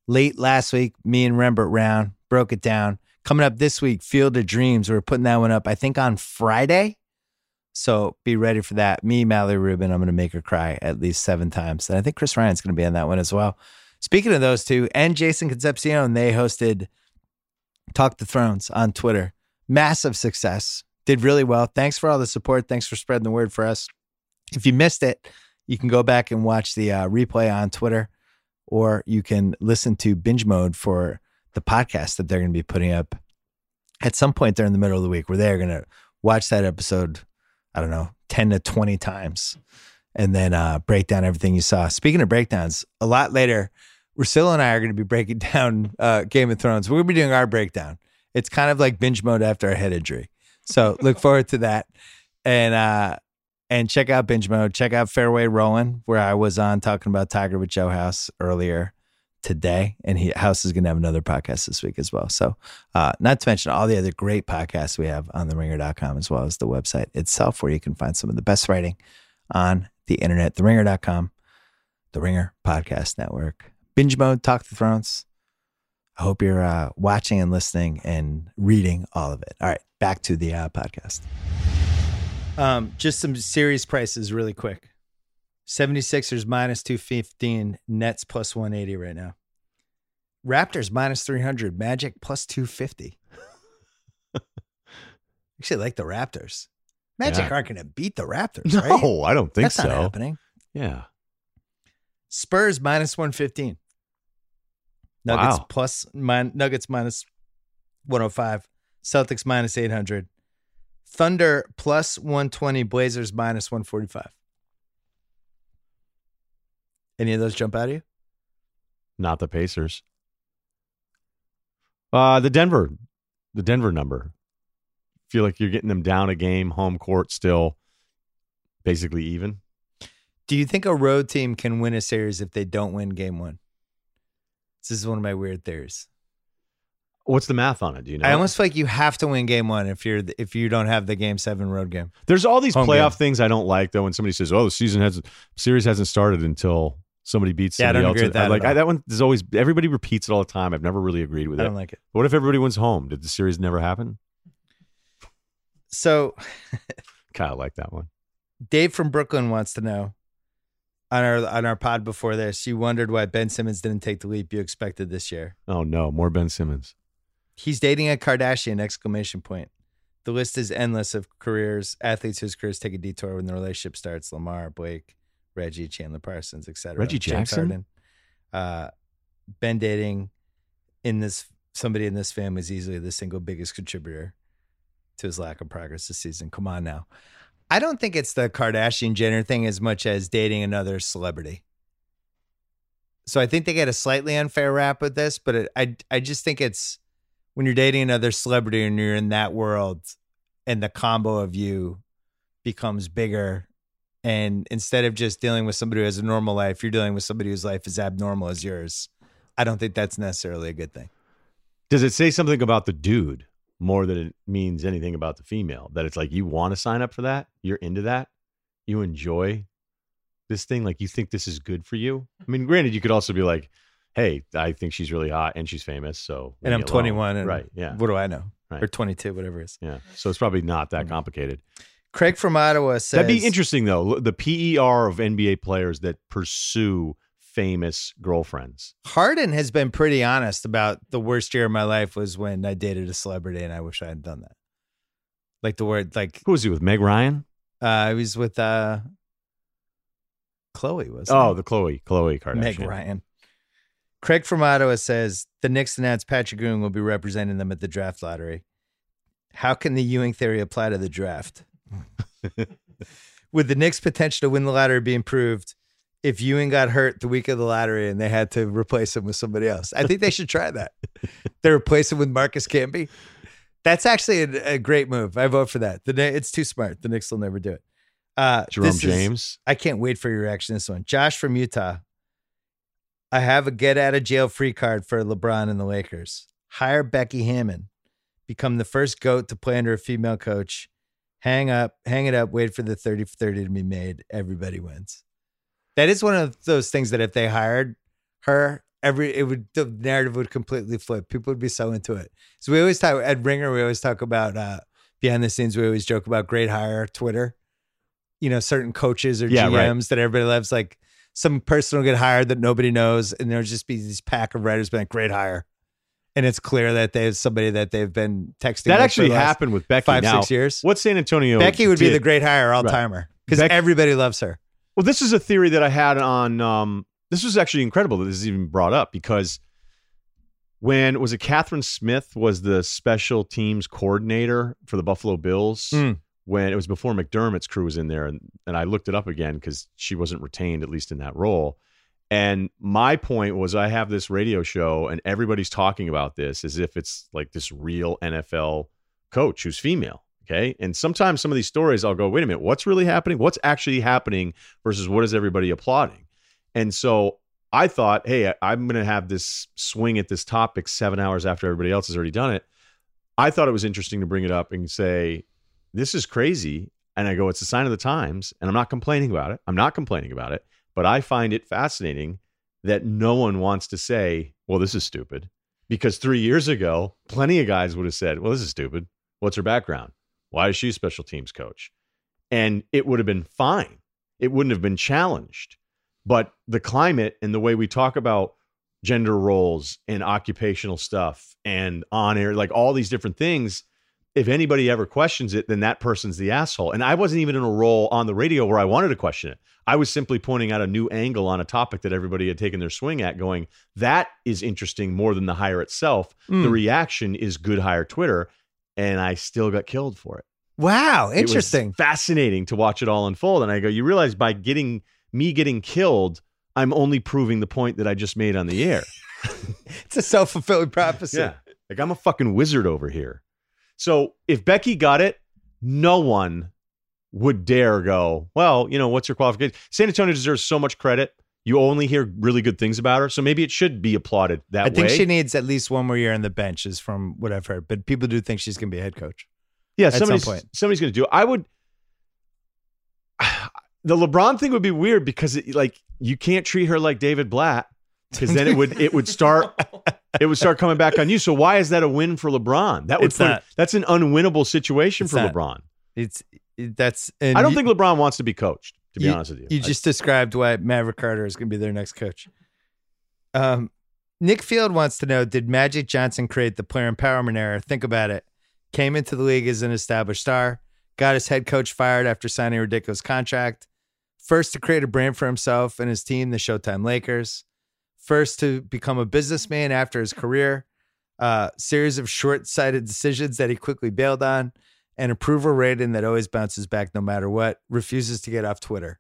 late last week. Me and Rembert Browne broke it down. Coming up this week, Field of Dreams. We're putting that one up, I think, on Friday. So be ready for that. Me, Mallory Rubin, I'm going to make her cry at least seven times. And I think Chris Ryan's going to be on that one as well. Speaking of those two, and Jason Concepcion, they hosted Talk the Thrones on Twitter. Massive success. Did really well. Thanks for all the support. Thanks for spreading the word for us. If you missed it, you can go back and watch the uh, replay on Twitter, or you can listen to binge mode for the podcast that they're going to be putting up at some point during the middle of the week where they're going to watch that episode, I don't know, 10 to 20 times and then uh, break down everything you saw. Speaking of breakdowns, a lot later, Russillo and I are going to be breaking down uh, Game of Thrones. We're going to be doing our breakdown. It's kind of like binge mode after a head injury. So look forward to that. And, uh, and check out binge mode. Check out Fairway Rolling, where I was on talking about Tiger with Joe House earlier today, and he House is going to have another podcast this week as well. So, uh, not to mention all the other great podcasts we have on theringer.com as well as the website itself, where you can find some of the best writing on the internet. the Theringer.com, the Ringer Podcast Network, Binge Mode, Talk the Thrones. I hope you're uh, watching and listening and reading all of it. All right, back to the uh, podcast. Um, just some series prices really quick. 76ers minus 215, Nets plus 180 right now. Raptors minus 300, Magic plus 250. Actually, I like the Raptors. Magic Yeah. aren't going to beat the Raptors, right? No, I don't think That's so. not happening. Yeah. Spurs minus 115. Nuggets Wow. plus min, Nuggets minus 105. Celtics minus 800. Thunder plus 120. Blazers minus 145. Any of those jump out of you? Not the Pacers. Uh the Denver, the Denver number. Feel like you're getting them down a game, home court still basically even. Do you think a road team can win a series if they don't win game one? This is one of my weird theories. What's the math on it? Do you know? I almost feel like you have to win game one if you're if you don't have the game seven road game. There's all these Home playoff game. things I don't like though. When somebody says, "Oh, the season has series hasn't started until somebody beats Yeah, I don't else," agree with that I, like at all. I, that one is always everybody repeats it all the time. I've never really agreed with I it. don't like it. what if everybody wins home? Did the series never happen? So Kind of like that one. Dave from Brooklyn wants to know on our on our pod before this. You wondered why Ben Simmons didn't take the leap you expected this year. Oh no, more Ben Simmons. He's dating a Kardashian! Exclamation point. The list is endless of careers, athletes whose careers take a detour when the relationship starts. Lamar, Blake, Reggie, Chandler Parsons, etc. Reggie Jackson? Uh, ben dating in this somebody in this family is easily the single biggest contributor to his lack of progress this season. Come on now. I don't think it's the Kardashian Jenner thing as much as dating another celebrity. So I think they get a slightly unfair rap with this, but it, I I just think it's when you're dating another celebrity and you're in that world and the combo of you becomes bigger and instead of just dealing with somebody who has a normal life, you're dealing with somebody whose life is abnormal as yours. I don't think that's necessarily a good thing. Does it say something about the dude more than it means anything about the female? That it's like you want to sign up for that, you're into that, you enjoy this thing, like you think this is good for you. I mean, granted, you could also be like, "Hey, I think she's really hot and she's famous, so And I'm 21 and right, yeah, what do I know? Right. Or 22, whatever it is. yeah. So it's probably not that Mm. complicated. Craig from Ottawa says That'd be interesting though. The PER of NBA players that pursue famous girlfriends. Harden has been pretty honest about the worst year of my life was when I dated a celebrity and I wish I had done that. Like the word like Who was he with? Meg Ryan? uh I was with uh Khloe was Oh, the Khloe, Khloe Kardashian. Meg Ryan. Craig from Ottawa says the Knicks announced Patrick Ewing will be representing them at the draft lottery. How can the Ewing theory apply to the draft? Would the Knicks' potential to win the lottery be improved if Ewing got hurt the week of the lottery and they had to replace him with somebody else? I think they should try that. they replace him with Marcus Camby. That's actually a, a great move. I vote for that. The it's too smart. The Knicks will never do it. Uh, Jerome this is- James. I can't wait for your reaction to this one. Josh from Utah. I have a get out of jail free card for LeBron and the Lakers. Hire Becky Hammon. Become the first GOAT to play under a female coach. Hang up, hang it up, wait for the 30 for 30 to be made. Everybody wins. That is one of those things that if they hired her, every it would the narrative would completely flip. People would be so into it. So we always talk at Ringer, we always talk about uh behind the scenes, we always joke about great hire Twitter. You know, certain coaches or Yeah, GMs right. that everybody loves, like some person will get hired that nobody knows, and there'll just be these pack of writers being like, great hire. And it's clear that they have somebody that they've been texting. That actually happened with Becky. five, now, six years. What San Antonio? Becky would be the great hire all timer because Becky- everybody loves her. Well, this is a theory that I had on. Um, this was actually incredible that this is even brought up because when was it Kathryn Smith was the special teams coordinator for the Buffalo Bills Mm. When it was before McDermott's crew was in there, and, and I looked it up again because she wasn't retained at least in that role. And my point was, I have this radio show, and everybody's talking about this as if it's like this real NFL coach who's female. Okay. And sometimes some of these stories, I'll go, wait a minute, what's really happening? What's actually happening versus what is everybody applauding? And so I thought, hey, I'm going to have this swing at this topic seven hours after everybody else has already done it. I thought it was interesting to bring it up and say, this is crazy. And I go, it's a sign of the times. And I'm not complaining about it. I'm not complaining about it. But I find it fascinating that no one wants to say, well, this is stupid. Because three years ago, plenty of guys would have said, well, this is stupid. What's her background? Why is she a special teams coach? And it would have been fine. It wouldn't have been challenged. But the climate and the way we talk about gender roles and occupational stuff and on air, like all these different things, if anybody ever questions it, then that person's the asshole. And I wasn't even in a role on the radio where I wanted to question it. I was simply pointing out a new angle on a topic that everybody had taken their swing at, going, that is interesting more than the hire itself. The Mm. reaction is good hire Twitter. And I still got killed for it. Wow, It was interesting. fascinating to watch it all unfold. And I go, you realize by getting me getting killed, I'm only proving the point that I just made on the air. It's a self fulfilling prophecy. Yeah. Like I'm a fucking wizard over here. So if Becky got it, no one would dare go, well, you know, what's your qualification? San Antonio deserves so much credit. You only hear really good things about her. So maybe it should be applauded that I think way. she needs at least one more year on the bench, is from what I've heard. But people do think she's going to be a head coach. yeah, some somebody's, point. somebody's going to do it. I would. The LeBron thing would be weird because it, like you can't treat her like David Blatt because then it would it would start it would start coming back on you. So why is that a win for LeBron? That would put not. that's an unwinnable situation It's for not. LeBron. It's it- that's. And I don't you- think LeBron wants to be coached. To be You- honest with you, You I- just described why Maverick Carter is going to be their next coach. Um, Nick Field wants to know Did Magic Johnson create the player empowerment era? Think about it. Came into the league as an established star, got his head coach fired after signing a ridiculous contract. First to create a brand for himself and his team, the Showtime Lakers. First to become a businessman after his career. Uh, series of short sighted decisions that he quickly bailed on. An approval rating that always bounces back no matter what. Refuses to get off Twitter.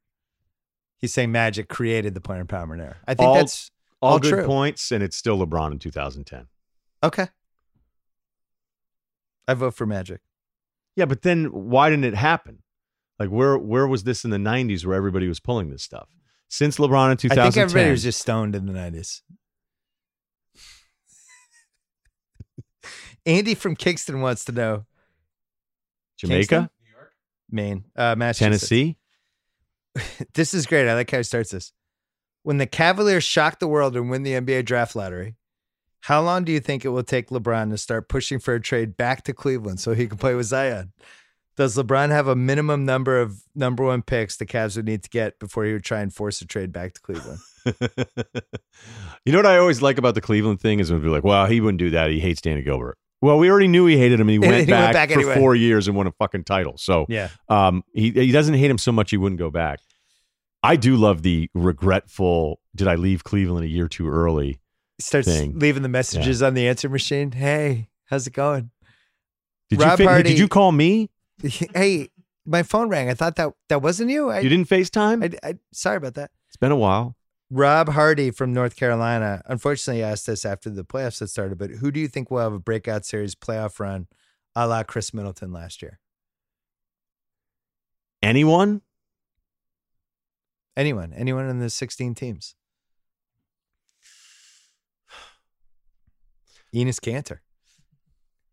He's saying Magic created the player empowerment era. I think All- that's all all good true. points, and it's still LeBron in 2010. okay. I vote for Magic. Yeah, but then why didn't it happen? Like where where was this in the 90s where everybody was pulling this stuff? Since LeBron in 2010. I think everybody was just stoned in the 90s. Andy from Kingston wants to know Jamaica, Kingston? New York, Maine, uh, Massachusetts. Tennessee. This is great. I like how he starts this. When the Cavaliers shock the world and win the NBA draft lottery, how long do you think it will take LeBron to start pushing for a trade back to Cleveland so he can play with Zion? Does LeBron have a minimum number of number one picks the Cavs would need to get before he would try and force a trade back to Cleveland? you know what I always like about the Cleveland thing is when people are like, well, he wouldn't do that. He hates Danny Gilbert. Well, we already knew he hated him he went he went back, back for anyway. four years and won a fucking title. So Yeah. um, he, he doesn't hate him so much he wouldn't go back. I do love the regretful, did I leave Cleveland a year too early? He starts Thing. leaving the messages on the answer machine. Hey, how's it going? Did Rob you Hardy- did you call me? Hey, my phone rang. I thought that that wasn't you. I, You didn't FaceTime? I, I sorry about that. it's been a while. Rob Hardy from North Carolina, unfortunately asked us after the playoffs had started, but who do you think will have a breakout series playoff run a la Khris Middleton last year? Anyone? Anyone, anyone in the 16 teams? Enes Kanter.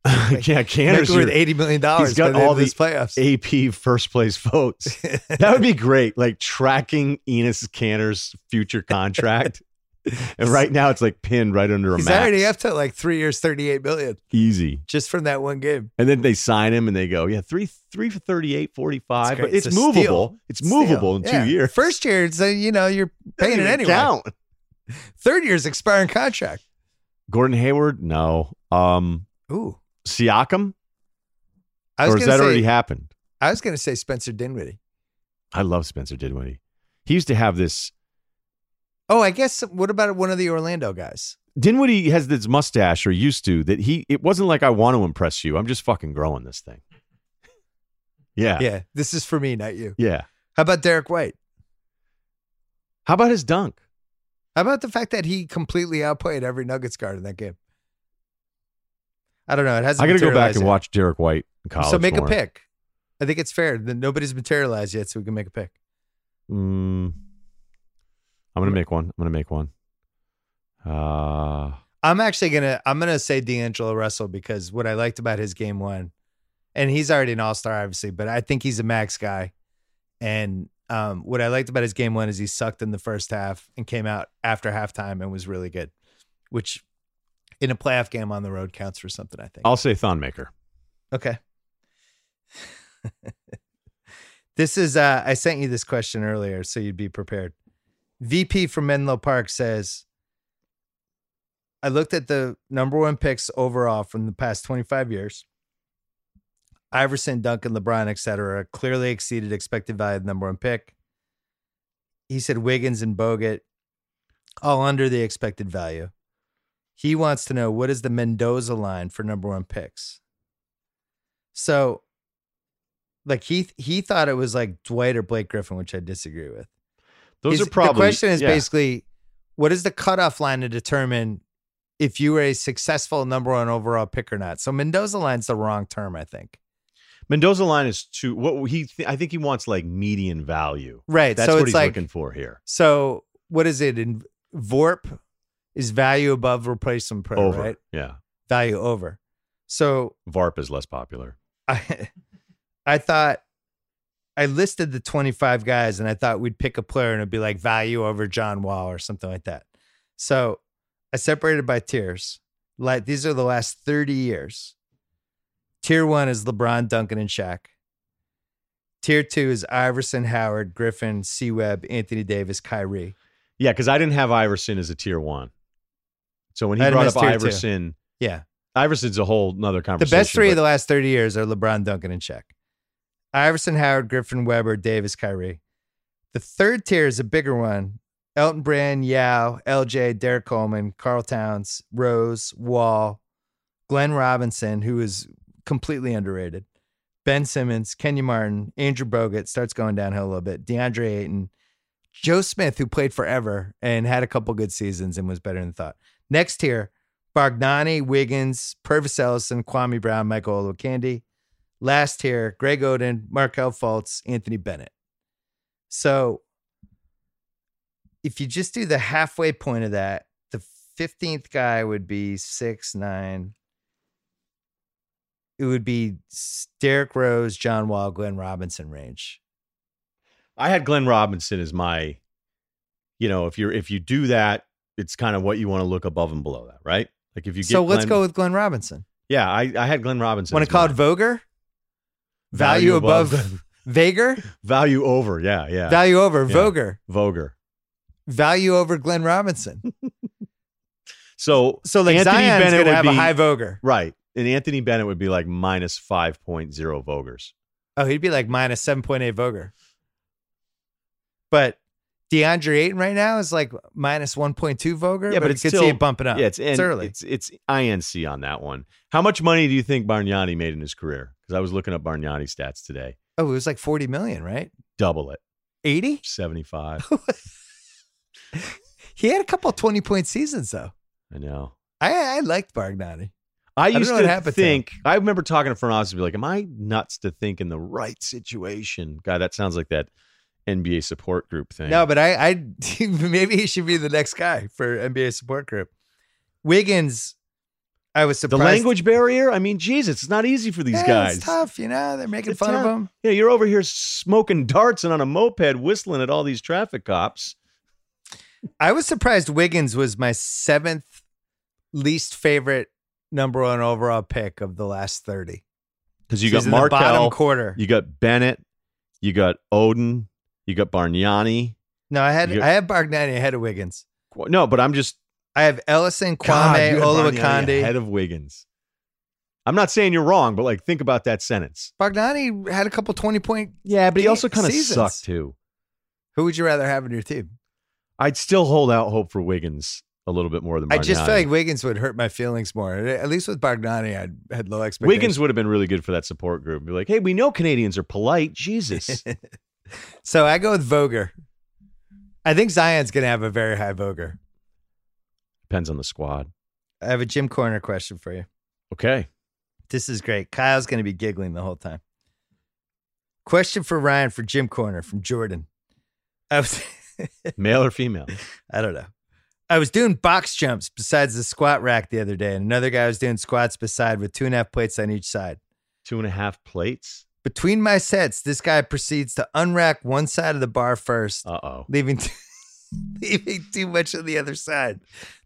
Yeah, Kanter's worth $80 million He's got by the end all these playoffs. AP first place votes. That would be great. Like tracking Enes Kanter's future contract. and right now it's like pinned right under a He's max. already up to like three years, 38 million Easy. just from that one game. And then they sign him and they go, yeah, three three for 38, 45. It's but it's, It's movable. steal. It's Steal. movable in Yeah. two years. First year, it's, uh, you know, you're paying it anyway. count. Third year's expiring contract. Gordon Hayward? No. Um Ooh. Siakam? I was Or has that say, already happened? I was going to say Spencer Dinwiddie. I love Spencer Dinwiddie. He used to have this Oh, I guess. What about one of the Orlando guys? Dinwiddie has this mustache or used to that he it wasn't like I want to impress you. I'm just fucking growing this thing. Yeah. Yeah, this is for me, not you. Yeah. How about Derrick White? How about his dunk? How about the fact that he completely outplayed every Nuggets guard in that game? I don't know. It hasn't. I got to go back and yet. watch Derrick White in college. So make a pick. I think it's fair. that Nobody's materialized yet, so we can make a pick. Mm, I'm gonna make one. I'm gonna make one. Uh I'm actually gonna. I'm gonna say D'Angelo Russell because what I liked about his game one, and he's already an All Star, obviously, but I think he's a max guy. And um, what I liked about his game one is he sucked in the first half and came out after halftime and was really good, which in a playoff game on the road counts for something. I think. I'll say Thon Maker. Okay. this is uh I sent you this question earlier so you'd be prepared. VP from Menlo Park says I looked at the number one picks overall from the past 25 years. Iverson, Duncan, LeBron, etc. clearly exceeded expected value of the number one pick. He said Wiggins and Bogut all under the expected value. He wants to know what is the Mendoza line for number one picks. So, like he he thought it was like Dwight or Blake Griffin, which I disagree with. Those Is- are probably the question is yeah. basically what is the cutoff line to determine if you were a successful number one overall pick or not. So Mendoza line's the wrong term, I think. Mendoza line is too what he th- I think he wants like median value. Right. That's so what he's like looking for here. so what is it in VORP is value above replacement pro, Over. right? Yeah. Value over. So VARP is less popular. I I thought I listed the 25 guys and I thought we'd pick a player and it'd be like value over John Wall or something like that. So I separated by tiers. Like these are the last 30 years. Tier one is LeBron, Duncan, and Shaq. Tier two is Iverson, Howard, Griffin, C. Webb, Anthony Davis, Kyrie. Yeah, because I didn't have Iverson as a tier one. So when he I had him brought up. Iverson, Yeah. Iverson's a whole nother conversation. The best three but- of the last 30 years are LeBron, Duncan, and Shaq. Iverson, Howard, Griffin, Webber, Davis, Kyrie. The third tier is a bigger one. Elton Brand, Yao, LJ, Derrick Coleman, Karl Towns, Rose, Wall, Glenn Robinson, who is completely underrated. Ben Simmons, Kenyon Martin, Andrew Bogut starts going downhill a little bit. DeAndre Ayton, Joe Smith, who played forever and had a couple good seasons and was better than thought. Next tier, Bargnani, Wiggins, Pervis Ellison, Kwame Brown, Michael Olowokandi. Last tier, Greg Oden, Markelle Fultz, Anthony Bennett. So if you just do the halfway point of that, the 15th guy would be six, nine. It would be Derrick Rose, John Wall, Glenn Robinson range. I had Glenn Robinson as my, you know, if you're if you do that, it's kind of what you want to look above and below that, right? Like if you get So let's Glenn- go with Glenn Robinson. Yeah, I, I had Glenn Robinson. When it to call my it Voger? Value, above, Vager? value over. Yeah, yeah. Value over Yeah. Voger. Voger. Value over Glenn Robinson. So So like Anthony Zion's Bennett would have be a high Voger. right, and Anthony Bennett would be like minus five point zero Vogers. Oh, he'd be like minus seven point eight Voger. But DeAndre Ayton right now is like minus one point two Voger. Yeah, but you it's could see still- it bumping up. Yeah, it's, and early. It's it's INC on that one. How much money do you think Bargnani made in his career? Because I was looking up Bargnani stats today. oh, it was like forty million, right? Double it, Eighty. seventy five. He had a couple twenty point seasons though. I know. I I liked Bargnani. I used what to happened to think. I remember talking to front office and be like, "Am I nuts to think in the right situation?" God, that sounds like that NBA support group thing. No, but I I maybe he should be the next guy for NBA support group. Wiggins, I was surprised. the language barrier. I mean, Jesus, it's not easy for these Yeah, guys. It's tough, you know. They're making It's fun of tough. him. Yeah, you're over here smoking darts and on a moped, whistling at all these traffic cops. I was surprised Wiggins was my seventh least favorite number one overall pick of the last 30. Because you So got he's in bottom Markelle, quarter. you got Bennett, you got Oden, you got Bargnani. no, I had you- I had Bargnani ahead of Wiggins. No, but I'm just I have Ellison, Kwame, Bargnani Olowokandi. ahead of Wiggins. I'm not saying you're wrong, but like think about that sentence. Bargnani had a couple 20 point. Yeah, but he also kind of sucked too. Who would you rather have in your team? I'd still hold out hope for Wiggins a little bit more than I just Bargnani. feel like Wiggins would hurt my feelings more. At least with Bargnani, I had low expectations. Wiggins would have been really good for that support group. Be like, hey, we know Canadians are polite. Jesus. so I go with Voger. I think Zion's going to have a very high Voger. Depends on the squad. I have a Gym Corner question for you. Okay. This is great. Kyle's going to be giggling the whole time. Question for Ryen for Gym Corner from Jordan. I was, Male or female? I don't know. I was doing box jumps besides the squat rack the other day, and another guy was doing squats beside with two and a half plates on each side. Two and a half plates? Between my sets, this guy proceeds to unrack one side of the bar first, Uh oh. leaving leaving too much on the other side.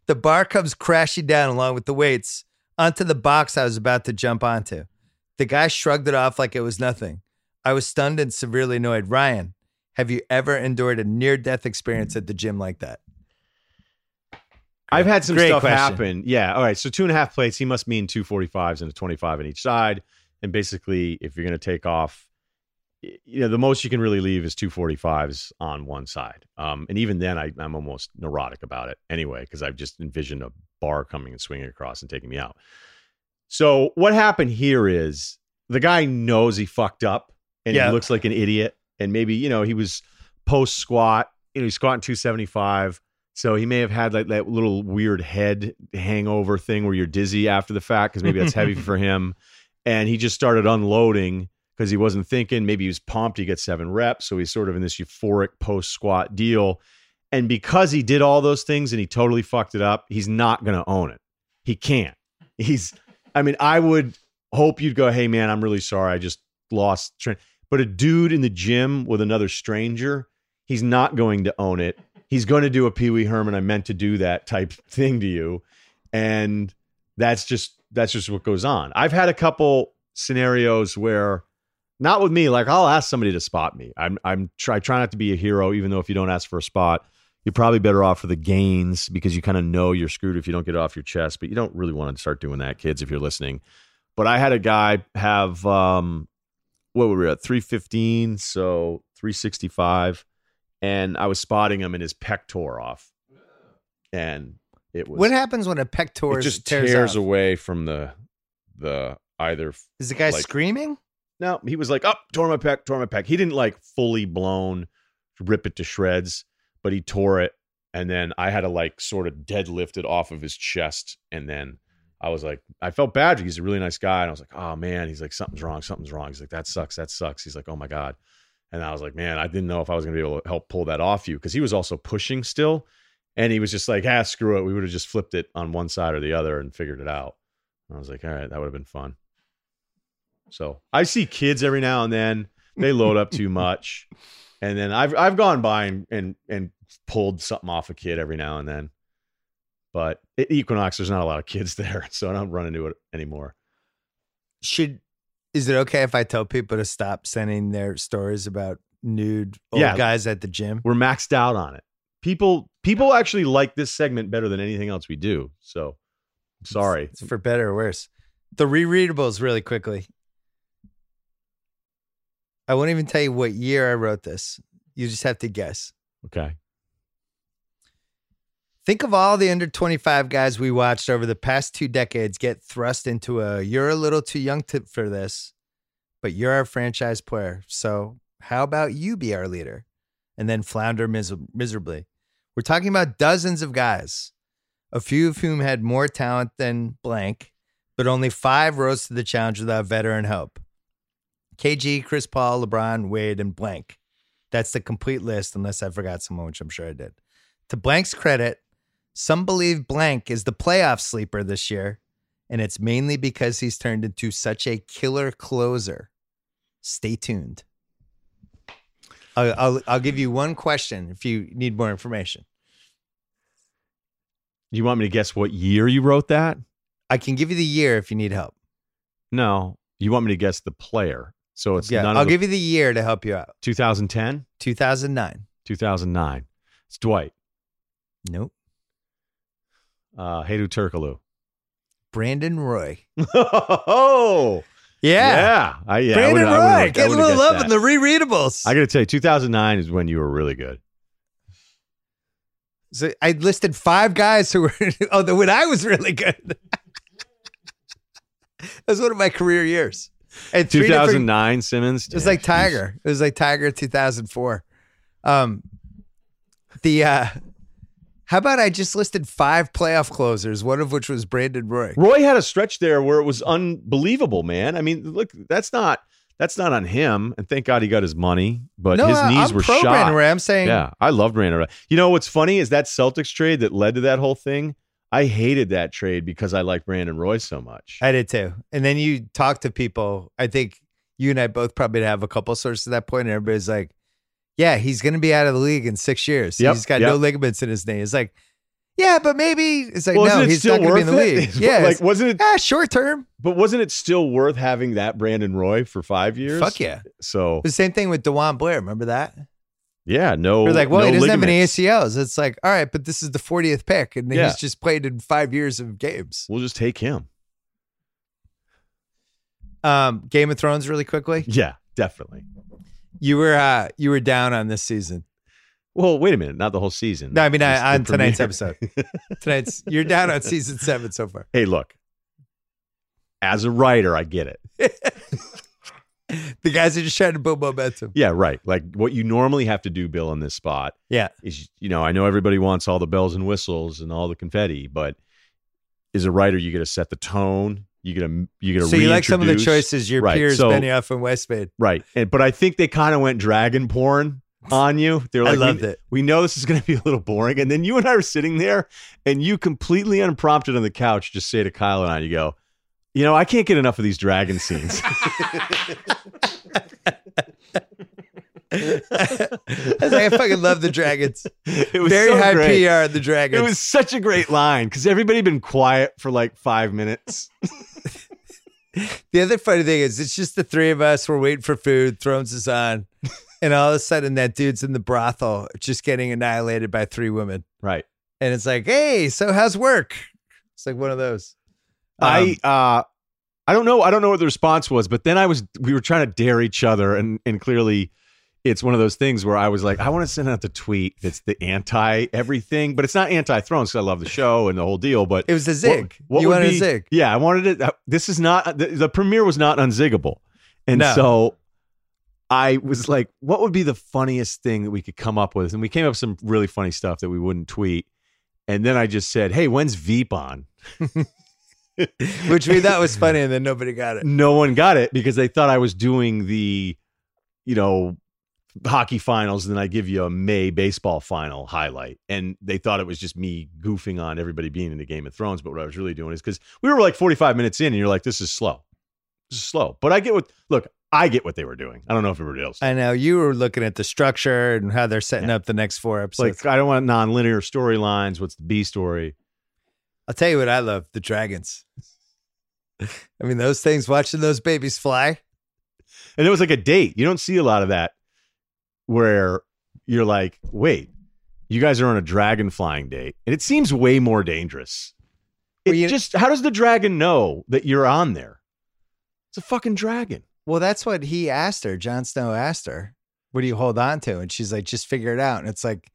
The bar comes crashing down along with the weights onto the box I was about to jump onto. The guy shrugged it off like it was nothing. I was stunned and severely annoyed. Ryen, have you ever endured a near death experience at the gym like that? I've had some Great stuff question. happen. Yeah. All right. So two and a half plates, he must mean two forty fives and a 25 on each side. And basically, if you're going to take off, you know, the most you can really leave is 245s on one side. Um, and even then, I, I'm almost neurotic about it anyway, because I've just envisioned a bar coming and swinging across and taking me out. So what happened here is the guy knows he fucked up and Yeah. he looks like an idiot. And maybe, you know, he was post squat, you know, he's squatting 275. So he may have had like that little weird head hangover thing where you're dizzy after the fact because maybe that's heavy for him. And he just started unloading because he wasn't thinking. Maybe he was pumped. He gets seven reps. So he's sort of in this euphoric post squat deal. And because he did all those things and he totally fucked it up, he's not going to own it. He can't. He's, I mean, I would hope you'd go, hey, man, I'm really sorry. I just lost. But a dude in the gym with another stranger, he's not going to own it. He's going to do a Pee Wee Herman. I meant to do that type thing to you, and that's just that's just what goes on. I've had a couple scenarios where Not with me. Like I'll ask somebody to spot me. I'm I'm try try not to be a hero, even though if you don't ask for a spot, you're probably better off for the gains because you kind of know you're screwed if you don't get it off your chest. But you don't really want to start doing that, kids, if you're listening. But I had a guy have um what were we at? 315, so 365. And I was spotting him and his pec tore off. And it was What happens when a pec it tears, just tears, tears away from the the either Is the guy like- screaming? no, he was like, up, oh, tore my pec, tore my pec. He didn't like fully blown rip it to shreds, but he tore it. And then I had to like sort of deadlift it off of his chest. And then I was like, I felt bad. He's a really nice guy. And I was like, oh man, he's like, something's wrong, something's wrong. He's like, that sucks, that sucks. He's like, oh my God. And I was like, man, I didn't know if I was going to be able to help pull that off you because he was also pushing still. And he was just like, ah, screw it. We would have just flipped it on one side or the other and figured it out. I was like, all right, that would have been fun. So I see kids every now and then. They load up too much. And then I've I've gone by and, and and pulled something off a kid every now and then. But at Equinox, there's not a lot of kids there, so I don't run into it anymore. Should is it okay if I tell people to stop sending their stories about nude old Yeah. guys at the gym? We're maxed out on it. People people actually like this segment better than anything else we do. So sorry. It's for better or worse. The rereadables really quickly. I won't even tell you what year I wrote this. You just have to guess. Okay. Think of all the under 25 guys we watched over the past two decades get thrust into a you're a little too young to, for this, but you're our franchise player. So how about you be our leader and then flounder mis- miserably? We're talking about dozens of guys, a few of whom had more talent than blank, but only five rose to the challenge without veteran help. KG, Chris Paul, LeBron, Wade, and blank. That's the complete list, unless I forgot someone, which I'm sure I did. To blank's credit, some believe blank is the playoff sleeper this year, and it's mainly because he's turned into such a killer closer. Stay tuned. I'll, I'll, I'll give you one question if you need more information. You want me to guess what year you wrote that? I can give you the year if you need help. No. You want me to guess the player. So it's yeah, none I'll of the give you the year to help you out. 2010, 2009. 2009. It's Dwight. Nope. Uh Hedo Turkoglu. Brandon Roy. oh. Yeah. Yeah. I, yeah, I Brandon I Roy. Get a little love that. in the rereadables. I got to tell you, 2009 is when you were really good. So I listed five guys who were oh the when I was really good. that was one of my career years. And 2009 Simmons. It was like. Tiger. It was like Tiger 2004. Um, the uh, how about I just listed five playoff closers, one of which was Brandon Roy. Roy had a stretch there where it was unbelievable, man. I mean, look, that's not that's not on him, and thank God he got his money. But no, his knees I'm were pro shot. Brandon Roy. I'm saying Yeah, I love Brandon Roy. You know what's funny is that Celtics trade that led to that whole thing. I hated that trade because I like Brandon Roy so much. I did too. And then you talk to people. I think you and I both probably have a couple sources at that point, and everybody's like, "Yeah, he's going to be out of the league in six years. Yep, he's got yep. no ligaments in his knee." It's like, yeah, but maybe it's like, wasn't no, it he's still not going to be in the it? league. yeah, like wasn't it? ah, short term. But wasn't it still worth having that Brandon Roy for five years? Fuck yeah. So The same thing with DeJuan Blair. Remember that? yeah, no. We're like, well, no he doesn't ligaments. have any ACLs. It's like, all right, but this is the 40th pick, and Yeah. he's just played in five years of games. We'll just take him. Um, Game of Thrones, really quickly. Yeah, definitely. You were uh, you were down on this season. Well, wait a minute, not the whole season. No, I mean Just I, on tonight's episode. Tonight's you're down on season seven so far. hey, look. As a writer, I get it. The guys are just trying to build momentum. Yeah, right. Like what you normally have to do, Bill, in this spot Yeah, is, you know, I know everybody wants all the bells and whistles and all the confetti, but as a writer, you got to set the tone. You got to you got to so you like some of the choices your Right, peers so- Benioff and Weiss made. right? And but I think they kind of went dragon porn on you. They're I like, loved we, it. we know this is going to be a little boring, and then you and I are sitting there, and you completely unprompted on the couch just say to Kyle and I, you go, you know, I can't get enough of these dragon scenes. I was like, I fucking love the Dragons. it was Very so high great. PR the Dragons. It was such a great line because everybody had been quiet for like five minutes. The other funny thing is, it's just the three of us. We're waiting for food. Thrones is on, and all of a sudden, that dude's in the brothel, just getting annihilated by three women. Right. And it's like, hey, so how's work? It's like one of those. I uh I don't know. I don't know what the response was, but then I was we were trying to dare each other and and clearly it's one of those things where I was like, I want to send out the tweet that's the anti everything, but it's not anti Thrones because I love the show and the whole deal. But it was a zig. What, what you wanted be- a zig. Yeah, I wanted it. uh, This is not the, the premiere was not unziggable, and No. so I was like, what would be the funniest thing that we could come up with? And we came up with some really funny stuff that we wouldn't tweet. And then I just said, "Hey, when's Veep on?" which we thought was funny, and then nobody got it. no one got it because they thought I was doing the, you know, hockey finals, and then I give you a May baseball final highlight, and they thought it was just me goofing on everybody being into Game of Thrones. But what I was really doing is because we were like 45 minutes in, and you're like, this is slow, this is slow. But I get what look, I get what they were doing. I don't know if everybody else. did. I know you were looking at the structure and how they're setting Yeah. up the next four episodes. like I don't want non-linear storylines. What's the B story? I'll tell you what I love: the dragons. I mean, those things. Watching those babies fly. And it was like a date. You don't see a lot of that where you're like, wait, you guys are on a dragon flying date. And it seems way more dangerous. It you- just how does the dragon know that you're on there? It's a fucking dragon. Well, that's what he asked her. Jon Snow asked her, "What do you hold on to?" And she's like, "Just figure it out." And it's like,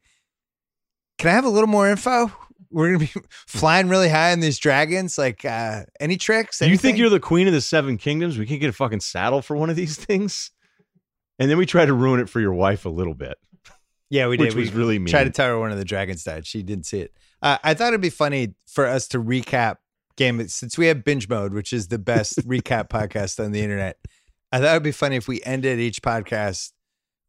"Can I have a little more info?" We're gonna be flying really high on these dragons. Like, uh, any tricks? Do you think you're the queen of the seven kingdoms? We can't get a fucking saddle for one of these things. And then we try to ruin it for your wife a little bit, Yeah, we did. which was we really mean. tried to tell her one of the dragons died. She didn't see it. Uh, I thought it'd be funny for us to recap game of since we have binge mode, which is the best recap podcast on the internet. I thought it'd be funny if we ended each podcast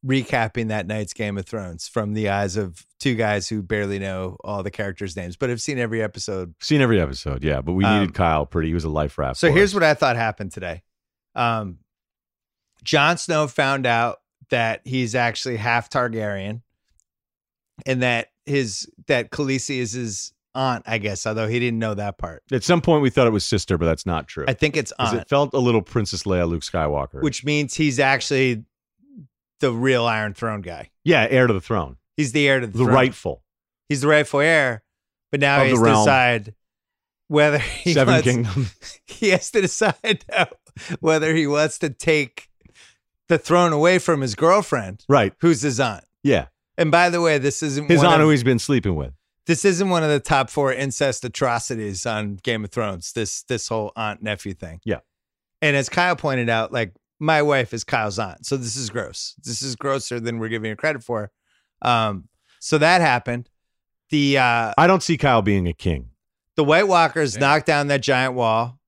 recapping that night's Game of Thrones from the eyes of two guys who barely know all the characters' names, but have seen every episode. Seen every episode, yeah. But we Um, needed Kyle pretty. He was a life raft. So here's us. what I thought happened today. Um, Jon Snow found out that he's actually half Targaryen, and that his that Khaleesi is his aunt. I guess, although he didn't know that part. At some point, we thought it was sister, but that's not true. I think it's 'Cause aunt, it felt a little Princess Leia, Luke Skywalker. which means he's actually the real Iron Throne guy. yeah, heir to the throne, He's the heir to the, the throne. rightful He's the rightful heir, but now Of he the has to realm. decide whether he seven wants, kingdom. he has to decide now whether he wants to take the throne away from his girlfriend, right? who's his aunt. Yeah, And by the way, this isn't his one aunt of, who he's been sleeping with. this isn't one of the top four incest atrocities on Game of Thrones. This this whole aunt nephew thing. Yeah. And as Kyle pointed out, like my wife is Kyle's aunt, so this is gross. This is grosser than we're giving her credit for. Um, so that happened. The uh, I don't see Kyle being a king. the White Walkers Yeah. knocked down that giant wall,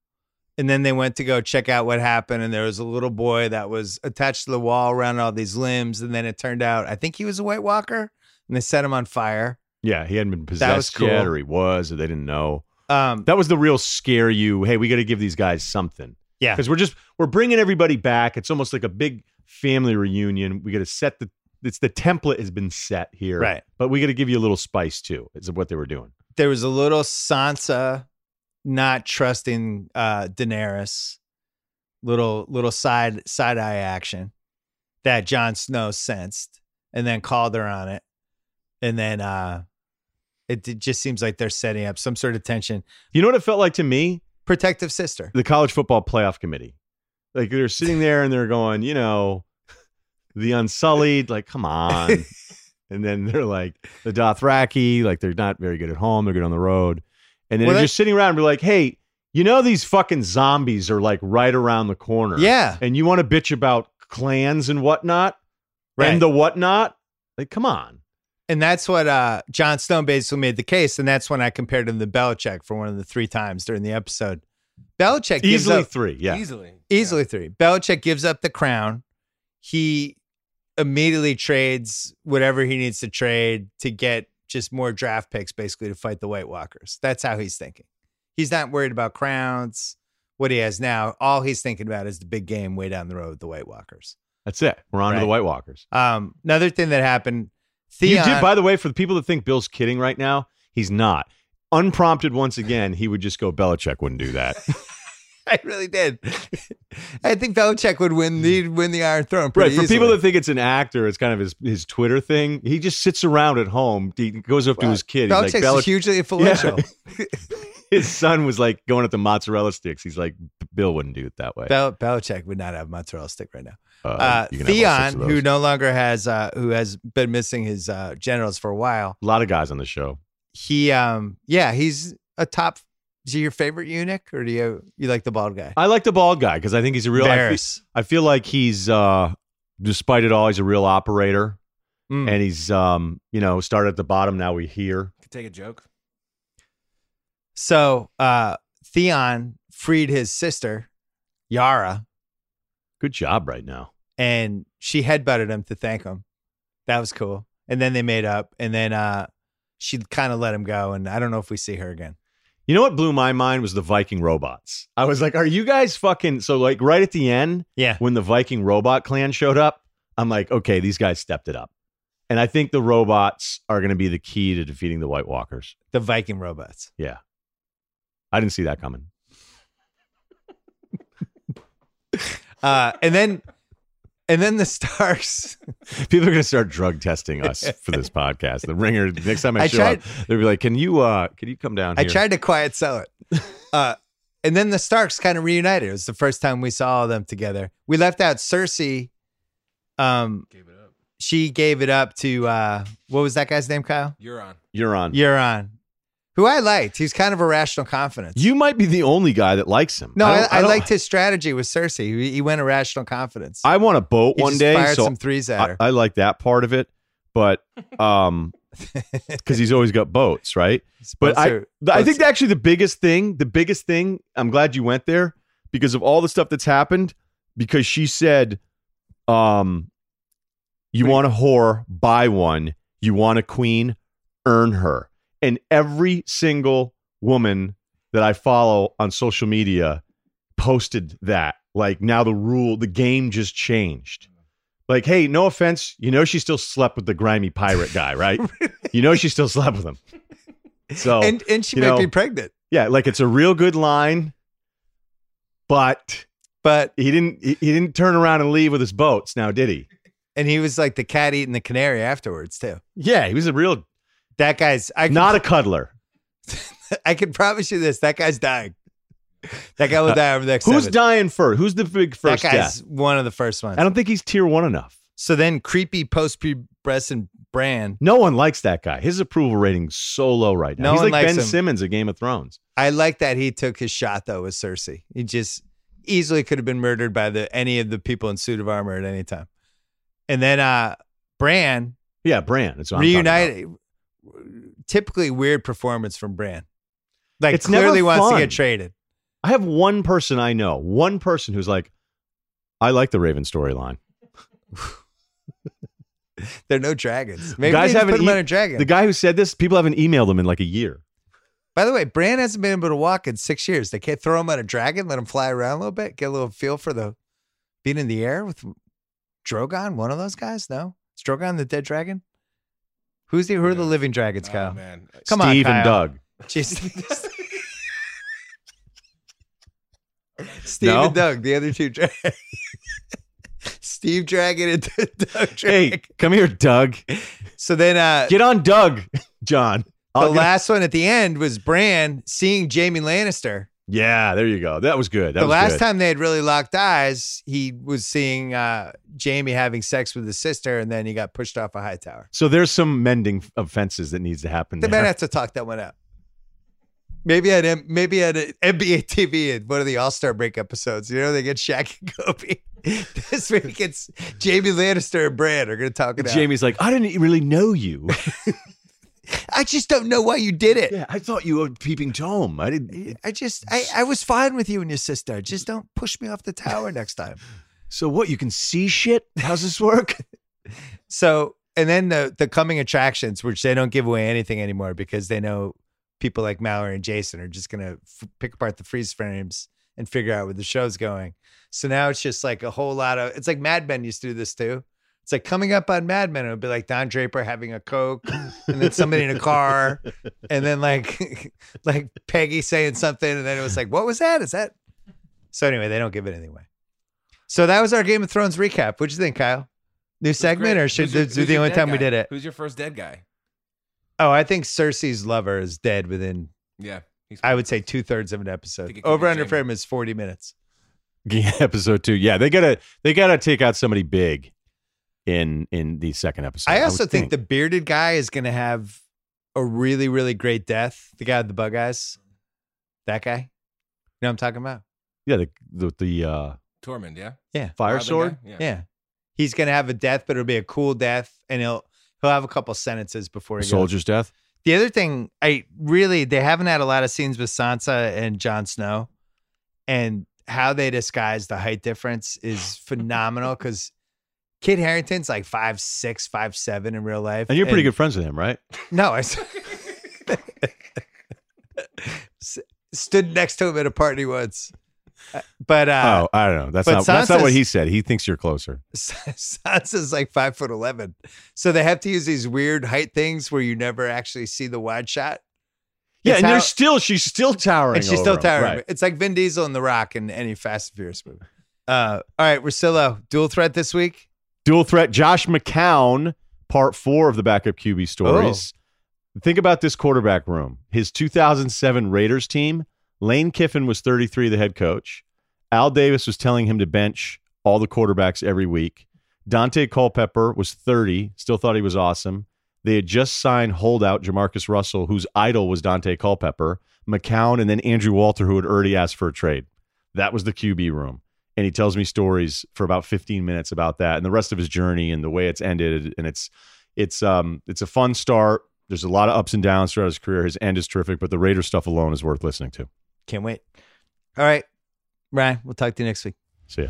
and then they went to go check out what happened. And there was a little boy that was attached to the wall around all these limbs. And then it turned out, I think he was a White Walker, and they set him on fire. Yeah, he hadn't been possessed cool. yet, or he was, or they didn't know. Um, That was the real scare you. Hey, we got to give these guys something. Yeah. because we're just we're bringing everybody back. It's almost like a big family reunion. We got to set the. It's the template has been set here, Right. But we got to give you a little spice too. Is what they were doing. there was a little Sansa not trusting uh, Daenerys, little little side side eye action that Jon Snow sensed, and then called her on it, and then uh, it, it just seems like they're setting up some sort of tension. You know what it felt like to me? Protective sister. the college football playoff committee. Like they're sitting there and they're going, you know, the Unsullied, like, come on. and then they're like, the Dothraki, like they're not very good at home, they're good on the road. And then Well, they're that- just sitting around and be like, hey, you know, these fucking zombies are like right around the corner. Yeah, And you want to bitch about clans and whatnot right. and the whatnot? Like, come on. And that's what uh, Jon Snow basically made the case, and that's when I compared him to Belichick for one of the three times during the episode. Belichick gives Easily up, three. Yeah. Easily. easily three. Belichick gives up the crown. He immediately trades whatever he needs to trade to get just more draft picks, basically to fight the White Walkers. That's how he's thinking. He's not worried about crowns. What he has now, all he's thinking about is the big game way down the road the White Walkers. That's it. We're on to the White Walkers. Um, another thing that happened, Theon. You did, by the way, for the people that think Bill's kidding right now, he's not. Unprompted once again, he would just go, Belichick wouldn't do that. I really did. I think Belichick would win the win the Iron Throne. Right. For people that think it's an actor, it's kind of his, his Twitter thing. He just sits around at home. He goes up to his kid. Belichick's like, Belich- hugely influential. his son was like going at the mozzarella sticks. He's like, Bill wouldn't do it that way. Bel- Belichick would not have mozzarella stick right now. Uh, Uh, you can have all six Theon, who no longer has, uh, who has been missing his uh, genitals for a while, a lot of guys on the show. he, um, yeah, he's a top. Is he your favorite eunuch, or do you you like the bald guy? I like the bald guy because I think he's a real. I feel, I feel like he's, uh, despite it all, he's a real operator, Mm. and he's, um, you know, started at the bottom. Now we here. Could take a joke. So uh, Theon freed his sister, Yara, Good job right now. and she headbutted him to thank him. That was cool. And then they made up, and then uh, she kind of let him go. And I don't know if we see her again. You know what blew my mind was the Viking robots. I was like, are you guys fucking so like right at the end Yeah. when the Viking robot clan showed up? I'm like, okay, these guys stepped it up. And I think the robots are going to be the key to defeating the White Walkers. The Viking robots. Yeah. I didn't see that coming. Uh, and then, and then the Starks. People are going to start drug testing us for this podcast. The ringer next time I, I show tried- up, they'll be like, "Can you uh can you come down I tried to quiet sell it. Uh, and then the Starks kind of reunited. It was the first time we saw all of them together. We left out Cersei. Um, Gave it up. she gave it up to uh, what was that guy's name, Kyle? You're on. You're on. Euron, who I liked. He's kind of irrational confidence. You might be the only guy that likes him. no, I, don't- I, liked his strategy with Cersei. He, he went irrational confidence. I want a boat he one day, fired so some threes at I, her. I like that part of it. But um, because he's always got boats, right? But I, are- I think actually the biggest thing, the biggest thing, I'm glad you went there because of all the stuff that's happened. Because she said, um, you want a whore, buy one. You want a queen, earn her. And every single woman that I follow on social media posted that. Like now the rule, the game just changed. Like, hey, no offense, you know she still slept with the grimy pirate guy, right? you know she still slept with him. So and and she might know, be pregnant, yeah, like it's a real good line, but but he didn't he, he didn't turn around and leave with his boats now, did he? and he was like the cat eating the canary afterwards too. Yeah, he was a real That guy's I can, not a cuddler. I can promise you this. That guy's dying. That guy will die over the next. Who's seven. dying first? Who's the big That first guy's death? one of the first ones. I don't think he's tier one enough. So then, creepy post pubescent Bran. No one likes that guy. His approval rating's so low right now. No he's one like Ben him. Simmons of Game of Thrones. I like that he took his shot though with Cersei. He just easily could have been murdered by the any of the people in suit of armor at any time. And then uh Bran Yeah, Bran. It's reunited. Typically weird performance from Bran. Like It's clearly wants to get traded. I have one person I know, one person who's like, I like the Raven storyline. There are no dragons. Maybe Guys haven't put e- a dragon. The guy who said this, people haven't emailed him in like a year. By the way, Bran hasn't been able to walk in six years. They can't throw him on a dragon, let him fly around a little bit, get a little feel for the being in the air with Drogon, one of those guys? No? Is Drogon the dead dragon? Who's the who are the living dragons, Oh, Kyle? man. Come on, Steve and Kyle. Doug. Jeez. Steve No? and Doug, the other two dragons. Steve Dragon and Doug Dragon. Hey, come here, Doug. So then uh Get on Doug, Jon. the I'll get- last one at the end was Bran seeing Jaime Lannister. Yeah, there you go. That was good. That the was last good. time they had really locked eyes, he was seeing uh, Jaime having sex with his sister, and then he got pushed off a high tower. So there's some mending of fences that needs to happen. The man have to talk that one out. Maybe at M- maybe at NBA TV in one of the All Star break episodes. You know, they get Shaq and Kobe. this week it's Jaime Lannister and Bran are going to talk it out. Jaime's like, I didn't really know you. I just don't know why you did it. yeah, I thought you were peeping Tom. I didn't. I just I, I was fine with you and your sister. Just don't push me off the tower next time. So what? You can see shit? How's this work? So, and then the the coming attractions, which they don't give away anything anymore because they know people like Mallory and Jason are just gonna f- pick apart the freeze frames and figure out where the show's going. So now it's just like a whole lot of. It's like Mad Men used to do this too. It's like coming up on Mad Men. It would be like Don Draper having a coke, and then somebody in a car, and then like like Peggy saying something, and then it was like, what was that? Is that So anyway, they don't give it anyway. So that was our Game of Thrones recap. What'd you think, Kyle? New segment, or should Who's your- this be the only dead time we guy? did it? Who's your first dead guy? Oh, I think Cersei's lover is dead within, Yeah. He's I would say, two thirds of an episode. think it could Over be under frame is 40 minutes. Yeah, episode two. Yeah, they gotta they gotta take out somebody big in in the second episode. I would also think, the bearded guy is going to have a really, really great death. The guy with the bug eyes. That guy. You know what I'm talking about? yeah the the, the uh, Tormund, yeah? Yeah, fire Robin sword. Yeah. Yeah. He's going to have a death, but it'll be a cool death. And he'll he'll have a couple sentences before he goes. Soldier's death. The other thing, I really they haven't had a lot of scenes with Sansa and Jon Snow, and how they disguise the height difference is phenomenal because Kit Harington's like five six, five seven in real life, And you're pretty good friends with him, right? No, I stood next to him at a party once, Uh, but uh, oh, I don't know. That's not that's not what he said. He thinks you're closer. Sansa's like five foot eleven, so they have to use these weird height things where you never actually see the wide shot. Yeah, It's and how- they're still she's still towering. and she's still towering. Right. It's like Vin Diesel and The Rock in any Fast and Furious movie. Uh, all right, Russillo, dual threat this week. Dual threat. Josh McCown, part four of the backup QB stories. Oh. Think about this quarterback room. His 2007 Raiders team. Lane Kiffin was 33, the head coach. Al Davis was telling him to bench all the quarterbacks every week. Daunte Culpepper was 30, still thought he was awesome. They had just signed holdout JaMarcus Russell, whose idol was Daunte Culpepper, McCown, and then Andrew Walter, who had already asked for a trade. That was the QB room. And he tells me stories for about 15 minutes about that and the rest of his journey and the way it's ended. And it's it's um it's a fun start. There's a lot of ups and downs throughout his career. His end is terrific, but the Raider stuff alone is worth listening to. Can't wait. All right, Ryen, we'll talk to you next week. See ya.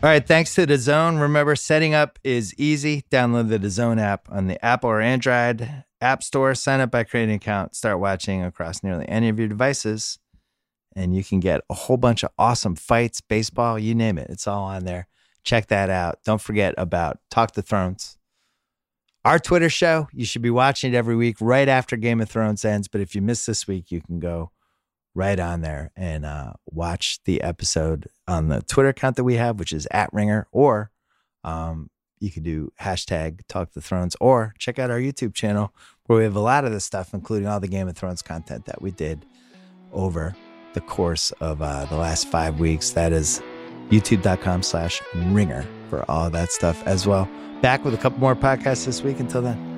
All right, thanks to DAZN. Remember, setting up is easy. Download DAZN app on the Apple or Android App Store. Sign up by creating an account. Start watching across nearly any of your devices, and you can get a whole bunch of awesome fights, baseball, you name it. It's all on there. Check that out. Don't forget about Talk the Thrones. Our Twitter show, you should be watching it every week right after Game of Thrones ends. But if you miss this week, you can go right on there and uh, watch the episode on the Twitter account that we have, which is at Ringer, or um, you can do hashtag Talk the Thrones, or check out our YouTube channel where we have a lot of this stuff, including all the Game of Thrones content that we did over the course of uh, the last five weeks. That is youtube.com slash ringer for all that stuff as well. Back with a couple more podcasts this week. Until then.